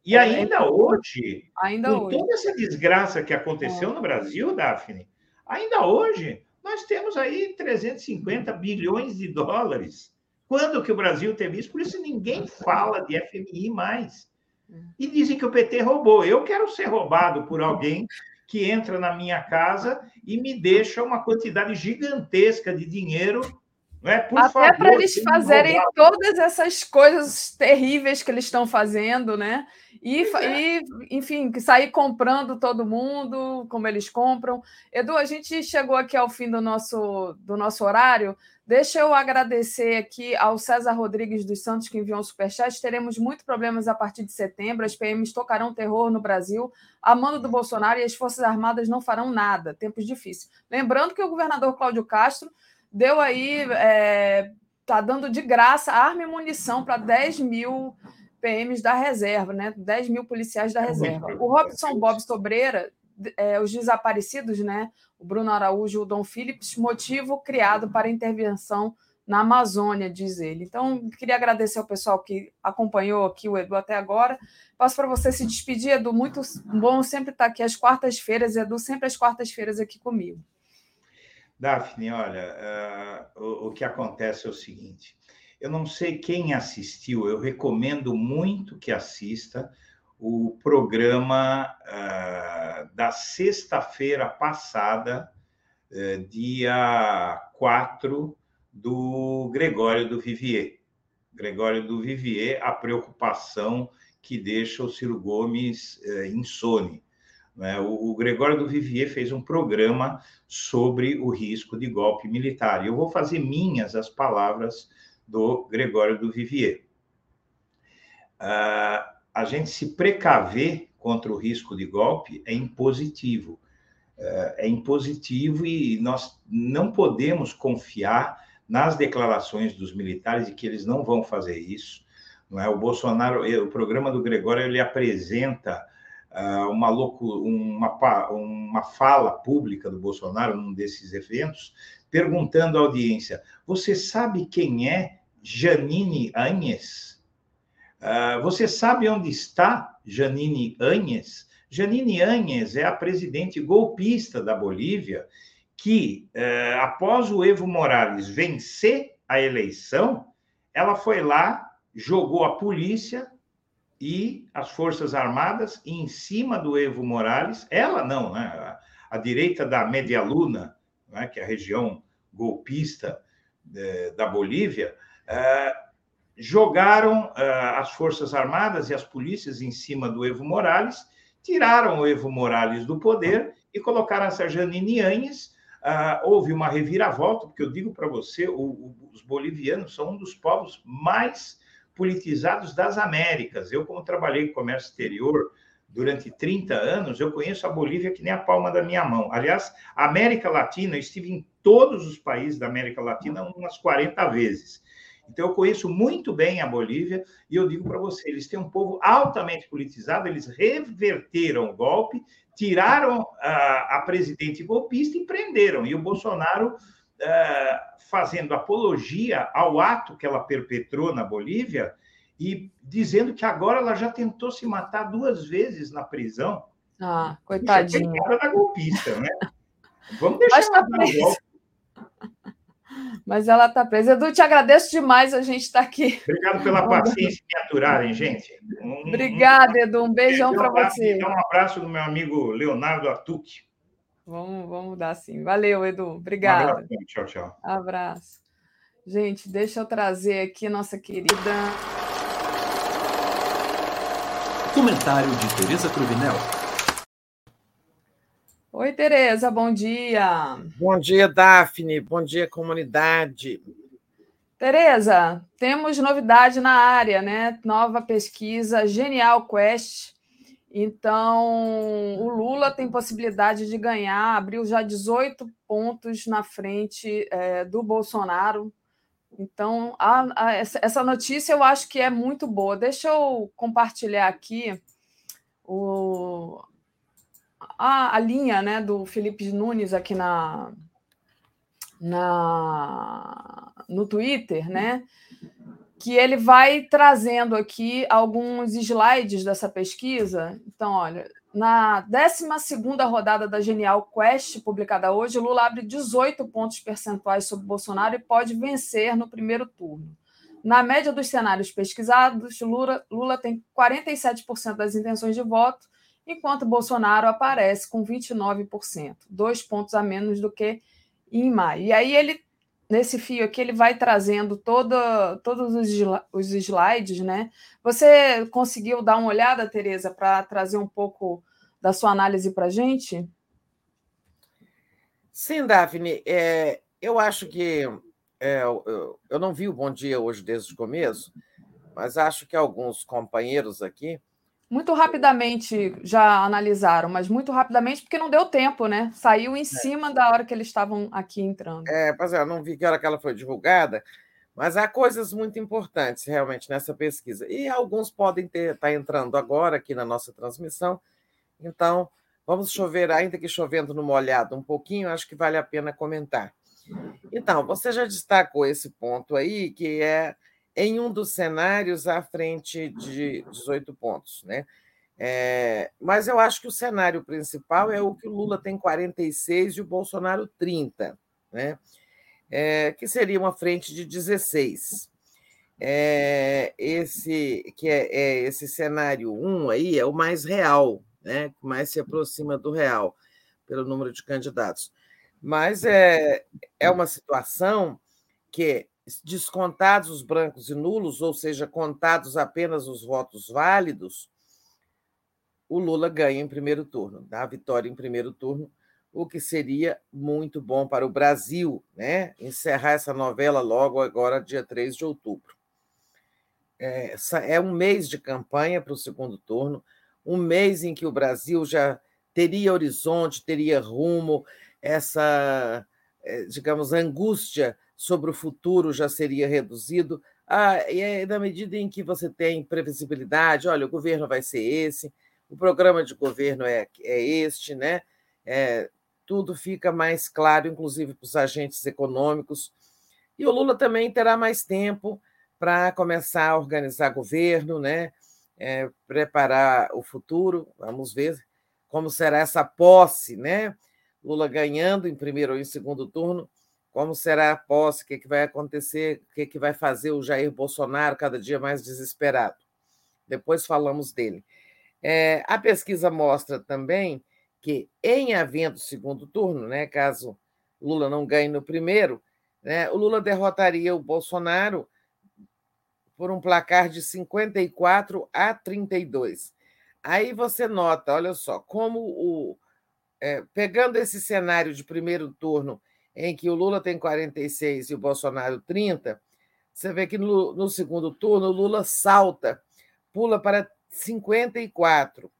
E ainda é, hoje, ainda com hoje. toda essa desgraça que aconteceu é. no Brasil, Daphne, ainda hoje nós temos aí 350 bilhões de dólares. Quando que o Brasil teve isso? Por isso ninguém fala de FMI mais. E dizem que o PT roubou. Eu quero ser roubado por alguém que entra na minha casa e me deixa uma quantidade gigantesca de dinheiro
é? Por Até para eles fazerem todas essas coisas terríveis que eles estão fazendo, né? E, é. e, enfim, sair comprando todo mundo, como eles compram. Edu, a gente chegou aqui ao fim do nosso, do nosso horário. Deixa eu agradecer aqui ao César Rodrigues dos Santos, que enviou um superchat. Teremos muitos problemas a partir de setembro. As PMs tocarão terror no Brasil. A mando do Bolsonaro e as Forças Armadas não farão nada. Tempos difíceis. Lembrando que o governador Cláudio Castro deu aí, é, tá dando de graça arma e munição para 10 mil PMs da reserva, né? 10 mil policiais da reserva. O Robson Bob Sobreira, é, os desaparecidos, né? O Bruno Araújo e o Dom Phillips, motivo criado para intervenção na Amazônia, diz ele. Então, queria agradecer ao pessoal que acompanhou aqui o Edu até agora. Passo para você se despedir, Edu. Muito bom sempre estar aqui às quartas-feiras, Edu, sempre às quartas-feiras aqui comigo.
Daphne, olha, uh, o, o, que acontece é o seguinte: eu não sei quem assistiu, eu recomendo muito que assista o programa uh, da sexta-feira passada, uh, dia 4, do Gregório do Vivier. Gregório do Vivier, a preocupação que deixa o Ciro Gomes insone. Né? O, Gregório do Vivier fez um programa sobre o risco de golpe militar. Eu vou fazer minhas as palavras do Gregório do Vivier. Uh, a gente se precaver contra o risco de golpe é impositivo. Uh, é impositivo e nós não podemos confiar nas declarações dos militares de que eles não vão fazer isso. Não é? O Bolsonaro, o programa do Gregório, ele apresenta ah, uma, louco, uma, uma fala pública do Bolsonaro num desses eventos, perguntando à audiência: Você sabe quem é Janine Anhes? Uh, você sabe onde está Janine Anhes? Janine Anhes é a presidente golpista da Bolívia que, uh, após o Evo Morales vencer a eleição, ela foi lá, jogou a polícia, e as Forças Armadas em cima do Evo Morales, ela não, né? a, a direita da Media Luna, né? que é a região golpista é, da Bolívia, é, jogaram é, as Forças Armadas e as polícias em cima do Evo Morales, tiraram o Evo Morales do poder e colocaram essa Janine Anhes. Uh, houve uma reviravolta, porque eu digo para você, o, o, os bolivianos são um dos povos mais politizados das Américas. Eu, como trabalhei com comércio exterior durante 30 anos, eu conheço a Bolívia que nem a palma da minha mão. Aliás, a América Latina, eu estive em todos os países da América Latina umas 40 vezes. Então, eu conheço muito bem a Bolívia e eu digo para você: eles têm um povo altamente politizado, eles reverteram o golpe, tiraram a, a presidente golpista e prenderam. E o Bolsonaro. Uh, fazendo apologia ao ato que ela perpetrou na Bolívia e dizendo que agora ela já tentou se matar duas vezes na prisão.
Ah, coitadinha.
Puxa, da golpista, né? <laughs> Vamos deixar
Mas tá presa. <laughs> Mas ela está presa. Edu, te agradeço demais a gente estar tá aqui.
Obrigado pela <laughs> paciência em me aturarem, gente.
Um, Obrigada, Edu. Um beijão para você.
Um abraço do meu amigo Leonardo Atuque.
Vamos, vamos dar sim. Valeu, Edu. Obrigada. Um.
Tchau, tchau.
Abraço. Gente, deixa eu trazer aqui nossa querida.
Comentário de Tereza Cruvinel.
Oi, Tereza, bom dia.
Bom dia, Daphne. Bom dia, comunidade.
Tereza, temos novidade na área, né? Nova pesquisa Genial Quest. Então, o Lula tem possibilidade de ganhar, abriu já 18 pontos na frente é, do Bolsonaro então, a, a, essa notícia eu acho que é muito boa. Deixa eu compartilhar aqui o, a, a linha né, do Felipe Nunes aqui na, na, no Twitter, né? Que ele vai trazendo aqui alguns slides dessa pesquisa. Então, olha, na 12 rodada da Genial Quest, publicada hoje, Lula abre 18 pontos percentuais sobre Bolsonaro e pode vencer no primeiro turno. Na média dos cenários pesquisados, Lula, Lula tem 47% das intenções de voto, enquanto Bolsonaro aparece com 29%, dois pontos a menos do que em maio. E aí ele, nesse fio aqui, ele vai trazendo todos os, os slides, né? Você conseguiu dar uma olhada, Tereza, para trazer um pouco da sua análise para a gente?
Sim, Daphne. É, eu acho que é, eu, eu não vi o Bom Dia hoje desde o começo, mas acho que alguns companheiros aqui.
Muito rapidamente já analisaram, mas muito rapidamente porque não deu tempo, né? Saiu em é. cima da hora que eles estavam aqui entrando.
É, pois é, eu não vi que hora que ela foi divulgada, mas há coisas muito importantes realmente nessa pesquisa. E alguns podem estar tá entrando agora aqui na nossa transmissão. Então, vamos chover, ainda que chovendo no molhado um pouquinho, acho que vale a pena comentar. Então, você já destacou esse ponto aí, que é em um dos cenários à frente de 18 pontos, né? É, mas eu acho que o cenário principal é o que o Lula tem 46 e o Bolsonaro 30, né? É, que seria uma frente de 16. É, esse que é, é, esse cenário 1 aí é o mais real, né? que mais se aproxima do real pelo número de candidatos. Mas é, é uma situação que, descontados os brancos e nulos, ou seja, contados apenas os votos válidos, o Lula ganha em primeiro turno, dá a vitória em primeiro turno, o que seria muito bom para o Brasil, né? Encerrar essa novela logo agora, dia 3 de outubro. É, é um mês de campanha para o segundo turno, um mês em que o Brasil já teria horizonte, teria rumo, essa, eh, digamos, angústia sobre o futuro já seria reduzido. Ah, e é na medida em que você tem previsibilidade, olha, o governo vai ser esse, o programa de governo é, é este, né? É, tudo fica mais claro, inclusive para os agentes econômicos. E o Lula também terá mais tempo para começar a organizar governo, né? É, preparar o futuro. Vamos ver como será essa posse, né? Lula ganhando em primeiro ou em segundo turno, como será a posse, o que, é que vai acontecer, o que, é que vai fazer o Jair Bolsonaro cada dia mais desesperado. Depois falamos dele. É, a pesquisa mostra também que, em havendo segundo turno, né, caso Lula não ganhe no primeiro, né, o Lula derrotaria o Bolsonaro por um placar de 54 a 32. Aí você nota, olha só, como o. É, pegando esse cenário de primeiro turno, em que o Lula tem 46 e o Bolsonaro 30, você vê que no, no segundo turno o Lula salta, pula para 54.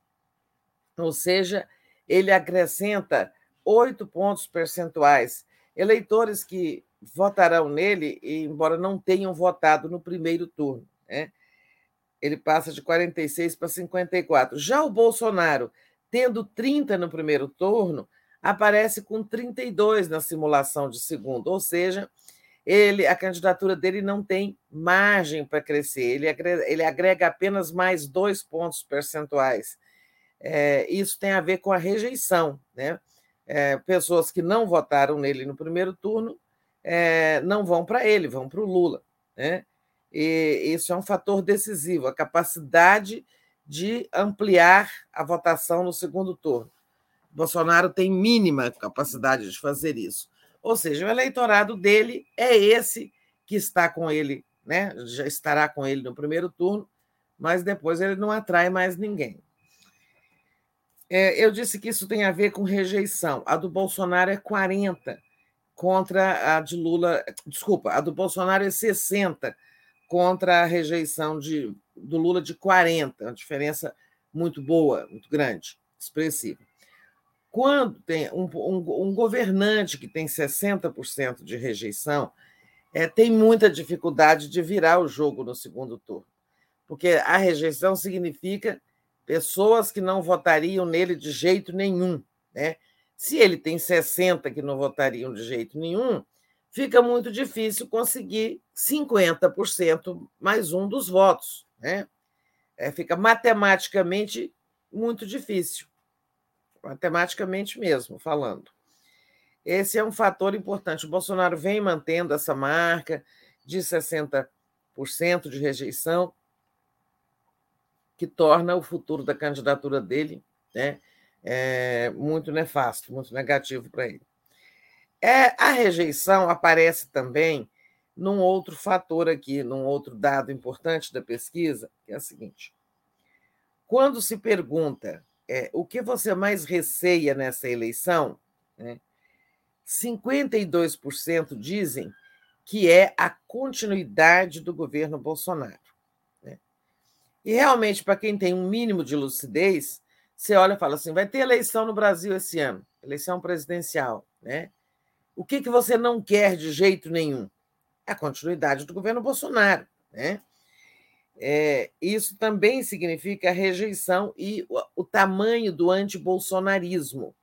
Ou seja, ele acrescenta oito pontos percentuais. Eleitores que votarão nele, embora não tenham votado no primeiro turno. Né? Ele passa de 46 para 54. Já o Bolsonaro, tendo 30 no primeiro turno, aparece com 32 na simulação de segundo, ou seja, ele, a candidatura dele não tem margem para crescer, ele agrega, ele agrega apenas mais dois pontos percentuais. É, isso tem a ver com a rejeição. Né? É, pessoas que não votaram nele no primeiro turno é, não vão para ele, vão para o Lula. Né? E isso é um fator decisivo, a capacidade de ampliar a votação no segundo turno. Bolsonaro tem mínima capacidade de fazer isso. Ou seja, o eleitorado dele é esse que está com ele, né? já estará com ele no primeiro turno, mas depois ele não atrai mais ninguém. É, eu disse que isso tem a ver com rejeição. A do Bolsonaro é 40 contra a de Lula. Desculpa, a do Bolsonaro é 60 contra a rejeição de, do Lula de 40, uma diferença muito boa, muito grande, expressiva. Quando tem um, um, um governante que tem 60% de rejeição, é, tem muita dificuldade de virar o jogo no segundo turno, porque a rejeição significa pessoas que não votariam nele de jeito nenhum. Né? Se ele tem 60 que não votariam de jeito nenhum, fica muito difícil conseguir 50% mais um dos votos. Né? É, fica matematicamente muito difícil matematicamente mesmo falando. Esse é um fator importante. O Bolsonaro vem mantendo essa marca de 60% de rejeição, que torna o futuro da candidatura dele né, é, muito nefasto, muito negativo para ele. É, a rejeição aparece também num outro fator aqui, num outro dado importante da pesquisa, que é o seguinte: quando se pergunta é, o que você mais receia nessa eleição, né, 52% dizem que é a continuidade do governo Bolsonaro. Né? E realmente, para quem tem um mínimo de lucidez, você olha e fala assim: vai ter eleição no Brasil esse ano, eleição presidencial. Né? O que, que você não quer de jeito nenhum? A continuidade do governo Bolsonaro. Né? É, isso também significa rejeição e o, o tamanho do antibolsonarismo.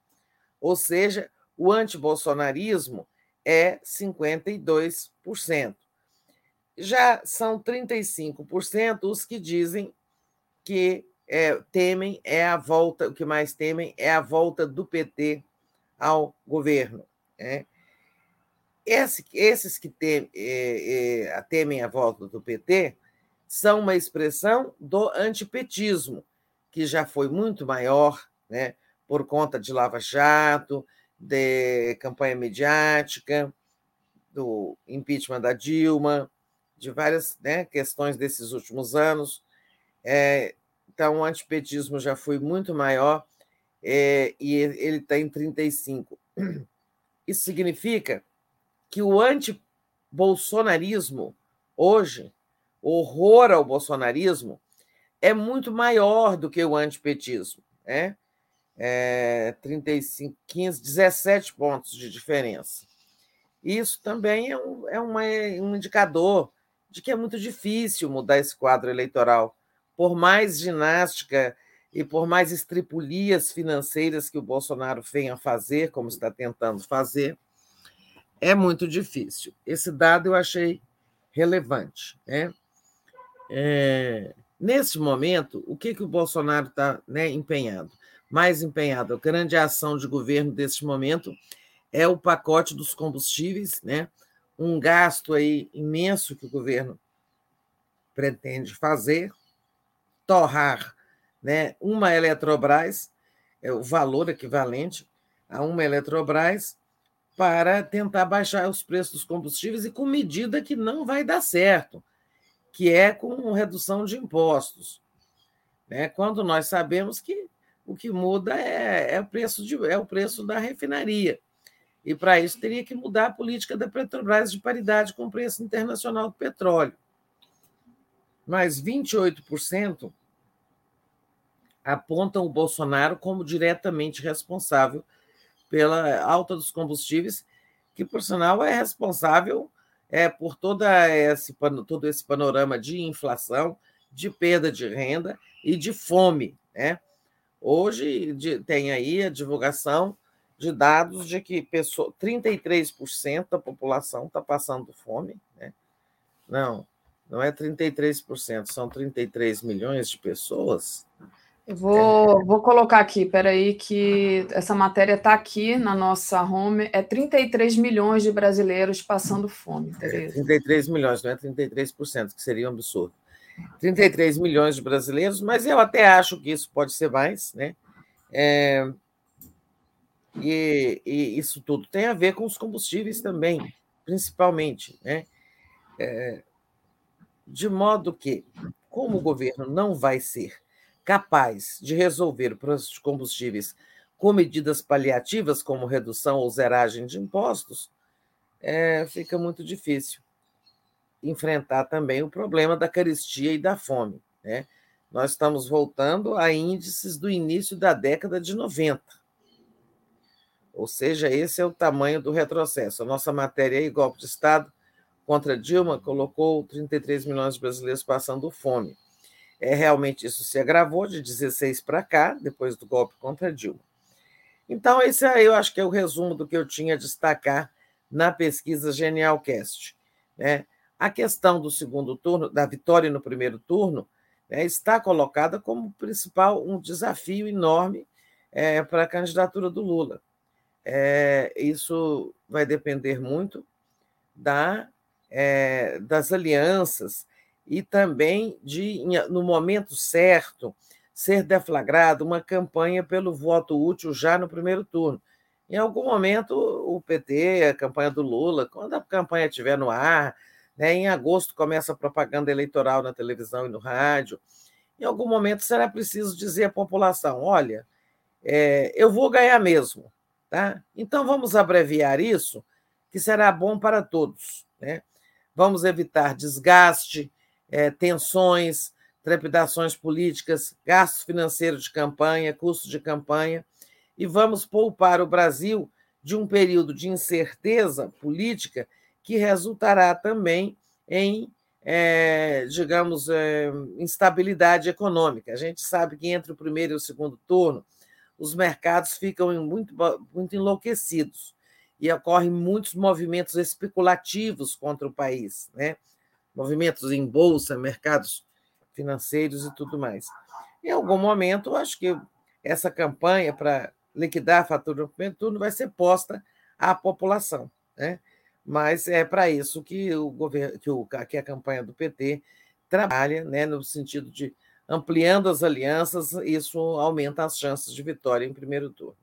Ou seja, o antibolsonarismo é 52%. Já são 35% os que dizem que é, temem é a volta, o que mais temem é a volta do PT ao governo. Né? Esse, esses que tem, é, é, temem a volta do PT são uma expressão do antipetismo, que já foi muito maior, né, por conta de Lava Jato, de campanha mediática, do impeachment da Dilma, de várias né, questões desses últimos anos. É, então, o antipetismo já foi muito maior é, e ele está em 35. Isso significa que o antibolsonarismo hoje horror ao bolsonarismo é muito maior do que o antipetismo. Né? É 35, 15, 17 pontos de diferença. Isso também é, um, é uma, um indicador de que é muito difícil mudar esse quadro eleitoral. Por mais ginástica e por mais estripulias financeiras que o Bolsonaro venha fazer, como está tentando fazer, é muito difícil. Esse dado eu achei relevante. Né? É, nesse momento, o que, que o Bolsonaro está né, empenhado? Mais empenhado, a grande ação de governo desse momento é o pacote dos combustíveis, né? um gasto aí imenso que o governo pretende fazer, torrar né, uma Eletrobras, é o valor equivalente a uma Eletrobras, para tentar baixar os preços dos combustíveis e com medida que não vai dar certo que é com redução de impostos. Né? Quando nós sabemos que o que muda é, é, o, preço de, é o preço da refinaria. E para isso teria que mudar a política da Petrobras de paridade com o preço internacional do petróleo. Mas 28% apontam o Bolsonaro como diretamente responsável pela alta dos combustíveis, que, por sinal, é responsável é, por toda esse, todo esse panorama de inflação, de perda de renda e de fome. Né? Hoje de, tem aí a divulgação de dados de que pessoa, 33% da população está passando fome. Né? Não, não é 33%, são 33 milhões de pessoas.
Eu vou, vou colocar aqui, peraí, que essa matéria está aqui na nossa home. É 33 milhões de brasileiros passando fome.
É, 33 milhões, não é 33%, que seria um absurdo. 33 milhões de brasileiros, mas eu até acho que isso pode ser mais, né? É, e, e, isso tudo tem a ver com os combustíveis também, principalmente, né? É, de modo que, como o governo não vai ser capaz de resolver o preço de combustíveis com medidas paliativas, como redução ou zeragem de impostos, é, fica muito difícil enfrentar também o problema da carestia e da fome. Né? Nós estamos voltando a índices do início da década de 90. Ou seja, esse é o tamanho do retrocesso. A nossa matéria aí, golpe de Estado contra Dilma, colocou 33 milhões de brasileiros passando fome. É, realmente isso se agravou de 16 para cá, depois do golpe contra Dilma. Então, esse aí eu acho que é o resumo do que eu tinha a destacar na pesquisa Genialcast. Né? A questão do segundo turno, da vitória no primeiro turno, né, está colocada como principal um desafio enorme é, para a candidatura do Lula. É, isso vai depender muito da, é, das alianças e também de, no momento certo, ser deflagrada uma campanha pelo voto útil já no primeiro turno. Em algum momento, o PT, a campanha do Lula, quando a campanha estiver no ar, né, em agosto começa a propaganda eleitoral na televisão e no rádio, em algum momento será preciso dizer à população: olha, é, eu vou ganhar mesmo. Tá? Então vamos abreviar isso, que será bom para todos. Né? Vamos evitar desgaste, é, tensões, trepidações políticas, gastos financeiros de campanha, custos de campanha, e vamos poupar o Brasil de um período de incerteza política que resultará também em, é, digamos, é, instabilidade econômica. A gente sabe que entre o primeiro e o segundo turno, os mercados ficam muito, muito enlouquecidos e ocorrem muitos movimentos especulativos contra o país, né? Movimentos em bolsa, mercados financeiros e tudo mais. Em algum momento, acho que essa campanha para liquidar a fatura no primeiro turno vai ser posta à população. Né? Mas é para isso que o governo, que, o, que a campanha do PT trabalha, né, no sentido de ampliando as alianças, isso aumenta as chances de vitória em primeiro turno.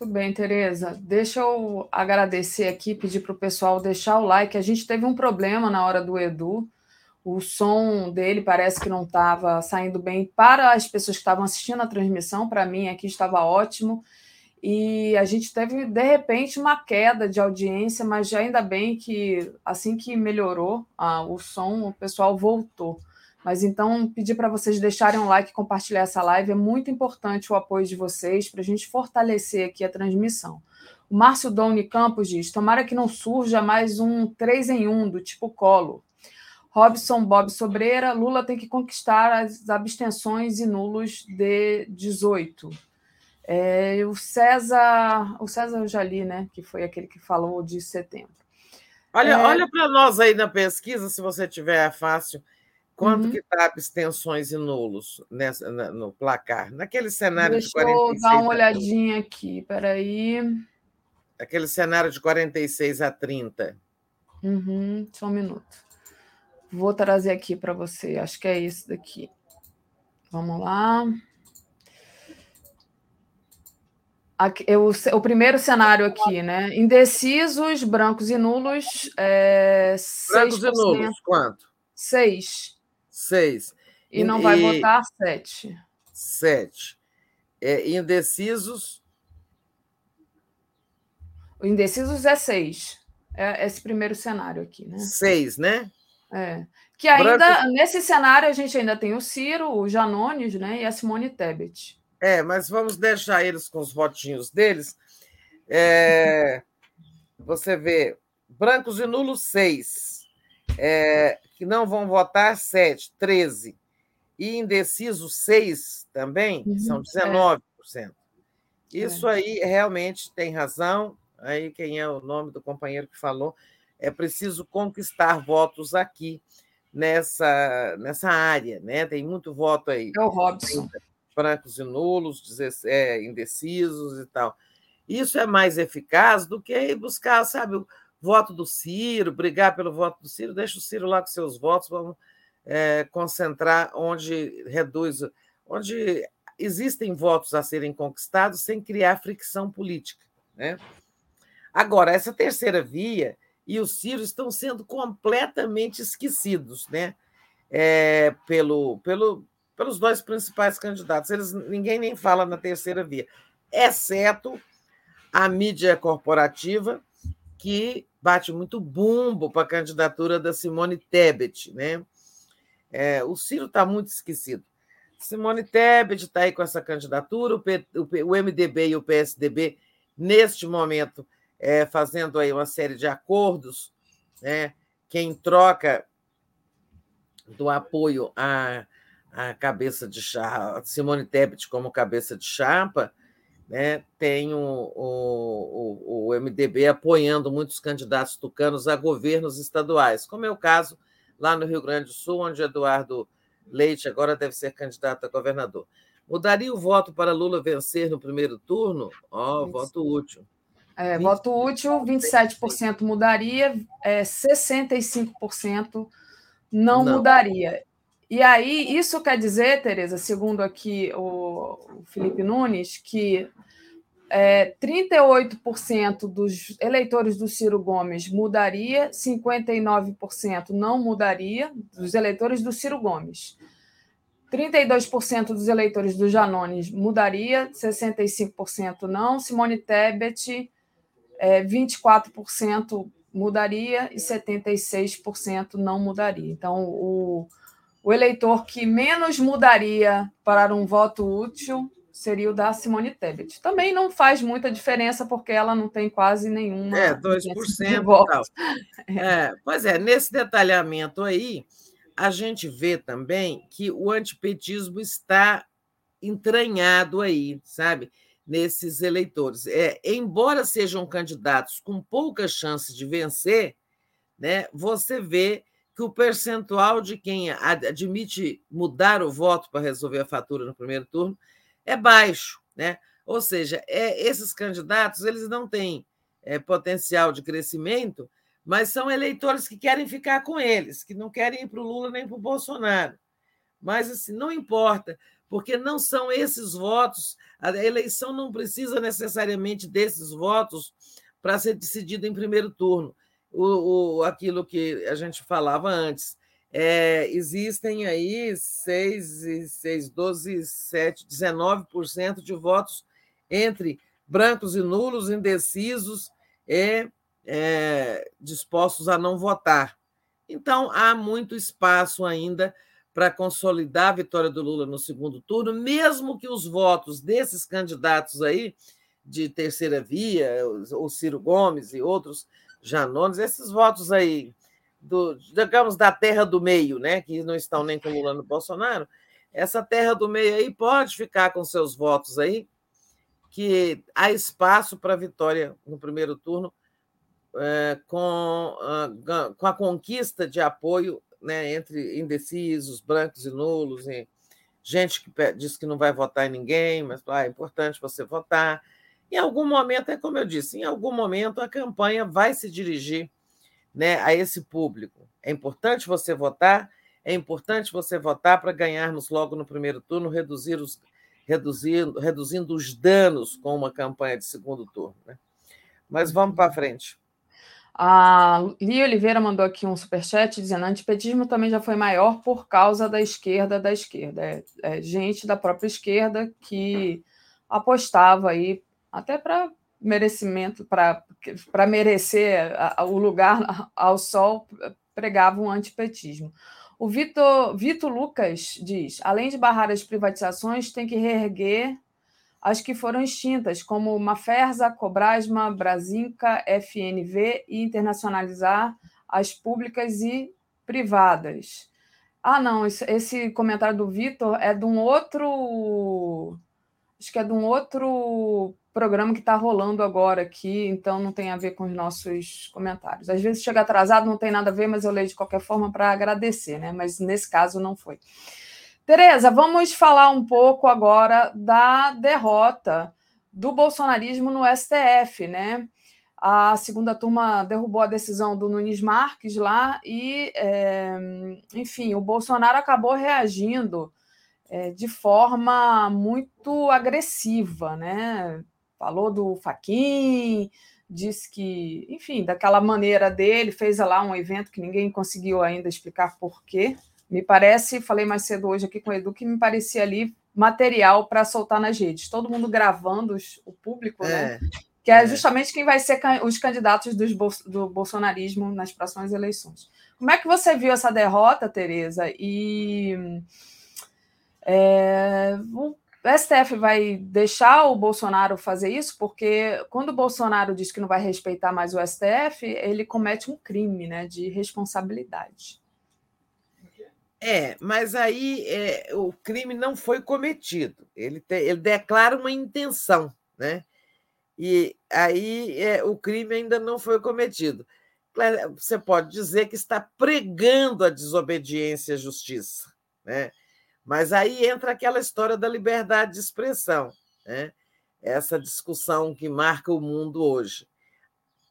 Muito bem, Tereza. Deixa eu agradecer aqui, pedir para o pessoal deixar o like. A gente teve um problema na hora do Edu. O som dele parece que não estava saindo bem para as pessoas que estavam assistindo a transmissão. Para mim, aqui estava ótimo. E a gente teve, de repente, uma queda de audiência, mas ainda bem que assim que melhorou ah, o som, o pessoal voltou. Mas então, pedir para vocês deixarem um like e compartilhar essa live. É muito importante o apoio de vocês para a gente fortalecer aqui a transmissão. O Márcio Doni Campos diz: tomara que não surja mais um 3 em 1 do tipo colo. Robson Bob Sobreira, Lula tem que conquistar as abstenções e nulos de 18. É, o César, o César eu já li, né? Que foi aquele que falou de setembro.
Olha, é... olha para nós aí na pesquisa, se você tiver fácil. Quanto uhum. que está abstenções e nulos nessa, no placar? Naquele cenário
Deixa
de 46...
Deixa eu dar uma olhadinha aqui, peraí.
Aquele cenário de 46 a 30.
Uhum, só um minuto. Vou trazer aqui para você, acho que é isso daqui. Vamos lá. Aqui, eu, o primeiro cenário aqui, né? Indecisos, brancos e nulos. É,
brancos 6%. e nulos, quanto?
6.
Seis.
E não vai e... votar sete.
Sete. É, indecisos?
O indecisos é seis. É esse primeiro cenário aqui, né?
Seis, né?
É. Que ainda, Branco... nesse cenário, a gente ainda tem o Ciro, o Janones, né? E a Simone Tebet.
É, mas vamos deixar eles com os votinhos deles. É... <laughs> você vê brancos e nulos, 6. É, que não vão votar, 7, 13. E indecisos, 6 também, uhum, são 19%. É. Isso é. aí realmente tem razão. Aí quem é o nome do companheiro que falou? É preciso conquistar votos aqui nessa, nessa área, né? Tem muito voto aí.
É o Robson.
Brancos e nulos, é, indecisos e tal. Isso é mais eficaz do que buscar, sabe, voto do Ciro, brigar pelo voto do Ciro. Deixa o Ciro lá com seus votos, vamos é, concentrar onde reduz, onde existem votos a serem conquistados sem criar fricção política, né? Agora, essa terceira via e o Ciro estão sendo completamente esquecidos né? É, pelo, pelo, pelos dois principais candidatos. Eles, ninguém nem fala na terceira via, exceto a mídia corporativa, que bate muito bumbo para a candidatura da Simone Tebet. Né? É, o Ciro está muito esquecido. Simone Tebet está aí com essa candidatura, o, P, o, o MDB e o PSDB, neste momento, é, fazendo aí uma série de acordos, né? quem troca do apoio à, à cabeça de chapa, Simone Tebet como cabeça de chapa, né? tem o, o, o MDB apoiando muitos candidatos tucanos a governos estaduais, como é o caso lá no Rio Grande do Sul, onde Eduardo Leite agora deve ser candidato a governador. Mudaria o voto para Lula vencer no primeiro turno? Ó, oh, voto útil.
É, voto útil, 27% mudaria, é, 65% não, não, mudaria. E aí, isso quer dizer, Tereza, segundo aqui o, Felipe Nunes, que é, 38% dos eleitores do Ciro Gomes mudaria, 59% não mudaria, dos eleitores do Ciro Gomes. 32% dos eleitores do Janones mudaria, 65% não. Simone Tebet é, 24% mudaria e 76% não mudaria. Então, o, o eleitor que menos mudaria para um voto útil seria o da Simone Tebet. Também não faz muita diferença, porque ela não tem quase nenhuma.
É, 2% de voto. <laughs> É, pois é, nesse detalhamento aí, a gente vê também que o antipetismo está entranhado aí, sabe? nesses eleitores. É, embora sejam candidatos com poucas chances de vencer, né, você vê que o percentual de quem admite mudar o voto para resolver a fatura no primeiro turno é baixo, né? Ou seja, é, esses candidatos eles não têm é, potencial de crescimento, mas são eleitores que querem ficar com eles, que não querem ir para o Lula nem para o Bolsonaro. Mas assim, não importa, porque não são esses votos, a eleição não precisa necessariamente desses votos para ser decidida em primeiro turno. O, o, aquilo que a gente falava antes. É, existem aí 6, 6, 12, 7, 19% de votos entre brancos e nulos, indecisos e é, dispostos a não votar. Então, há muito espaço ainda para consolidar a vitória do Lula no segundo turno, mesmo que os votos desses candidatos aí, de terceira via, o Ciro Gomes e outros Janones, esses votos aí, do, digamos, da terra do meio, né, que não estão nem com Lula no Bolsonaro, essa terra do meio aí pode ficar com seus votos aí, que há espaço para vitória no primeiro turno, é, com, a, com a conquista de apoio né, entre indecisos, brancos e nulos, e gente que diz que não vai votar em ninguém, mas ah, é importante você votar. Em algum momento, é como eu disse, em algum momento a campanha vai se dirigir né, a esse público. É importante você votar, é importante você votar para ganharmos logo no primeiro turno, reduzir os, reduzindo, reduzindo os danos com uma campanha de segundo turno. Né? Mas vamos para frente.
A Lia Oliveira mandou aqui um superchat dizendo: antipetismo também já foi maior por causa da esquerda da esquerda. É, é gente da própria esquerda que apostava aí, até para merecimento, para merecer a, a, o lugar <laughs> ao sol, pregava um antipetismo. O Vitor, Vitor Lucas diz: além de barrar as privatizações, tem que reerguer as que foram extintas, como Maferza, Cobrasma, Brasinca, FNV e internacionalizar as públicas e privadas. Ah, não, esse comentário do Vitor é de um outro. Acho que é de um outro programa que está rolando agora aqui, então não tem a ver com os nossos comentários. Às vezes chega atrasado, não tem nada a ver, mas eu leio de qualquer forma para agradecer, né? Mas nesse caso não foi. Tereza, vamos falar um pouco agora da derrota do bolsonarismo no STF, né? A segunda turma derrubou a decisão do Nunes Marques lá e, é, enfim, o Bolsonaro acabou reagindo é, de forma muito agressiva, né? Falou do Faquin, disse que, enfim, daquela maneira dele, fez lá um evento que ninguém conseguiu ainda explicar por quê, me parece, falei mais cedo hoje aqui com o Edu, que me parecia ali material para soltar nas redes. Todo mundo gravando os, o público, né? é, né? Que é, é justamente quem vai ser os candidatos dos, do bolsonarismo nas próximas eleições. Como é que você viu essa derrota, Tereza? E é, o STF vai deixar o Bolsonaro fazer isso? Porque quando o Bolsonaro diz que não vai respeitar mais o STF, ele comete um crime né, de responsabilidade.
É, mas aí é, o crime não foi cometido. Ele, te, ele declara uma intenção, né? E aí é, o crime ainda não foi cometido. Você pode dizer que está pregando a desobediência à justiça, né? Mas aí entra aquela história da liberdade de expressão, né? Essa discussão que marca o mundo hoje.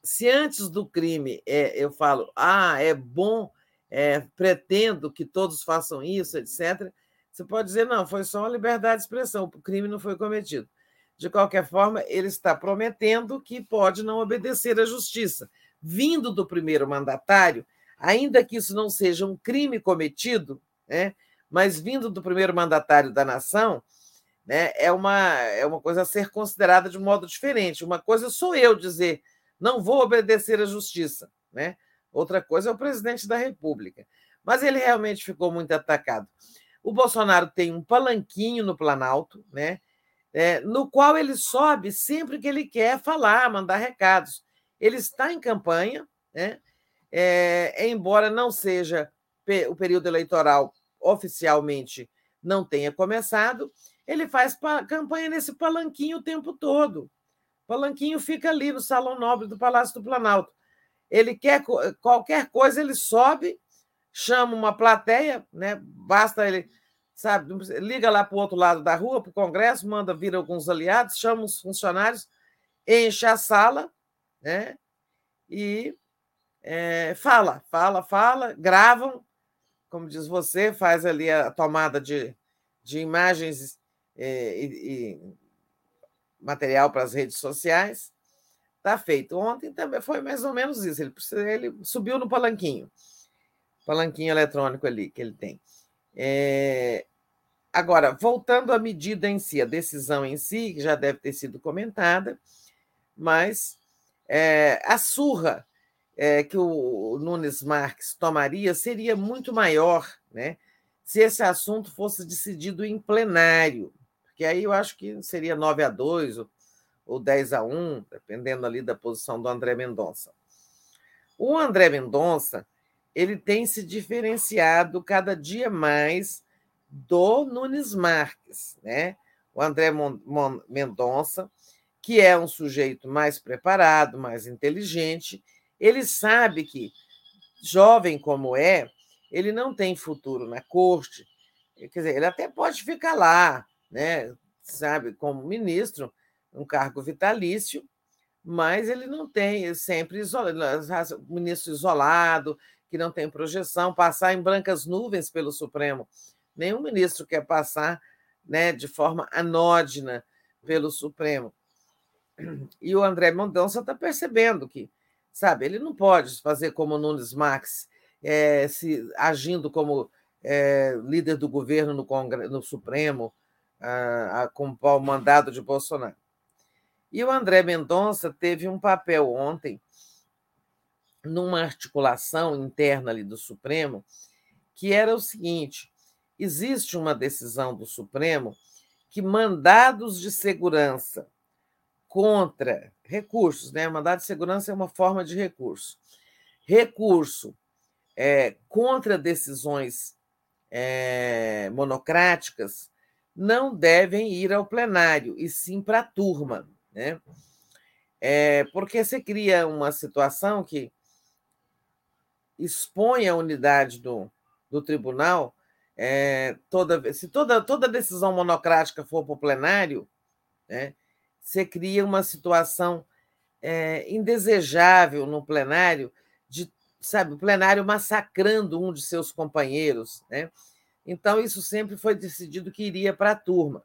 Se antes do crime é, eu falo, ah, é bom é, pretendo que todos façam isso, etc., você pode dizer, não, foi só uma liberdade de expressão, o crime não foi cometido. De qualquer forma, ele está prometendo que pode não obedecer à justiça. Vindo do primeiro mandatário, ainda que isso não seja um crime cometido, né, mas vindo do primeiro mandatário da nação, né, é, uma, é uma coisa a ser considerada de modo diferente. Uma coisa sou eu dizer, não vou obedecer à justiça. Né? Outra coisa é o presidente da República. Mas ele realmente ficou muito atacado. O Bolsonaro tem um palanquinho no Planalto, né? É, no qual ele sobe sempre que ele quer falar, mandar recados. Ele está em campanha, né? É, embora não seja o período eleitoral oficialmente não tenha começado, ele faz campanha nesse palanquinho o tempo todo. O palanquinho fica ali no Salão Nobre do Palácio do Planalto. Ele quer qualquer coisa, ele sobe, chama uma plateia, né? Basta ele, sabe, liga lá para o outro lado da rua, para o Congresso, manda vir alguns aliados, chama os funcionários, enche a sala, né? E é, fala, fala, fala, gravam, como diz você, faz ali a tomada de, de imagens é, e, e material para as redes sociais Está feito. Ontem também foi mais ou menos isso. Ele, ele subiu no palanquinho, palanquinho eletrônico ali que ele tem. É... Agora, voltando à medida em si, a decisão em si, que já deve ter sido comentada, mas é, a surra é, que o Nunes Marques tomaria seria muito maior né, se esse assunto fosse decidido em plenário, porque aí eu acho que seria 9 a 2, ou 10 a 1, dependendo ali da posição do André Mendonça. O André Mendonça ele tem se diferenciado cada dia mais do Nunes Marques, né? O André Mendonça, que é um sujeito mais preparado, mais inteligente, ele sabe que, jovem como é, ele não tem futuro na corte. Quer dizer, ele até pode ficar lá, né? Sabe, como ministro, um cargo vitalício, mas ele não tem, é sempre isolado, ministro isolado, que não tem projeção, passar em brancas nuvens pelo Supremo. Nenhum ministro quer passar né, de forma anódina pelo Supremo. E o André Mendonça está percebendo que, sabe, ele não pode fazer como Nunes Marques, é, se, agindo como é, líder do governo no, Congresso, no Supremo, a, a, com o mandado de Bolsonaro. E o André Mendonça teve um papel ontem numa articulação interna ali do Supremo, que era o seguinte: existe uma decisão do Supremo que mandados de segurança contra recursos, né? Mandado de segurança é uma forma de recurso. Recurso é, contra decisões é, monocráticas não devem ir ao plenário, e sim para a turma, né? É, porque você cria uma situação que expõe a unidade do, do tribunal. É, toda, se toda, toda decisão monocrática for para o plenário, né, você cria uma situação é, indesejável no plenário, de, sabe, o plenário massacrando um de seus companheiros. Né? Então, isso sempre foi decidido que iria para a turma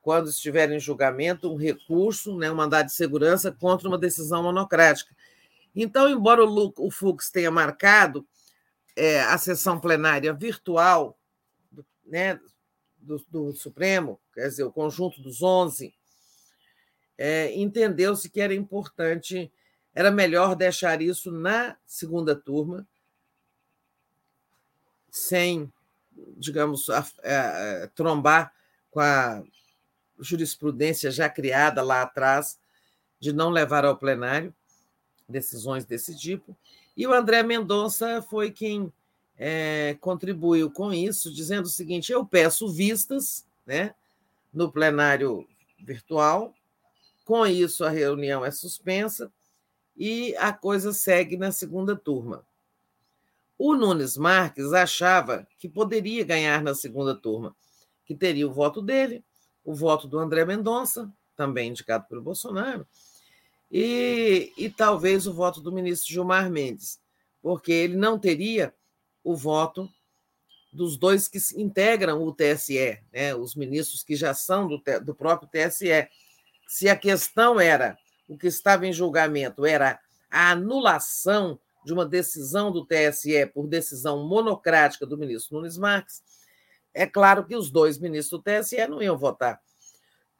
quando estiver em julgamento, um recurso, né, um mandado de segurança contra uma decisão monocrática. Então, embora o, o Fux tenha marcado é, a sessão plenária virtual né, do, do, Supremo, quer dizer, o conjunto dos 11, é, entendeu-se que era importante, era melhor deixar isso na segunda turma, sem, digamos, a, a, a, trombar com a jurisprudência já criada lá atrás de não levar ao plenário decisões desse tipo. E o André Mendonça foi quem é, contribuiu com isso, dizendo o seguinte: eu peço vistas né, no plenário virtual, com isso a reunião é suspensa e a coisa segue na segunda turma. O Nunes Marques achava que poderia ganhar na segunda turma, que teria o voto dele, o voto do André Mendonça, também indicado pelo Bolsonaro, e, e talvez o voto do ministro Gilmar Mendes, porque ele não teria o voto dos dois que integram o TSE, né, os ministros que já são do, do próprio TSE. Se a questão era, o que estava em julgamento era a anulação de uma decisão do TSE por decisão monocrática do ministro Nunes Marques, é claro que os dois ministros do TSE não iam votar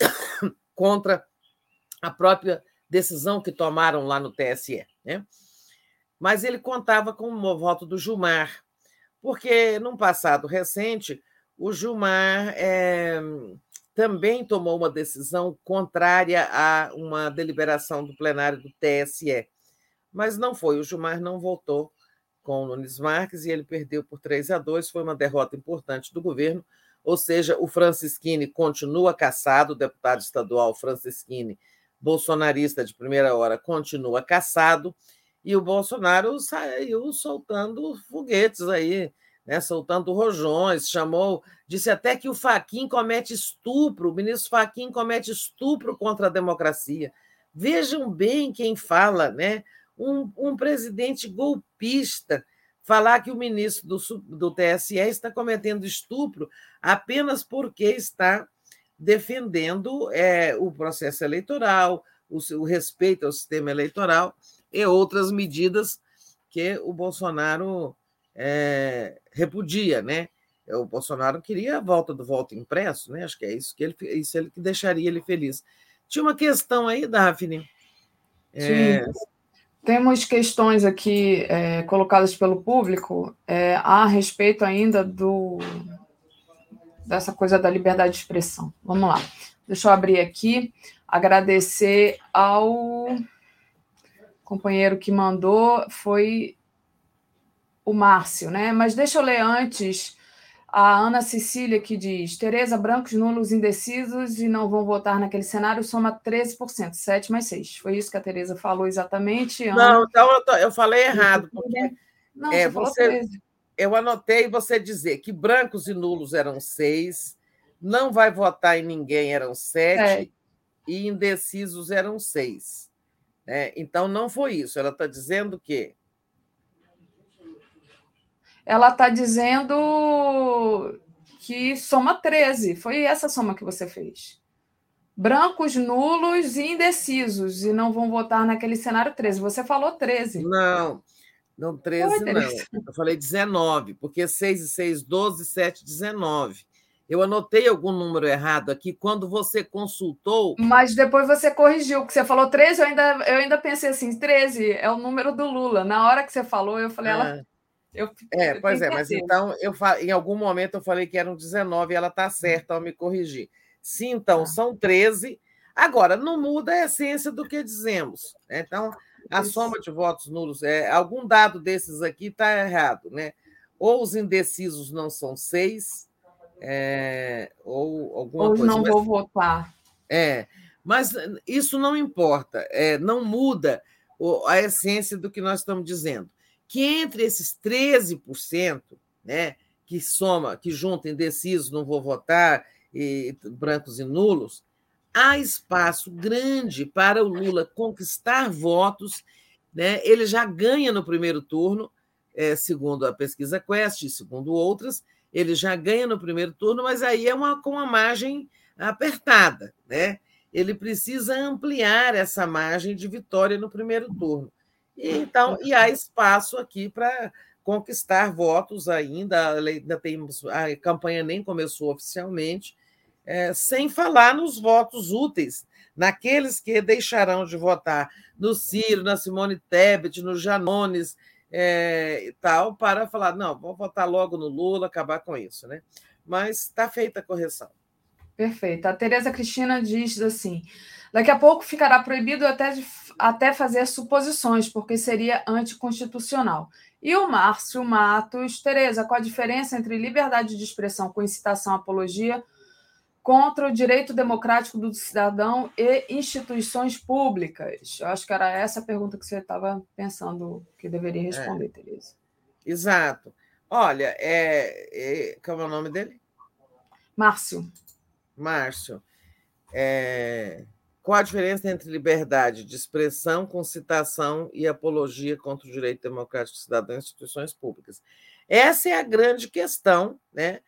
<coughs> contra a própria decisão que tomaram lá no TSE. Né? Mas ele contava com o voto do Gilmar, porque, num passado recente, o Gilmar é, também tomou uma decisão contrária a uma deliberação do plenário do TSE. Mas não foi, o Gilmar não votou com o Nunes Marques e ele perdeu por 3 a 2. Foi uma derrota importante do governo, ou seja, o Francisquini continua caçado, o deputado estadual Francisquini bolsonarista de primeira hora continua caçado e o Bolsonaro saiu soltando foguetes aí, né, soltando rojões, chamou, disse até que o Faquin comete estupro, o ministro Faquin comete estupro contra a democracia. Vejam bem quem fala, né? Um, um presidente golpista falar que o ministro do, do TSE está cometendo estupro apenas porque está defendendo é, o processo eleitoral, o, o respeito ao sistema eleitoral e outras medidas que o Bolsonaro é, repudia, né? O Bolsonaro queria a volta do voto impresso, né? Acho que é isso que ele, isso que deixaria ele feliz. Tinha uma questão aí, Daphne.
É... Temos questões aqui é, colocadas pelo público é, a respeito ainda do, dessa coisa da liberdade de expressão. Vamos lá. Deixa eu abrir aqui, agradecer ao companheiro que mandou, foi o Márcio, né? Mas deixa eu ler antes a Ana Cecília que diz: Tereza, brancos, nulos, indecisos e não vão votar naquele cenário, soma 13%, 7 mais 6. Foi isso que a Tereza falou exatamente?
Ana? Não, então eu, tô, eu falei errado, porque não, é, você, você eu anotei você dizer que brancos e nulos eram seis, não vai votar em ninguém eram sete, é. e indecisos eram seis. Né? Então, não foi isso. Ela está dizendo que.
Ela está dizendo que soma 13. Foi essa soma que você fez. Brancos, nulos e indecisos, e não vão votar naquele cenário 13. Você falou 13.
Não, não, 13 não. Eu falei 19, porque 6 e 6, 12, 7, 19. Eu anotei algum número errado aqui quando você consultou.
Mas depois você corrigiu, que você falou 13, eu ainda, eu ainda pensei assim: 13 é o número do Lula. Na hora que você falou, eu falei, ela.
Eu, é, pois é, mas então eu em algum momento eu falei que eram 19 e ela está certa ao me corrigir. Se então ah. são 13, agora não muda a essência do que dizemos. Né? Então, a Isso. soma de votos nulos, é, algum dado desses aqui está errado, né? Ou os indecisos não são seis, é, ou alguma
ou
coisa.
não mas, vou votar.
É, mas isso não importa, é, não muda a essência do que nós estamos dizendo. Que entre esses 13%, né, que soma, que junta indecisos, não vou votar, e brancos e nulos, há espaço grande para o Lula conquistar votos. Né? Ele já ganha no primeiro turno, é, segundo a pesquisa Quest, e segundo outras, ele já ganha no primeiro turno, mas aí é uma, com uma margem apertada. Né? Ele precisa ampliar essa margem de vitória no primeiro turno. Então, e há espaço aqui para conquistar votos ainda, ainda temos, a campanha nem começou oficialmente, é, sem falar nos votos úteis, naqueles que deixarão de votar no Ciro, na Simone Tebet, no Janones é, e tal, para falar, não, vou votar logo no Lula, acabar com isso. Né? Mas está feita a correção.
Perfeito. A Tereza Cristina diz assim: daqui a pouco ficará proibido até, de, até fazer suposições, porque seria anticonstitucional. E o Márcio Matos, Tereza, qual a diferença entre liberdade de expressão com incitação à apologia contra o direito democrático do cidadão e instituições públicas? Eu acho que era essa a pergunta que você estava pensando que deveria é. responder, é. Tereza.
Exato. Olha, é, é, qual é o nome dele?
Márcio.
Márcio. É, qual a diferença entre liberdade de expressão, concitação e apologia contra o direito democrático do cidadão e instituições públicas? Essa é a grande questão, né?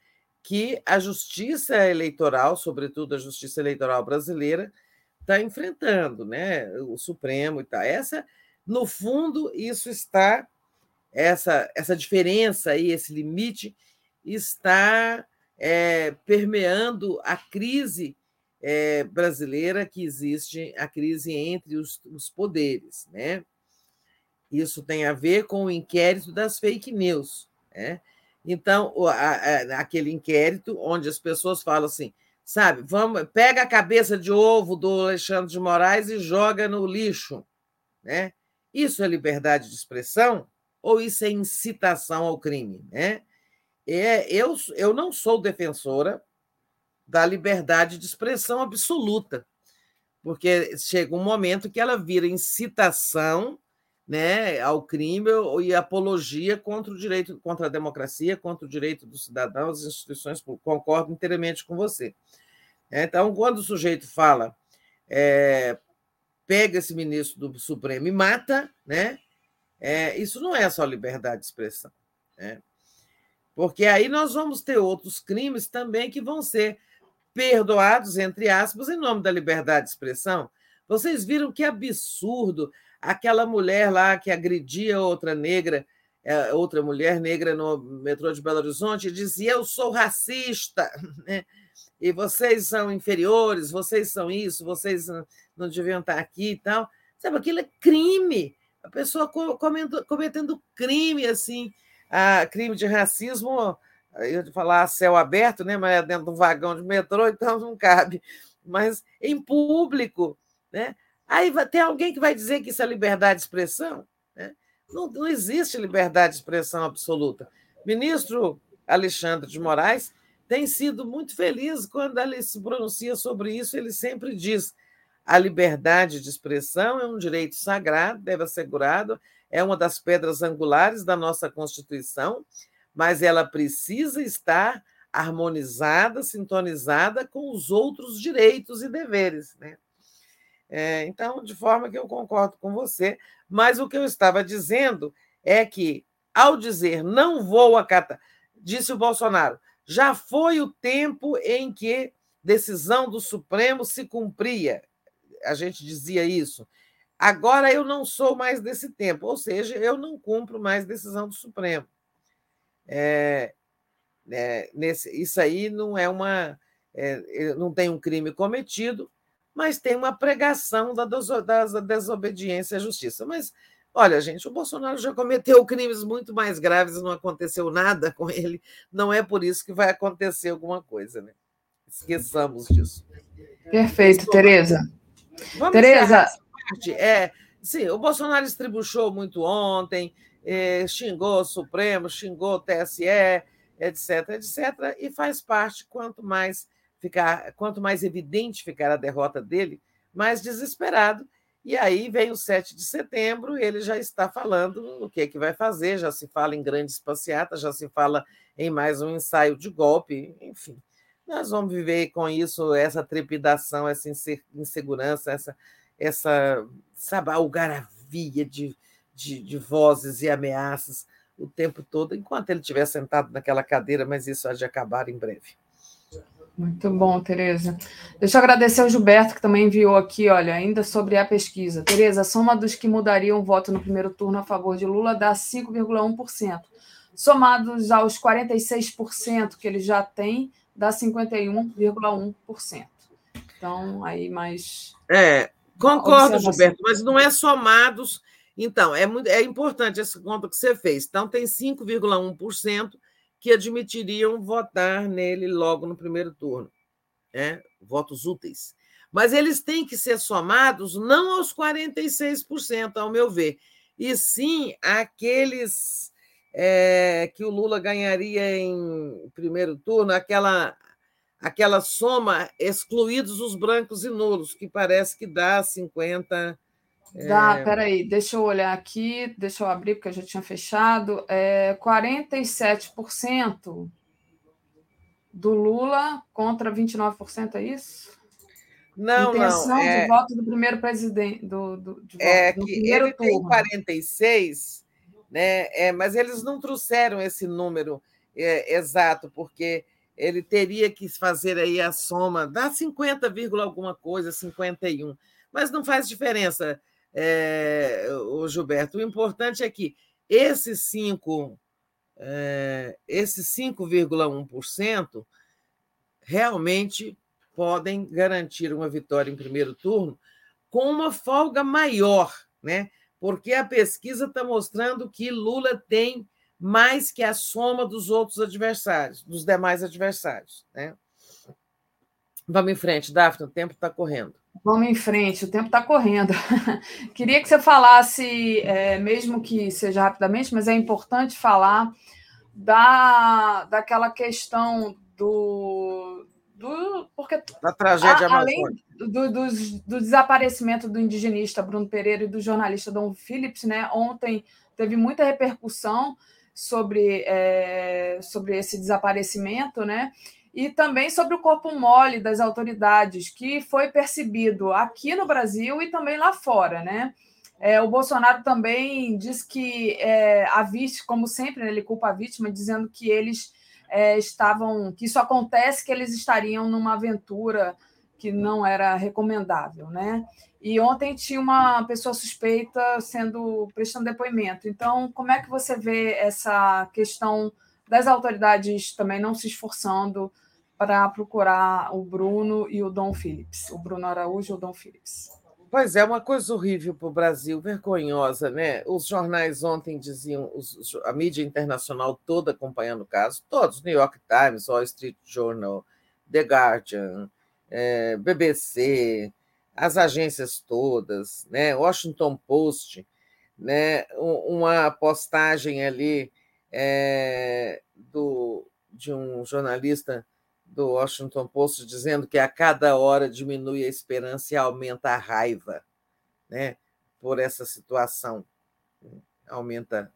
que a justiça eleitoral, sobretudo a justiça eleitoral brasileira, está enfrentando, né? O Supremo e tal. Essa, no fundo, isso está essa essa diferença aí, esse limite está é, permeando a crise é, brasileira que existe, a crise entre os, os poderes, né? Isso tem a ver com o inquérito das fake news, né? Então, aquele inquérito onde as pessoas falam assim, sabe, vamos, pega a cabeça de ovo do Alexandre de Moraes e joga no lixo, né? Isso é liberdade de expressão ou isso é incitação ao crime, né? É, eu, eu não sou defensora da liberdade de expressão absoluta, porque chega um momento que ela vira incitação né, ao crime e apologia contra o direito, contra a democracia, contra o direito do cidadão, as instituições Concordo inteiramente com você. É, então, quando o sujeito fala, é, pega esse ministro do Supremo e mata, né, é, isso não é só liberdade de expressão. Né? Porque aí nós vamos ter outros crimes também que vão ser perdoados, entre aspas, em nome da liberdade de expressão. Vocês viram que absurdo aquela mulher lá que agredia outra negra, é, outra mulher negra no metrô de Belo Horizonte, dizia: Eu sou racista, <laughs> né? e vocês são inferiores, vocês são isso, vocês não deviam estar aqui e tal. Sabe, aquilo é crime. A pessoa cometendo, crime, assim, a, crime de racismo, eu ia falar a céu aberto, né? mas é dentro de um vagão de metrô, então não cabe. Mas em público, né? Aí tem alguém que vai dizer que isso é liberdade de expressão? Né? Não, não existe liberdade de expressão absoluta. Ministro Alexandre de Moraes tem sido muito feliz quando ele se pronuncia sobre isso. Ele sempre diz: a liberdade de expressão é um direito sagrado, deve ser assegurado, é uma das pedras angulares da nossa Constituição, mas ela precisa estar harmonizada, sintonizada com os outros direitos e deveres. Né? É, então, de forma que eu concordo com você, mas o que eu estava dizendo é que, ao dizer não vou acatar, disse o Bolsonaro, já foi o tempo em que decisão do Supremo se cumpria. A gente dizia isso. Agora eu não sou mais desse tempo, ou seja, eu não cumpro mais decisão do Supremo. É, é, nesse, isso aí não é uma. É, não tem um crime cometido, mas tem uma pregação da, da desobediência à justiça. Mas, olha, gente, o Bolsonaro já cometeu crimes muito mais graves, não aconteceu nada com ele, não é por isso que vai acontecer alguma coisa, né? esqueçamos disso.
Perfeito, Tereza. Tereza.
É, sim, o Bolsonaro estribuchou muito ontem, é, xingou o Supremo, xingou o TSE, etc, etc, e faz parte, quanto mais ficar, quanto mais evidente ficar a derrota dele, mais desesperado. E aí vem o 7 de setembro, ele já está falando o que é que vai fazer, já se fala em grandes passeatas, já se fala em mais um ensaio de golpe, enfim. Nós vamos viver com isso, essa trepidação, essa insegurança, essa, essa sabe, algaravia de, de, de vozes e ameaças o tempo todo, enquanto ele estiver sentado naquela cadeira, mas isso há de acabar em breve.
Muito bom, Tereza. Deixa eu agradecer ao Gilberto, que também enviou aqui, olha, ainda sobre a pesquisa. Tereza, a soma dos que mudariam o voto no primeiro turno a favor de Lula dá 5,1%. Somados aos 46% que ele já tem, dá 51,1%. Então, aí mais.
É, concordo, Gilberto, mas não é somados. Então, é, muito, é importante essa conta que você fez. Então, tem 5,1% que admitiriam votar nele logo no primeiro turno, né? votos úteis. Mas eles têm que ser somados não aos 46%, ao meu ver, e sim aqueles é, que o Lula ganharia em primeiro turno, aquela, aquela soma excluídos os brancos e nulos, que parece que dá 50%.
Dá, é... peraí, deixa eu olhar aqui, deixa eu abrir, porque eu já tinha fechado. É 47% do Lula contra 29%, é isso?
Não,
Intenção
não.
É... de voto do primeiro presidente. Do, do,
de é voto, que ele turno. tem 46, né? É, mas eles não trouxeram esse número é, exato, porque ele teria que fazer aí a soma, dá 50, alguma coisa, 51. Mas não faz diferença é, o Gilberto. O importante é que esses 5, é, esses 5,1% realmente podem garantir uma vitória em primeiro turno com uma folga maior, né? Porque a pesquisa está mostrando que Lula tem mais que a soma dos outros adversários, dos demais adversários, né? Vamos em frente, Daphne, o tempo está correndo.
Vamos em frente, o tempo está correndo. <laughs> Queria que você falasse, é, mesmo que seja rapidamente, mas é importante falar da, daquela questão do. do porque
da tragédia
a, além do, do, do, desaparecimento do indigenista Bruno Pereira e do jornalista Dom Phillips, né? Ontem teve muita repercussão sobre, é, sobre esse desaparecimento, né? E também sobre o corpo mole das autoridades, que foi percebido aqui no Brasil e também lá fora, né? É, o Bolsonaro também diz que é, a vítima, como sempre, né, ele culpa a vítima, dizendo que eles é, estavam, que isso acontece, que eles estariam numa aventura que não era recomendável, né? E ontem tinha uma pessoa suspeita sendo prestando depoimento. Então, como é que você vê essa questão das autoridades também não se esforçando para procurar o Bruno e o Dom Phillips, o Bruno Araújo e o Dom Phillips.
Pois é, uma coisa horrível para o Brasil, vergonhosa, né? Os jornais ontem diziam, os, a mídia internacional toda acompanhando o caso, todos, New York Times, Wall Street Journal, The Guardian, é, BBC, as agências todas, né? Washington Post, né? uma postagem ali é, do, de um jornalista do Washington Post dizendo que a cada hora diminui a esperança e aumenta a raiva, né, por essa situação, aumenta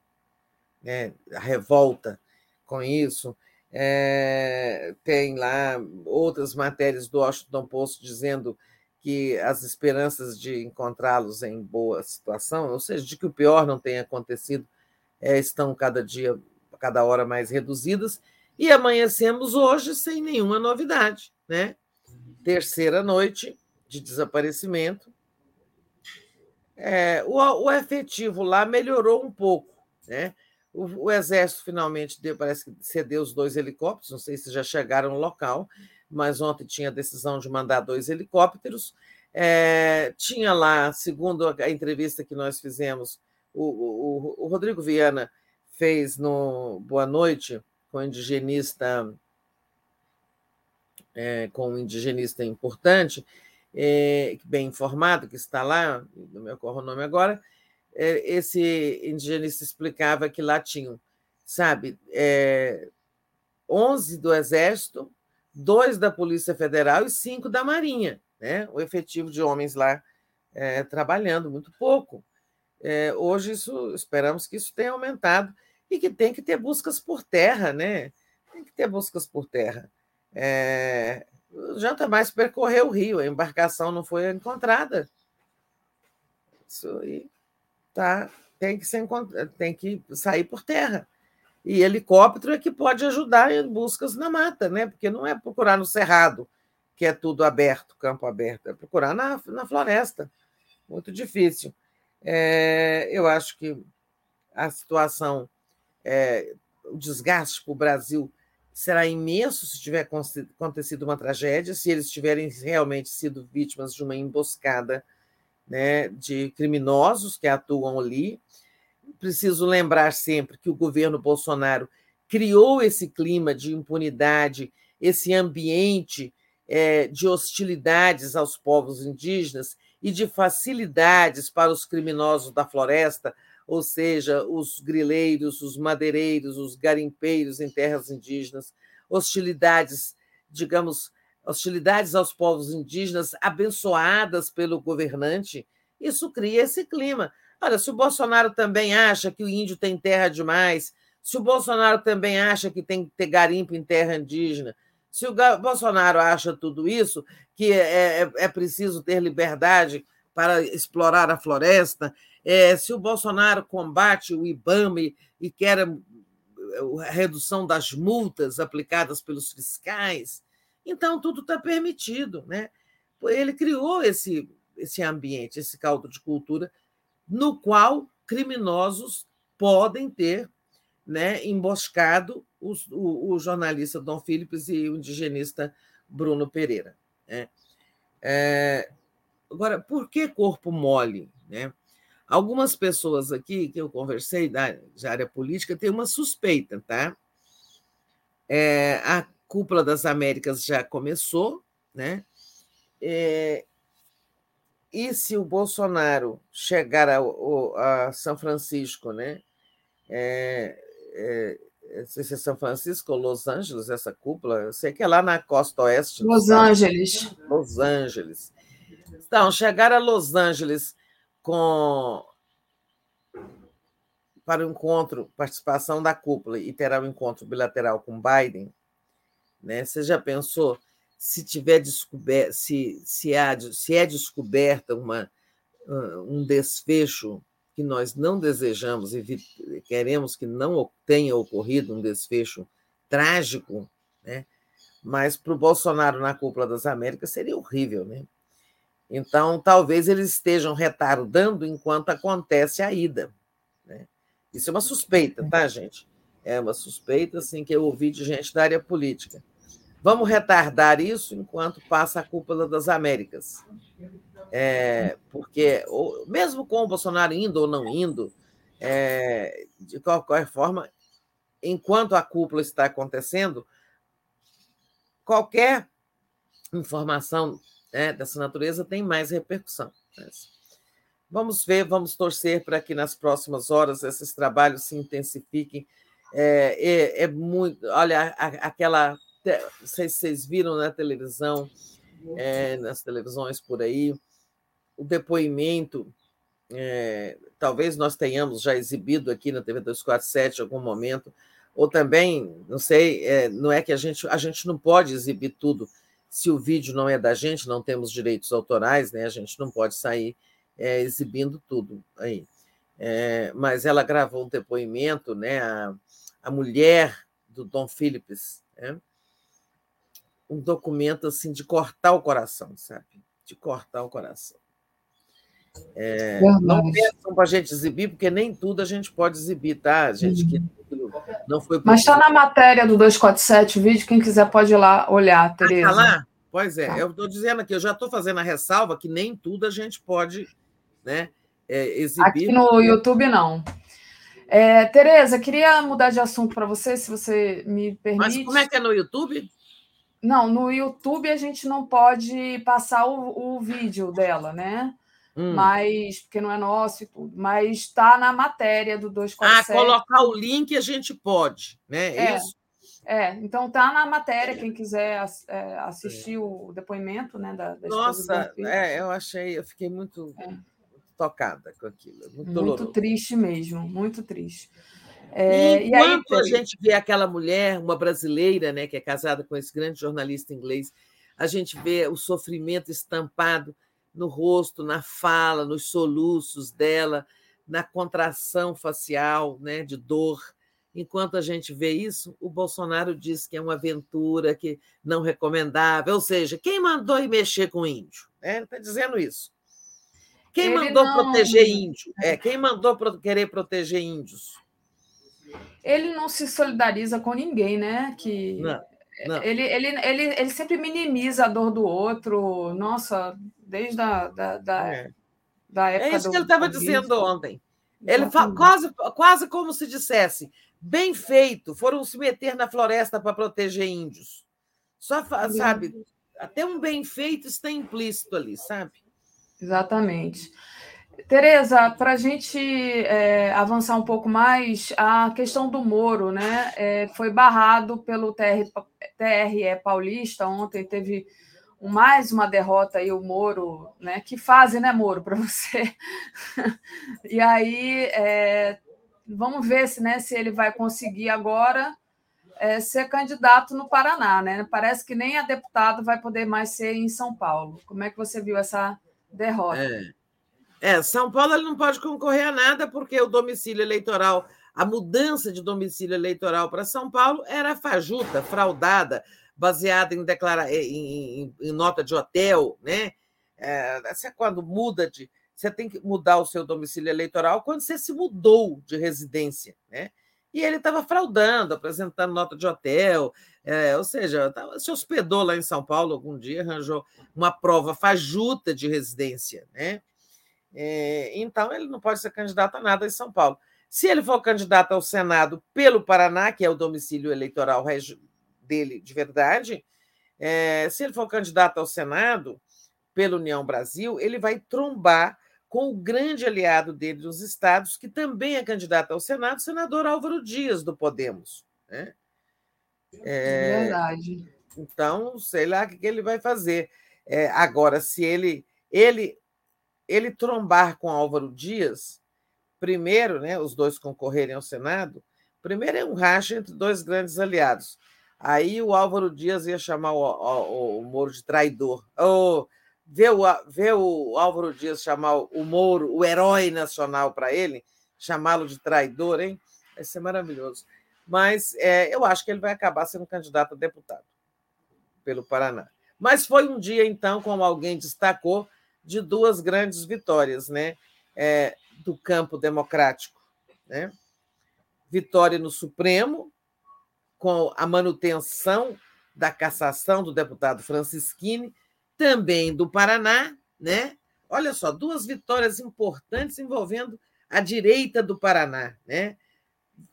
né, a revolta com isso. É, tem lá outras matérias do Washington Post dizendo que as esperanças de encontrá-los em boa situação, ou seja, de que o pior não tenha acontecido, é, estão cada dia, cada hora mais reduzidas e amanhecemos hoje sem nenhuma novidade, né? Terceira noite de desaparecimento. É, o, o efetivo lá melhorou um pouco, né? O, o, Exército finalmente deu, parece que cedeu os dois helicópteros, não sei se já chegaram no local, mas ontem tinha a decisão de mandar dois helicópteros. É, tinha lá, segundo a entrevista que nós fizemos, o, o, o Rodrigo Viana fez no Boa Noite, com indigenista é, com um indigenista importante, é, bem informado, que está lá, não me ocorre o nome agora, é, esse indigenista explicava que lá tinham, sabe, é, 11 do Exército, dois da Polícia Federal e cinco da Marinha, né? o efetivo de homens lá é, trabalhando, muito pouco. É, hoje isso esperamos que isso tenha aumentado e que tem que ter buscas por terra, né? Tem que ter buscas por terra. É, mais percorrer o rio, a embarcação não foi encontrada. Isso aí tá, tem que ser, tem que sair por terra. E helicóptero é que pode ajudar em buscas na mata, né? Porque não é procurar no cerrado, que é tudo aberto, campo aberto, é procurar na, na floresta. Muito difícil. É, eu acho que a situação, é, o desgaste para o Brasil será imenso se tiver acontecido uma tragédia, se eles tiverem realmente sido vítimas de uma emboscada né, de criminosos que atuam ali. Preciso lembrar sempre que o governo Bolsonaro criou esse clima de impunidade, esse ambiente é, de hostilidades aos povos indígenas e de facilidades para os criminosos da floresta, ou seja, os grileiros, os madeireiros, os garimpeiros em terras indígenas, hostilidades, digamos, hostilidades aos povos indígenas abençoadas pelo governante, isso cria esse clima. Olha, se o Bolsonaro também acha que o índio tem terra demais, se o Bolsonaro também acha que tem que ter garimpo em terra indígena, se o Bolsonaro acha tudo isso, que é, é, é preciso ter liberdade para explorar a floresta, é, se o Bolsonaro combate o IBAMA e, quer a, a redução das multas aplicadas pelos fiscais, então tudo está permitido. Né? Ele criou esse, esse ambiente, esse caldo de cultura, no qual criminosos podem ter né, emboscado os, o, o, jornalista Dom Phillips e o indigenista Bruno Pereira. Né? É, agora, por que corpo mole? Né? Algumas pessoas aqui que eu conversei da, da área política têm uma suspeita, tá? É, a cúpula das Américas já começou, né? É, e se o Bolsonaro chegar a, a São Francisco, né? É, é, não sei se é São Francisco ou Los Angeles, essa cúpula, eu sei que é lá na costa oeste.
Los Angeles.
Los Angeles. Então, chegar a Los Angeles com para o encontro, participação da cúpula e terá um encontro bilateral com Biden, né? Você já pensou se tiver descoberto, se, se, há, se é descoberta uma, um desfecho que nós não desejamos e queremos que não tenha ocorrido um desfecho trágico, né? mas para o Bolsonaro na cúpula das Américas seria horrível, né? Então, talvez eles estejam retardando enquanto acontece a ida. Né? Isso é uma suspeita, tá, gente? É uma suspeita assim, que eu ouvi de gente da área política. Vamos retardar isso enquanto passa a cúpula das Américas. É, porque, mesmo com o Bolsonaro indo ou não indo, é, de qualquer forma, enquanto a cúpula está acontecendo, qualquer informação né, dessa natureza tem mais repercussão. Vamos ver, vamos torcer para que nas próximas horas esses trabalhos se intensifiquem. É, é, é muito. Olha, aquela. Vocês viram na televisão, é, nas televisões por aí, o depoimento. É, talvez nós tenhamos já exibido aqui na TV 247 em algum momento, ou também, não sei, é, não é que a gente, a gente não pode exibir tudo se o vídeo não é da gente, não temos direitos autorais, né? A gente não pode sair é, exibindo tudo aí. É, mas ela gravou um depoimento, né? A, a mulher do Dom Philips, né? um documento assim de cortar o coração, sabe? De cortar o coração. É, não pensam para a gente exibir, porque nem tudo a gente pode exibir, tá? Gente que não foi
Mas está na matéria do 247 o vídeo, quem quiser pode ir lá olhar, Tereza. Ah, tá lá?
Pois é, tá. eu estou dizendo aqui, eu já estou fazendo a ressalva que nem tudo a gente pode né, é, exibir.
Aqui no YouTube, não. É, Tereza, queria mudar de assunto para você, se você me permite.
Mas como é que é no YouTube?
Não, no YouTube a gente não pode passar o, o vídeo dela, né? Hum. Mas, porque não é nosso e tudo, mas está na matéria do 247.
Ah, colocar o link a gente pode, né?
É, Isso. É, então está na matéria, quem quiser é, assistir o depoimento né, da, da
Nossa, é, eu achei, eu fiquei muito é. tocada com aquilo. Muito,
muito triste mesmo, muito triste.
É, enquanto aí, a gente vê aquela mulher, uma brasileira, né, que é casada com esse grande jornalista inglês, a gente vê o sofrimento estampado no rosto, na fala, nos soluços dela, na contração facial, né, de dor. Enquanto a gente vê isso, o Bolsonaro diz que é uma aventura que não recomendável. Ou seja, quem mandou ir mexer com índio? É, ele está dizendo isso. Quem ele mandou não... proteger índio? É, quem mandou querer proteger índios?
Ele não se solidariza com ninguém, né? Que não, não. Ele, ele, ele, ele sempre minimiza a dor do outro. Nossa, desde a da, da, é. da época.
É isso que ele estava dizendo ontem. Ele quase, quase como se dissesse: bem feito, foram se meter na floresta para proteger índios. Só, sabe, até um bem feito está implícito ali, sabe?
Exatamente. Tereza, para a gente é, avançar um pouco mais, a questão do Moro, né? É, foi barrado pelo TR, TRE paulista ontem, teve mais uma derrota aí, o Moro, né? Que fase, né, Moro, para você? <laughs> e aí, é, vamos ver se, né, se ele vai conseguir agora é, ser candidato no Paraná, né? Parece que nem a deputado vai poder mais ser em São Paulo. Como é que você viu essa derrota?
É. É, São Paulo ele não pode concorrer a nada porque o domicílio eleitoral, a mudança de domicílio eleitoral para São Paulo era fajuta, fraudada, baseada em, declara... em, em, em nota de hotel, né? É, é quando muda de. Você tem que mudar o seu domicílio eleitoral quando você se mudou de residência, né? E ele estava fraudando, apresentando nota de hotel, é, ou seja, se hospedou lá em São Paulo algum dia, arranjou uma prova fajuta de residência, né? É, então, ele não pode ser candidato a nada em São Paulo. Se ele for candidato ao Senado pelo Paraná, que é o domicílio eleitoral dele de verdade, é, se ele for candidato ao Senado pela União Brasil, ele vai trombar com o grande aliado dele dos estados, que também é candidato ao Senado, o senador Álvaro Dias, do Podemos. Né?
É, verdade.
Então, sei lá o que ele vai fazer. É, agora, se ele, ele ele trombar com Álvaro Dias, primeiro, né, os dois concorrerem ao Senado, primeiro é um racha entre dois grandes aliados. Aí o Álvaro Dias ia chamar o, o, o Moro de traidor. Oh, ver, o, ver o Álvaro Dias chamar o Moro, o herói nacional, para ele, chamá-lo de traidor, hein? Vai ser maravilhoso. Mas é, eu acho que ele vai acabar sendo candidato a deputado pelo Paraná. Mas foi um dia, então, como alguém destacou, de duas grandes vitórias né? É, do campo democrático. Né? Vitória no Supremo, com a manutenção da cassação do deputado Francisquini, também do Paraná, né? Olha só, duas vitórias importantes envolvendo a direita do Paraná, né?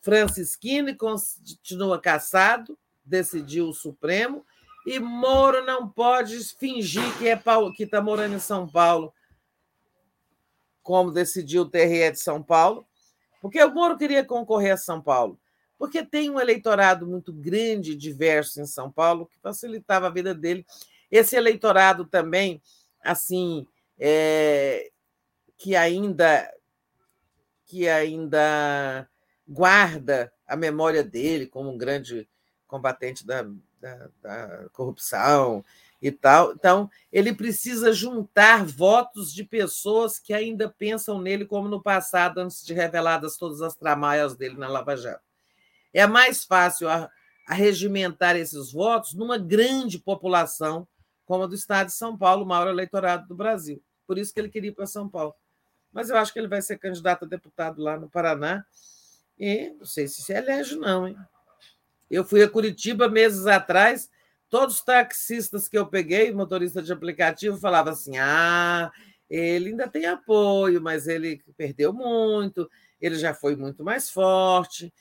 Francisquini continua cassado, decidiu o Supremo, e Moro não pode fingir que é está morando em São Paulo, como decidiu o TRE de São Paulo, porque o Moro queria concorrer a São Paulo, porque tem um eleitorado muito grande e diverso em São Paulo que facilitava a vida dele. Esse eleitorado também, assim, é, que ainda que ainda guarda a memória dele como um grande combatente da, da, da corrupção e tal. Então, ele precisa juntar votos de pessoas que ainda pensam nele como no passado, antes de reveladas todas as tramaias dele na Lava Jato. É mais fácil arregimentar esses votos numa grande população como a do estado de São Paulo, o maior eleitorado do Brasil. Por isso que ele queria ir para São Paulo. Mas eu acho que ele vai ser candidato a deputado lá no Paraná. E não sei se se elege, não, hein? Eu fui a Curitiba meses atrás, todos os taxistas que eu peguei, motorista de aplicativo, falavam assim: ah, ele ainda tem apoio, mas ele perdeu muito, ele já foi muito mais forte.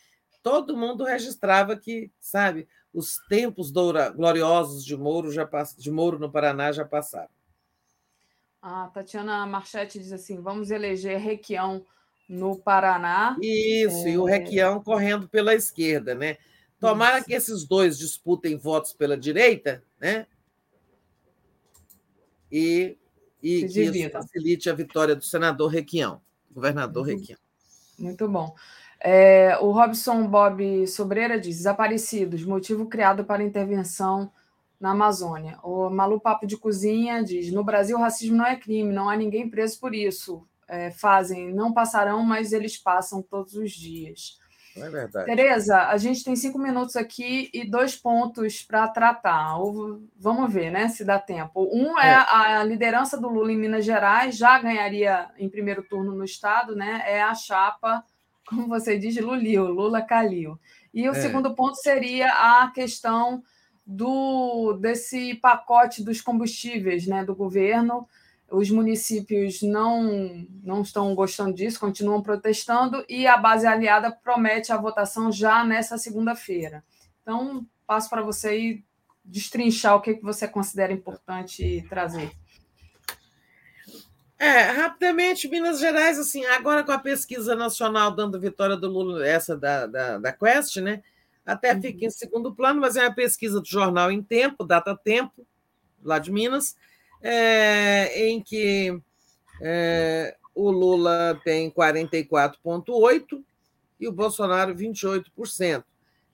Todo mundo registrava que, sabe, os tempos gloriosos de Moro, já, de Moro no Paraná já passaram.
A Tatiana Marchetti diz assim: vamos eleger Requião no Paraná.
Isso, é... e o é. Requião correndo pela esquerda, né? Tomara que esses dois disputem votos pela direita, né? E, e que isso facilite a vitória do senador Requião, governador uhum. Requião.
Muito bom. É, o Robson Bob Sobreira diz: desaparecidos, motivo criado para intervenção na Amazônia. O Malu Papo de Cozinha diz: no Brasil, racismo não é crime, não há ninguém preso por isso. É, fazem, não passarão, mas eles passam todos os dias.
É verdade.
Tereza, a gente tem cinco minutos aqui e dois pontos para tratar. Vamos ver, né? Se dá tempo. Um é, é, a liderança do Lula em Minas Gerais, já ganharia em primeiro turno no estado, né? É a chapa, como você diz, Lulio, Lula Calil. E o é. segundo ponto seria a questão do desse pacote dos combustíveis, né? Do governo os municípios não, não estão gostando disso, continuam protestando, e a base aliada promete a votação já nessa segunda-feira. Então, passo para você aí destrinchar o que você considera importante trazer.
É, rapidamente, Minas Gerais, assim, agora com a pesquisa nacional dando vitória do Lula, essa da, da, da Quest, né? Até uhum. fica em segundo plano, mas é uma pesquisa do jornal em tempo, data tempo, lá de Minas é, em que é, o Lula tem 44,8% e o Bolsonaro 28%.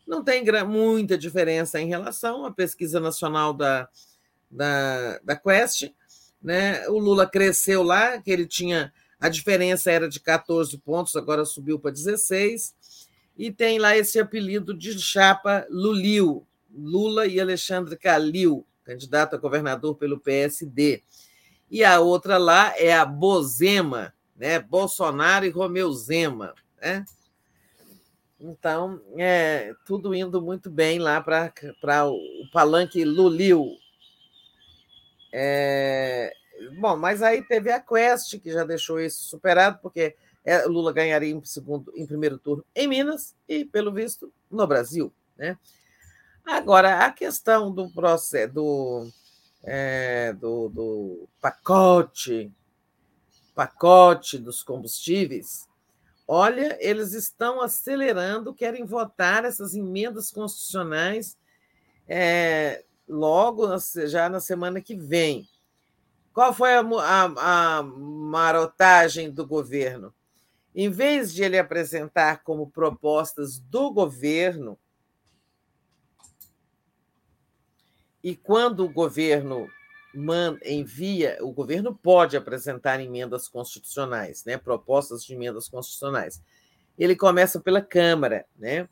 Não tem muita diferença em relação à pesquisa nacional da, da, da Quest. Né? O Lula cresceu lá, que ele tinha. A diferença era de 14 pontos, agora subiu para 16. E tem lá esse apelido de chapa Lulio, Lula e Alexandre Calil candidato a governador pelo PSD. E a outra lá é a Bozema, né? Bolsonaro e Romeu Zema. Né? Então, é tudo indo muito bem lá para o palanque Lulio. É, bom, mas aí teve a Quest, que já deixou isso superado, porque é, Lula ganharia em, segundo, em primeiro turno em Minas e, pelo visto, no Brasil. Né? Agora, a questão do processo do, é, do, do pacote, pacote dos combustíveis, olha, eles estão acelerando, querem votar essas emendas constitucionais é, logo, já na semana que vem. Qual foi a, a, a marotagem do governo? Em vez de ele apresentar como propostas do governo E quando o governo envia, o governo pode apresentar emendas constitucionais, né, propostas de emendas constitucionais. Ele começa pela Câmara, né?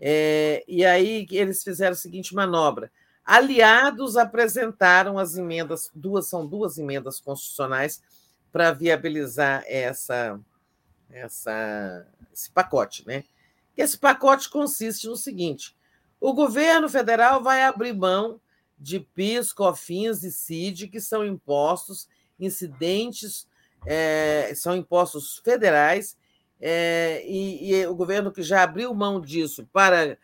É, e aí eles fizeram a seguinte manobra: aliados apresentaram as emendas, duas são duas emendas constitucionais para viabilizar essa, essa, esse pacote, né? Esse pacote consiste no seguinte: o governo federal vai abrir mão de PIS, COFINS e CID, que são impostos incidentes, é, são impostos federais, é, e, e, o governo que já abriu mão disso para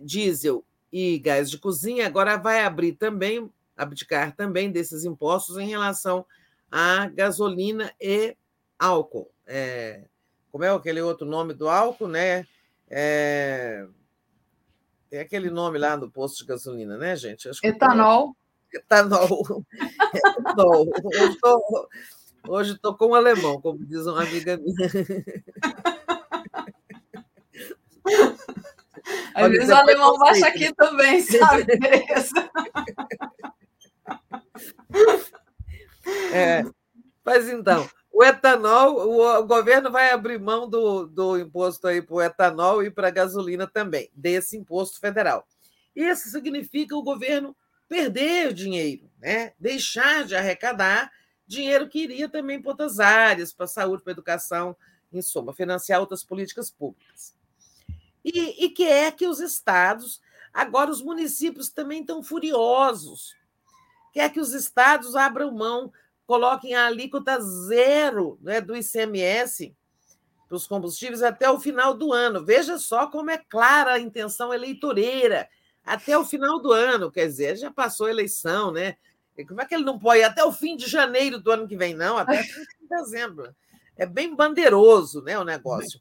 diesel e gás de cozinha, agora vai abrir também, abdicar também desses impostos em relação à gasolina e álcool. É, como é aquele outro nome do álcool, né? É, tem aquele nome lá no posto de gasolina, né, gente?
Etanol.
Etanol. <laughs> Etanol. Hoje estou com um alemão, como diz uma amiga minha.
Às vezes o alemão baixa aqui também, sabe? <laughs>
é, mas então, o etanol, o governo vai abrir mão do, do imposto aí para o etanol e para a gasolina também, desse imposto federal. Isso significa o governo perder dinheiro, né? deixar de arrecadar dinheiro que iria também para outras áreas, para a saúde, para a educação, em suma, financiar outras políticas públicas. E, e que é que os estados, agora os municípios também estão furiosos, quer que os estados abram mão coloquem a alíquota zero né, do ICMS para os combustíveis até o final do ano. Veja só como é clara a intenção eleitoreira. até o final do ano, quer dizer, já passou a eleição, né? Como é que ele não pode ir até o fim de janeiro do ano que vem? Não, até de dezembro. É bem bandeiroso né, o negócio.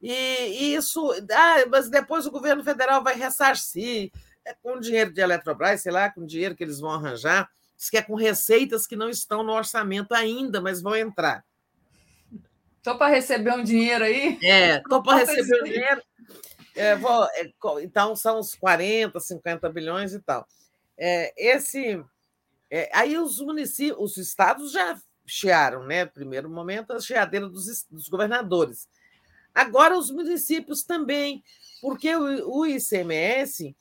E, e isso, ah, mas depois o governo federal vai ressarcir é com dinheiro de Eletrobras, sei lá, com dinheiro que eles vão arranjar, diz que é com receitas que não estão no orçamento ainda, mas vão entrar.
Só para receber um dinheiro aí?
É, estou para receber um dinheiro. É, vou, é, então, são uns 40, 50 bilhões e tal. É, esse, é, aí os municípios, os estados já chiaram, né? Primeiro momento, a chiadeira dos, dos governadores. Agora os municípios também, porque o, o ICMS,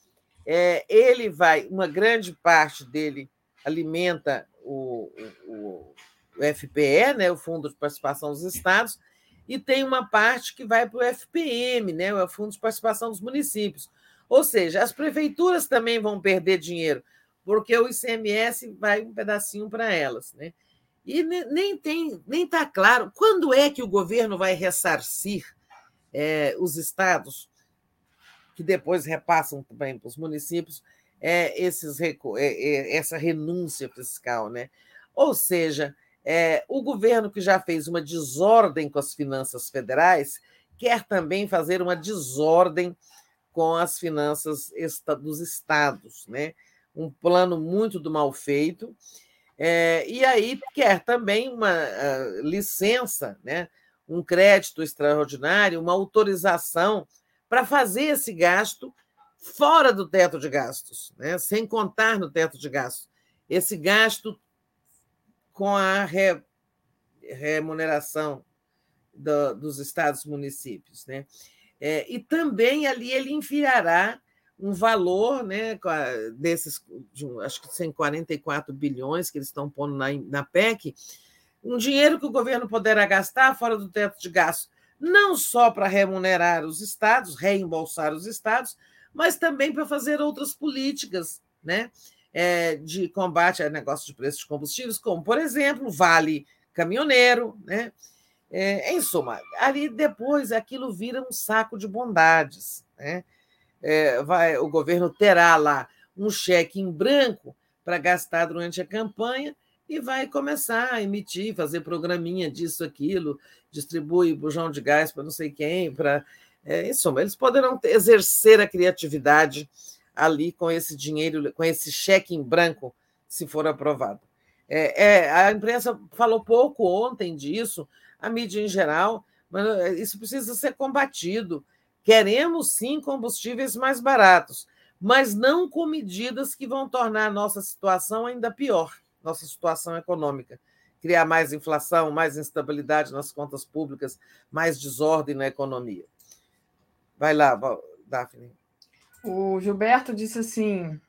é, ele vai, uma grande parte dele alimenta o, o, o FPE, né, o Fundo de Participação dos Estados, e tem uma parte que vai para o FPM, né, o Fundo de Participação dos Municípios. Ou seja, as prefeituras também vão perder dinheiro, porque o ICMS vai um pedacinho para elas. Né? E nem tem, nem está claro quando é que o governo vai ressarcir é, os estados, que depois repassam também para os municípios, é, esses, é, é, essa renúncia fiscal. Né? Ou seja, é, o governo que já fez uma desordem com as finanças federais quer também fazer uma desordem com as finanças dos estados, né? Um plano muito do mal feito. É, e aí quer também uma uh, licença, né? um crédito extraordinário, uma autorização para fazer esse gasto fora do teto de gastos, né? sem contar no teto de gastos. Esse gasto com a re, remuneração do, dos estados e municípios. Né? É, e também ali ele enviará um valor né, desses, de, acho que 144 bilhões que eles estão pondo na, na PEC, um dinheiro que o governo poderá gastar fora do teto de gasto, não só para remunerar os estados, reembolsar os estados, mas também para fazer outras políticas, né? é, de combate a negócio de preços de combustíveis, como, por exemplo, Vale Caminhoneiro, né? É, em suma, ali depois aquilo vira um saco de bondades. Né? É, vai, o governo terá lá um cheque em branco para gastar durante a campanha e vai começar a emitir, fazer programinha disso, aquilo, distribui bujão de gás para não sei quem, para. É, em suma, eles poderão exercer a criatividade ali com esse dinheiro, com esse cheque em branco, se for aprovado. É, é, a imprensa falou pouco ontem disso, a mídia em geral, mas é, isso precisa ser combatido. Queremos sim combustíveis mais baratos, mas não com medidas que vão tornar a nossa situação ainda pior, nossa situação econômica. Criar mais inflação, mais instabilidade nas contas públicas, mais desordem na economia. Vai lá, Daphne.
O Gilberto disse assim: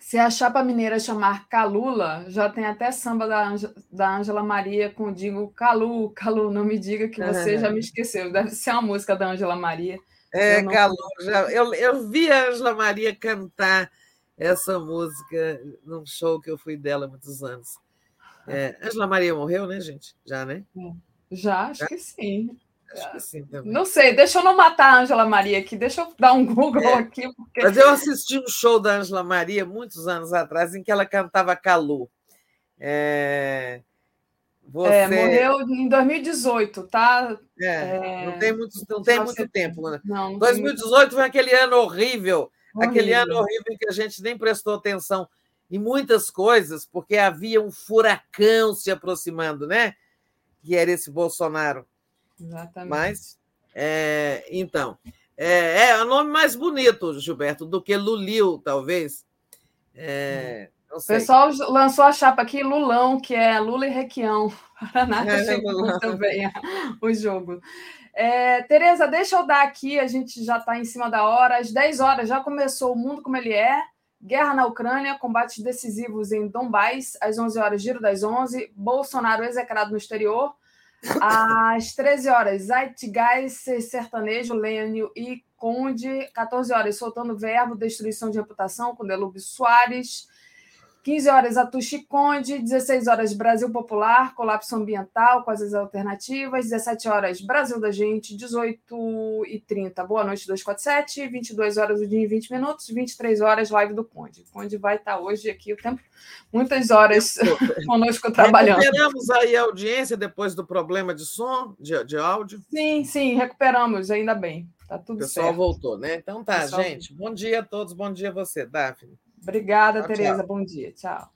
se a chapa mineira chamar Calula, já tem até samba da, da Ângela Maria com o digo Calu, Calu, não me diga que você já <laughs> me esqueceu. Deve ser uma música da Ângela Maria.
É, não... Calu, já, eu, eu vi a Ângela Maria cantar essa música num show que eu fui dela há muitos anos. É, Ângela Maria morreu, né, gente? Já, né?
É, já, acho já? que sim.
Acho que sim também.
Não sei, deixa eu não matar a Ângela Maria aqui, deixa eu dar um Google é, aqui. Porque...
Mas eu assisti um show da Ângela Maria muitos anos atrás, em que ela cantava Calu. É...
Você... É, morreu em 2018, tá?
É, é... Não tem muito, não tem muito tempo. Né? Não, não 2018 foi aquele ano horrível, horrível, aquele ano horrível em que a gente nem prestou atenção em muitas coisas, porque havia um furacão se aproximando, né? Que era esse Bolsonaro.
Exatamente.
Mas, é, então, é, é o nome mais bonito, Gilberto, do que Lulil, talvez. É,
o pessoal lançou a chapa aqui, Lulão, que é Lula e Requião. <laughs> Paraná é, muito bem o jogo. É, Tereza, deixa eu dar aqui, a gente já está em cima da hora. Às 10 horas já começou o mundo como ele é. Guerra na Ucrânia, combates decisivos em Donbás. Às 11 horas, giro das 11. Bolsonaro execrado no exterior. Às 13 horas, Zeitgeist, Sertanejo, Lênio e Conde. 14 horas, Soltando Verbo, Destruição de Reputação, com Delube Soares. 15 horas Atushi Conde, 16 horas Brasil Popular, colapso ambiental, quais alternativas, 17 horas Brasil da Gente, 18 e 30 Boa Noite 247, 22 horas o dia em 20 minutos, 23 horas live do Conde. O Conde vai estar hoje aqui o tempo, muitas horas <laughs> conosco trabalhando.
Recuperamos aí a audiência depois do problema de som, de, de áudio?
Sim, sim, recuperamos, ainda bem. Tá tudo
certo. O pessoal
certo.
voltou, né? Então tá, gente. Bom dia a todos, bom dia a você, Daphne.
Obrigada, Tereza. Bom dia. Tchau.